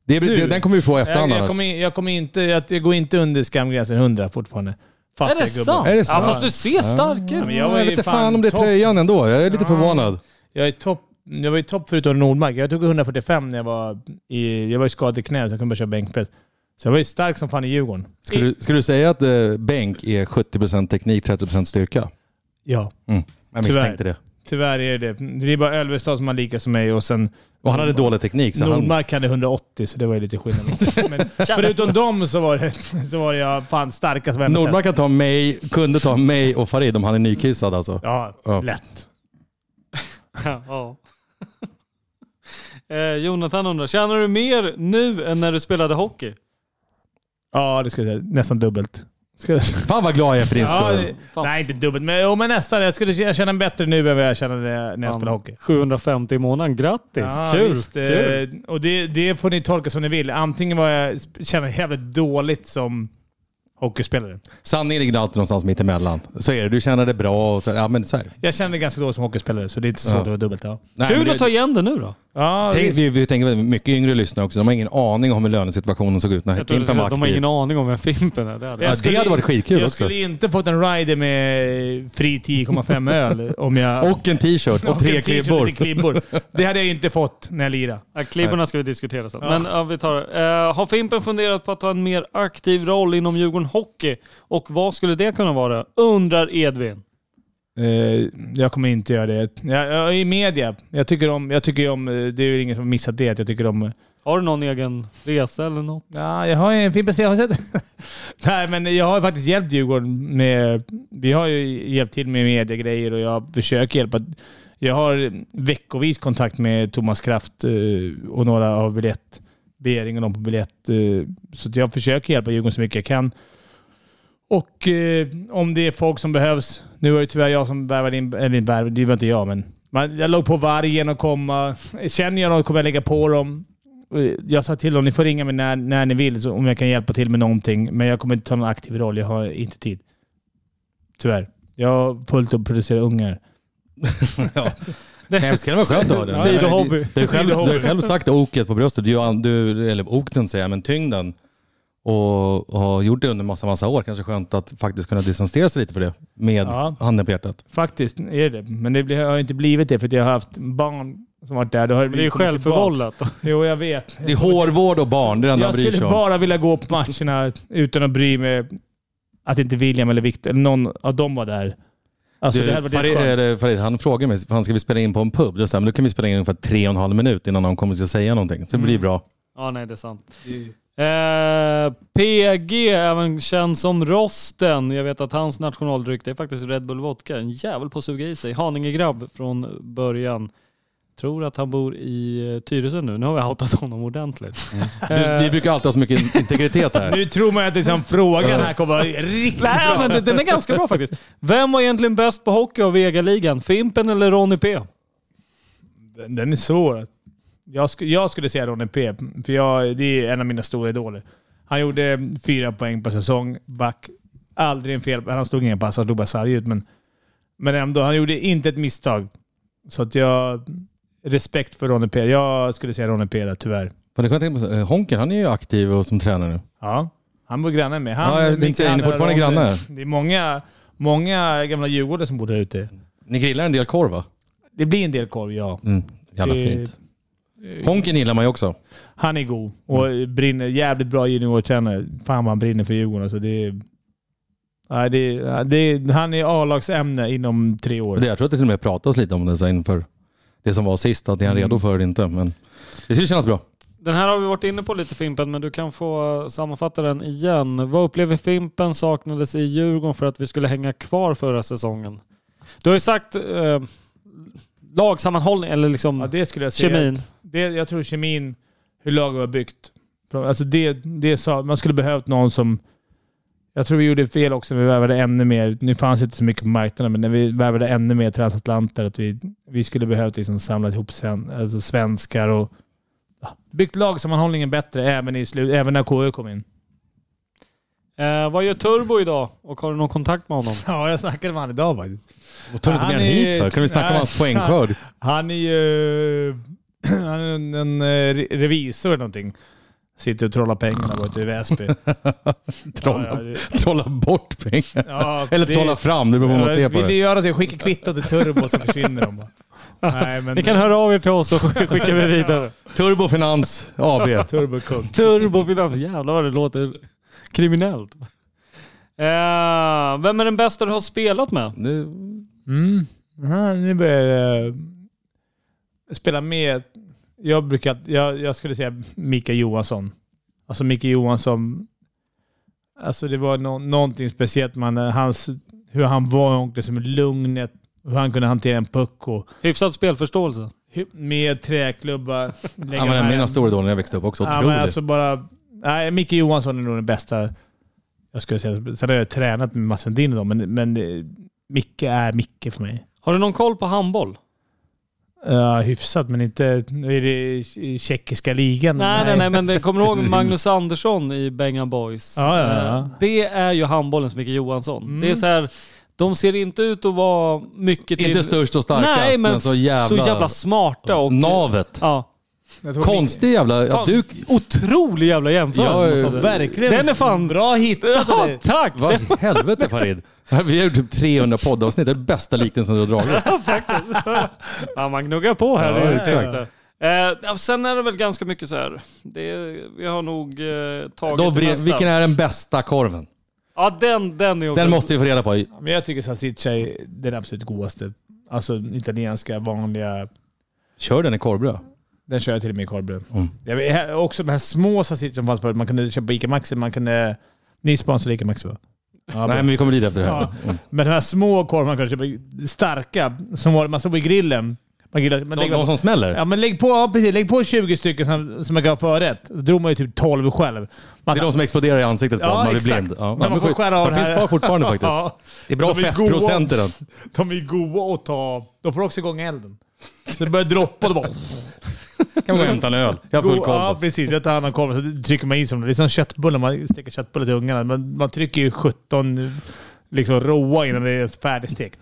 Det, det, den kommer vi få i Jag, efterhand jag, annars. kommer, jag, kommer inte, jag, jag går inte under skamgränsen 100 fortfarande. Fast är det jag gubben. sant? Är det Ja, sant? fast du ser stark ut. Ja, men jag, jag var ju vet inte fan fan om det är topp. tröjan ändå. Jag är lite Ja. förvånad. Jag, är topp, jag var ju topp förutom Nordmark. Jag tog 145 när jag var i... Jag var i skadad i knä så jag kunde bara köra bänkpress. Så jag var ju stark som fan i Djurgården. Skulle, du- skulle du säga att eh, bänk är 70% teknik, 30% styrka? Ja, Mm. Jag misstänkte det. tyvärr är det det. är bara Ölvestad som har lika som mig och sen... Och han hade dålig teknik så han... Nordmark hade 180 så det var ju lite skillnad. Men förutom dem så var, det, så var jag fan starkast av Nordmark kan ta mig, kunde ta mig och Farid om han är nykissad alltså. Ja, Ja. lätt. ja. Eh, Jonathan undrar, tjänar du mer nu än när du spelade hockey? Ja, det skulle jag säga. Nästan dubbelt. Fan vad glad jag är för din Ja, skull. det- nej, inte dubbelt, men, men nästan. Jag skulle jag känner bättre nu än vad jag kände när jag, när jag Fan, spelade hockey. 750 i månaden, grattis! Ja, kul! visst, eh, kul. och det, det får ni tolka som ni vill. Antingen var jag känner jävligt dåligt som hockeyspelare. Sanningen ligger alltid någonstans mitt emellan. Så är det. Du känner det bra och så, ja men så här. Jag kände ganska dåligt som hockeyspelare, så det är inte så svårt Ja. att vara dubbelt. Ja. Nej, Kul men att det- ta igen det nu då. Ja, Tänk, vi, vi tänker väl mycket yngre lyssnare också. De har ingen aning om hur lönesituationen såg ut när Jag Fimpen var de har aktiv. ingen aning om vem Fimpen är. Det hade Ja, jag. det hade varit skitkul jag också. skulle inte fått en rider med fri 10,5 öl om jag... Och en t-shirt och en tre klibbor. och klibbor. Det hade jag inte fått när jag lirade. Ja, klibborna ska vi diskutera sen. Ja. Men ja, vi tar uh, Har Fimpen funderat på att ta en mer aktiv roll inom Djurgården Hockey? Och vad skulle det kunna vara? Undrar Edvin. Eh, jag kommer inte göra det. Jag, jag, I media. Jag tycker om... Jag tycker om eh, det är ju ingen som har missat det. att Jag tycker om... Har du någon egen resa eller något? Ja, jag har en fin. Har sett? Nej, men jag har faktiskt hjälpt Djurgården med... Vi har ju hjälpt till med mediegrejer och jag försöker hjälpa. Jag har veckovis kontakt med Thomas Kraft eh, och några av biljett... Bering och de på biljett. eh, Så jag försöker hjälpa Djurgården så mycket jag kan. Och eh, om det är folk som behövs. Nu var det tyvärr jag som värvade in... Eller inte värvade, det var inte jag men... Man, jag låg på vargen och komma. Känner jag något kommer jag lägga på dem. Eh, Jag sa till dem, ni får ringa mig när, när ni vill så om jag kan hjälpa till med någonting. Men jag kommer inte ta någon aktiv roll. Jag har inte tid. Tyvärr. Jag har fullt upp att producera ungar. Hemskt kan det vara skönt att ha det. Sidohobby. Du har själv, själv sagt oket på bröstet. Du, eller okten säger jag, men tyngden. Och, och har gjort det under massa, massa år. Kanske skönt att faktiskt kunna distansera sig lite för det. Med Ja. handen på hjärtat. Faktiskt är det. Men det har inte blivit det för att jag har haft barn som varit där. Då har Men det är självförvållat. Jo, jag vet. Det är hårvård och barn, det är det enda han Jag bryr sig skulle om. bara vilja gå på matcherna utan att bry mig att inte William eller Victor, eller någon av dem var där. Alltså Du, det Farid, Farid, han frågade mig, fan ska vi spela in på en pub? Då sa jag, men då kan vi spela in ungefär tre och en halv minut innan någon kommer att säga någonting. Så det blir Mm. bra. Ja, nej det är sant. Eh, PG, även känd som Rosten. Jag vet att hans nationaldryck det är faktiskt Red Bull Vodka. En jävel på att suga i sig. Haninge-grabb från början. Tror att han bor i eh, Tyresö nu. Nu har vi outat honom ordentligt. Du, vi brukar alltid ha så mycket integritet här. Nu tror man att liksom frågan här kommer vara riktigt Nej, bra. men den är ganska bra faktiskt. Vem var egentligen bäst på hockey av Vega-ligan? Fimpen eller Ronny P? Den- Den är svår. Jag, sk jag skulle säga Ronny P. För jag, det är en av mina stora idoler. Han gjorde fyra poäng per säsong. Back. Aldrig en fel. Han slog ingen pass, han slog bara sarg ut. Men, men ändå, han gjorde inte ett misstag. Så att jag... Respekt för Ronny P. Jag skulle säga Ronny P där, tyvärr. Men det kan jag tänka på, eh, Honken, han är ju aktiv och som tränare nu. Ja, han bor granne med. Han, Ja, jag tänkte säga, är ni Mikael, fortfarande grannar? Det är många, många gamla djurgårdare som bor där ute. Ni grillar en del korv va? Det blir en del korv, ja. Mm, jävla fint. Honken gillar man ju också. Han är god och brinner. Jävligt bra juniortränare. Fan vad han brinner för Djurgården. Alltså det är, det är, det är, han är A-lagsämne inom tre år. Det, jag tror att det till och med pratas lite om det så inför det som var sist, att är han Mm. redo för det inte. Men det skulle kännas bra. Den här har vi varit inne på lite Fimpen, men du kan få sammanfatta den igen. Vad upplever Fimpen saknades i Djurgården för att vi skulle hänga kvar förra säsongen? Du har ju sagt eh, lagsammanhållning, eller liksom Ja, det skulle jag säga. kemin. Det, jag tror kemin, hur laget var byggt. Alltså det, det sa, man skulle behövt någon som... Jag tror vi gjorde fel också. Vi värvade ännu mer. Nu fanns det inte så mycket på marknaden, men när vi värvade ännu mer transatlanter. Att vi, vi skulle behövt liksom samla ihop sen, alltså svenskar och ja, byggt lagsammanhållningen bättre även, i slut, även när KU kom in. Eh, vad gör Turbo idag? Och har du någon kontakt med honom? Ja, jag snackade med honom idag faktiskt. Vad tog du inte med är- hit för? Kan vi snacka om hans poängskörd? Han är ju... En, en eh, re- revisor eller någonting. Sitter och trollar pengarna borta i Väsby. Trolla, Ja, ja, trolla bort pengar. Ja, Eller det- trolla fram, det beror på hur man ser på Vill du det. göra det? Skicka kvitto till Turbo så försvinner de bara. Nej, men... Ni kan höra av er till oss och skicka vi vidare. Turbofinans AB. Turbokung. Turbofinans, jävlar vad det låter kriminellt. Eh, vem är den bästa du har spelat med? Det- Mm. Ja, nu börjar jag eh, spela med. Jag, brukar, jag, jag skulle säga Mika Johansson. Alltså Mika Johansson. Alltså det var nå någonting speciellt med han, hans, hur han var i omklädningsrummet, lugnet, hur han kunde hantera en puck och Hyfsad spelförståelse. med Ja, men här- mina stora idoler när jag växte upp också. Ja, Otroligt. men alltså bara... Nej, Micke Johansson är nog den bästa. Jag skulle säga. Sen har jag tränat med Mats Sundin och dem, men, men eh, Micke är Micke för mig. Har du någon koll på handboll? Ja, hyfsat, men inte... Är det i tjeckiska ligan. Nej, nej, nej, men det, kommer du ihåg Magnus Andersson i Bengan Boys? Ja, ja, ja. Eh, Det är ju handbollens Micke Johansson. Mm. Det är så här, de ser inte ut att vara mycket till... Inte störst och starkast, Nej, men, men så jävla- så jävla smarta. Och, Navet. Ja. Konstig jävla... Ja, Fan, du, Otrolig jävla jämförelse. Ja. Verkligen. Den är fan... Bra hittat. Ja, tack! vad i helvete Farid? Vi har gjort typ 300 poddavsnitt. Det är den bästa liknelsen du har dragit. Ja, man gnuggar på här. Ja, exakt. det. Eh, sen är det väl ganska mycket så här. Det vi har nog eh, tagit Då, det mesta. vilken är den bästa korven? Ja, den, den är också... Den måste vi få reda på. Men jag tycker salsiccia är den absolut godaste. Alltså italienska vanliga... Kör den i korvbröd. Den kör jag till och med i korvbröd. Mm. Jag också de här små salsiccian som fanns förut. Man kunde köpa på Ica Maxi. Man kunde... Ni sponsrar Ica Maxi va? Ja, Nej, men vi kommer dit efter det här. Ja. Mm. Men de här små korvarna kunde köpa, starka, som var, man stod på grillen. Man grillar, man De, de som smäller? Ja, men lägg på, ja, precis, lägg på 20 stycken som, som man kan ha förrätt. Då drog man ju typ 12 själv. Man, Det är de som exploderar i ansiktet på Ja, man blir exakt. blind. Ja, Men man får skära av det det finns kvar fortfarande faktiskt. Ja. Det är bra De är fettprocent i den. De är goda att ta. De får också igång elden. Så det börjar droppa och då bara... Kan och hämta en öl. Jag har full koll. Ja, precis. Jag tar hand om korven så trycker man i som det. Det är som köttbullar. Man steker köttbullar till ungarna. Man, man trycker ju 17 liksom råa innan det är färdigstekt.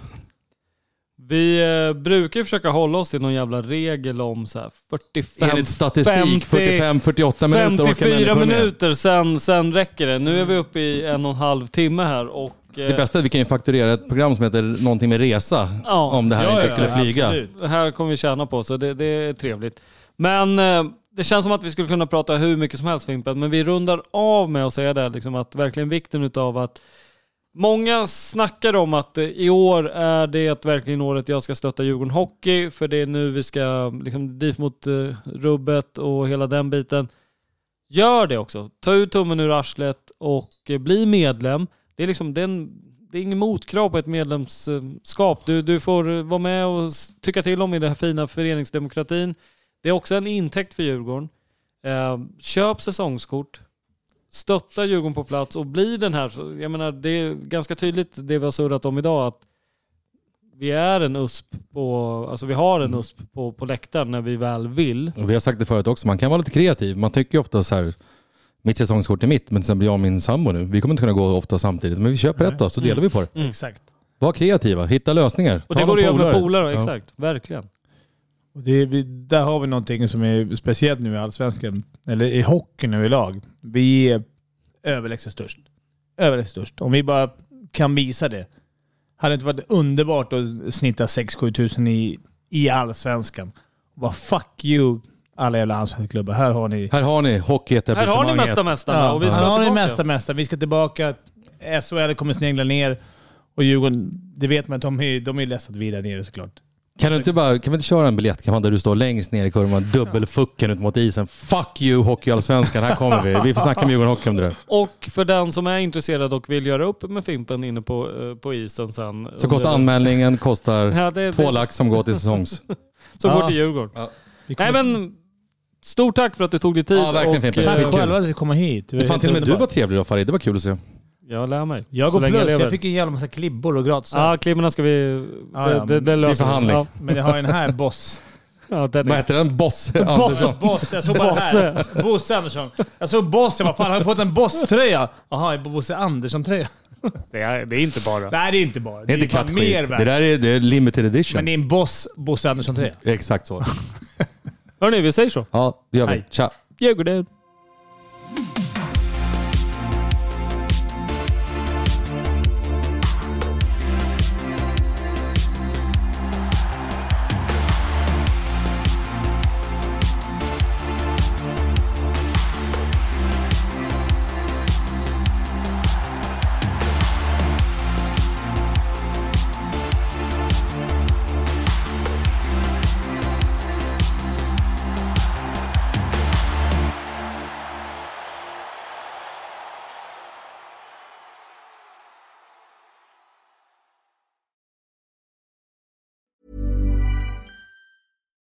Vi eh, brukar försöka hålla oss till någon jävla regel om så här 45... Enligt statistik, 50 45-48 minuter orkar 54 människor med. minuter, sen, sen räcker det. Nu är vi uppe i en och en halv timme här och... eh, Det bästa är att vi kan ju fakturera ett program som heter någonting med resa. Ja. Om det här Ja, inte skulle ja, flyga. absolut. Det här kommer vi tjäna på, så det, det är trevligt. Men eh, det känns som att vi skulle kunna prata hur mycket som helst Fimpen, men vi rundar av med att säga det, liksom att verkligen vikten utav att Många snackar om att eh, i år är det verkligen året jag ska stötta Djurgården Hockey, för det är nu vi ska liksom dit mot eh, rubbet och hela den biten. Gör det också. Ta ut tummen ur arslet och bli medlem. Det är liksom den, det är ingen motkrav på ett medlemskap. Du, du får vara med och tycka till om i den här fina föreningsdemokratin. Det är också en intäkt för Djurgården. Eh, köp säsongskort. Stötta Djurgården på plats och bli den här, jag menar det är ganska tydligt det vi har surrat om idag att vi är en USP på, alltså vi har en USP på, på läktaren när vi väl vill. Och vi har sagt det förut också, man kan vara lite kreativ. Man tycker ju ofta så här, mitt säsongskort är mitt, men till exempel jag och min sambo nu, vi kommer inte kunna gå ofta samtidigt. Men vi köper ett då, så delar vi på det. Mm. Exakt. Var kreativa, hitta lösningar. Och Ta det går att göra med polare. polare, Ja. exakt. Verkligen. Och det är, vi, där har vi någonting som är speciellt nu i Allsvenskan, eller i hockeyn överlag. Vi är överlägset störst. Överlägset störst. Om vi bara kan visa det. Hade det inte varit underbart att snitta 6-7 tusen i, i Allsvenskan? Bara fuck you alla jävla allsvenska klubbar. Här har ni... Här har ni Här hockeyetablissemanget. har ni mesta mästarna och vi ska här har ni mesta. Vi ska tillbaka. SHL kommer snegla ner. Och Djurgården, det vet man att de är, de är ledsat vidare nere såklart. Kan, du inte bara, kan vi inte köra en biljettkampanj där du står längst ner i kurvan, dubbelfucken ut mot isen. Fuck you Hockeyallsvenskan, här kommer vi. Vi får snacka med Djurgården Hockey om det där. Och för den som är intresserad och vill göra upp med Fimpen inne på, eh, på isen sen. Så kostar anmälningen kostar Ja, det- två det- lax som går till säsongs. Som Ja. går till Djurgården. Ja. Nej men, stort tack för att du tog dig tid. Ja, verkligen, och, Fimpen. Tack själva att vi kom hit. Det Fan, till och med du var trevlig idag Farid, det var kul att se. Jag lär mig. Jag Så går plus. lever. Jag fick en jävla massa klibbor och gratis. Ja, klibborna ska vi... Ja, det, ja, det, det det är löser vi. förhandling. Ja, Men jag har en här, Boss. ja, den Vad är... heter den? Boss Andersson? Boss, jag såg bara här. Bosse Andersson. Jag såg Boss, jag bara fan har du fått en Boss-tröja? Jaha, en Bosse Andersson-tröja. Det är, det är inte bara. Nej, det är inte bara. Det är inte fan kattskit. mer Det värt. där är, det är limited edition. Men det är en Boss, Bosse Andersson-tröja. Exakt så. Hörni, vi säger så. Ja, det gör vi. Hej. Tja. Djurgården.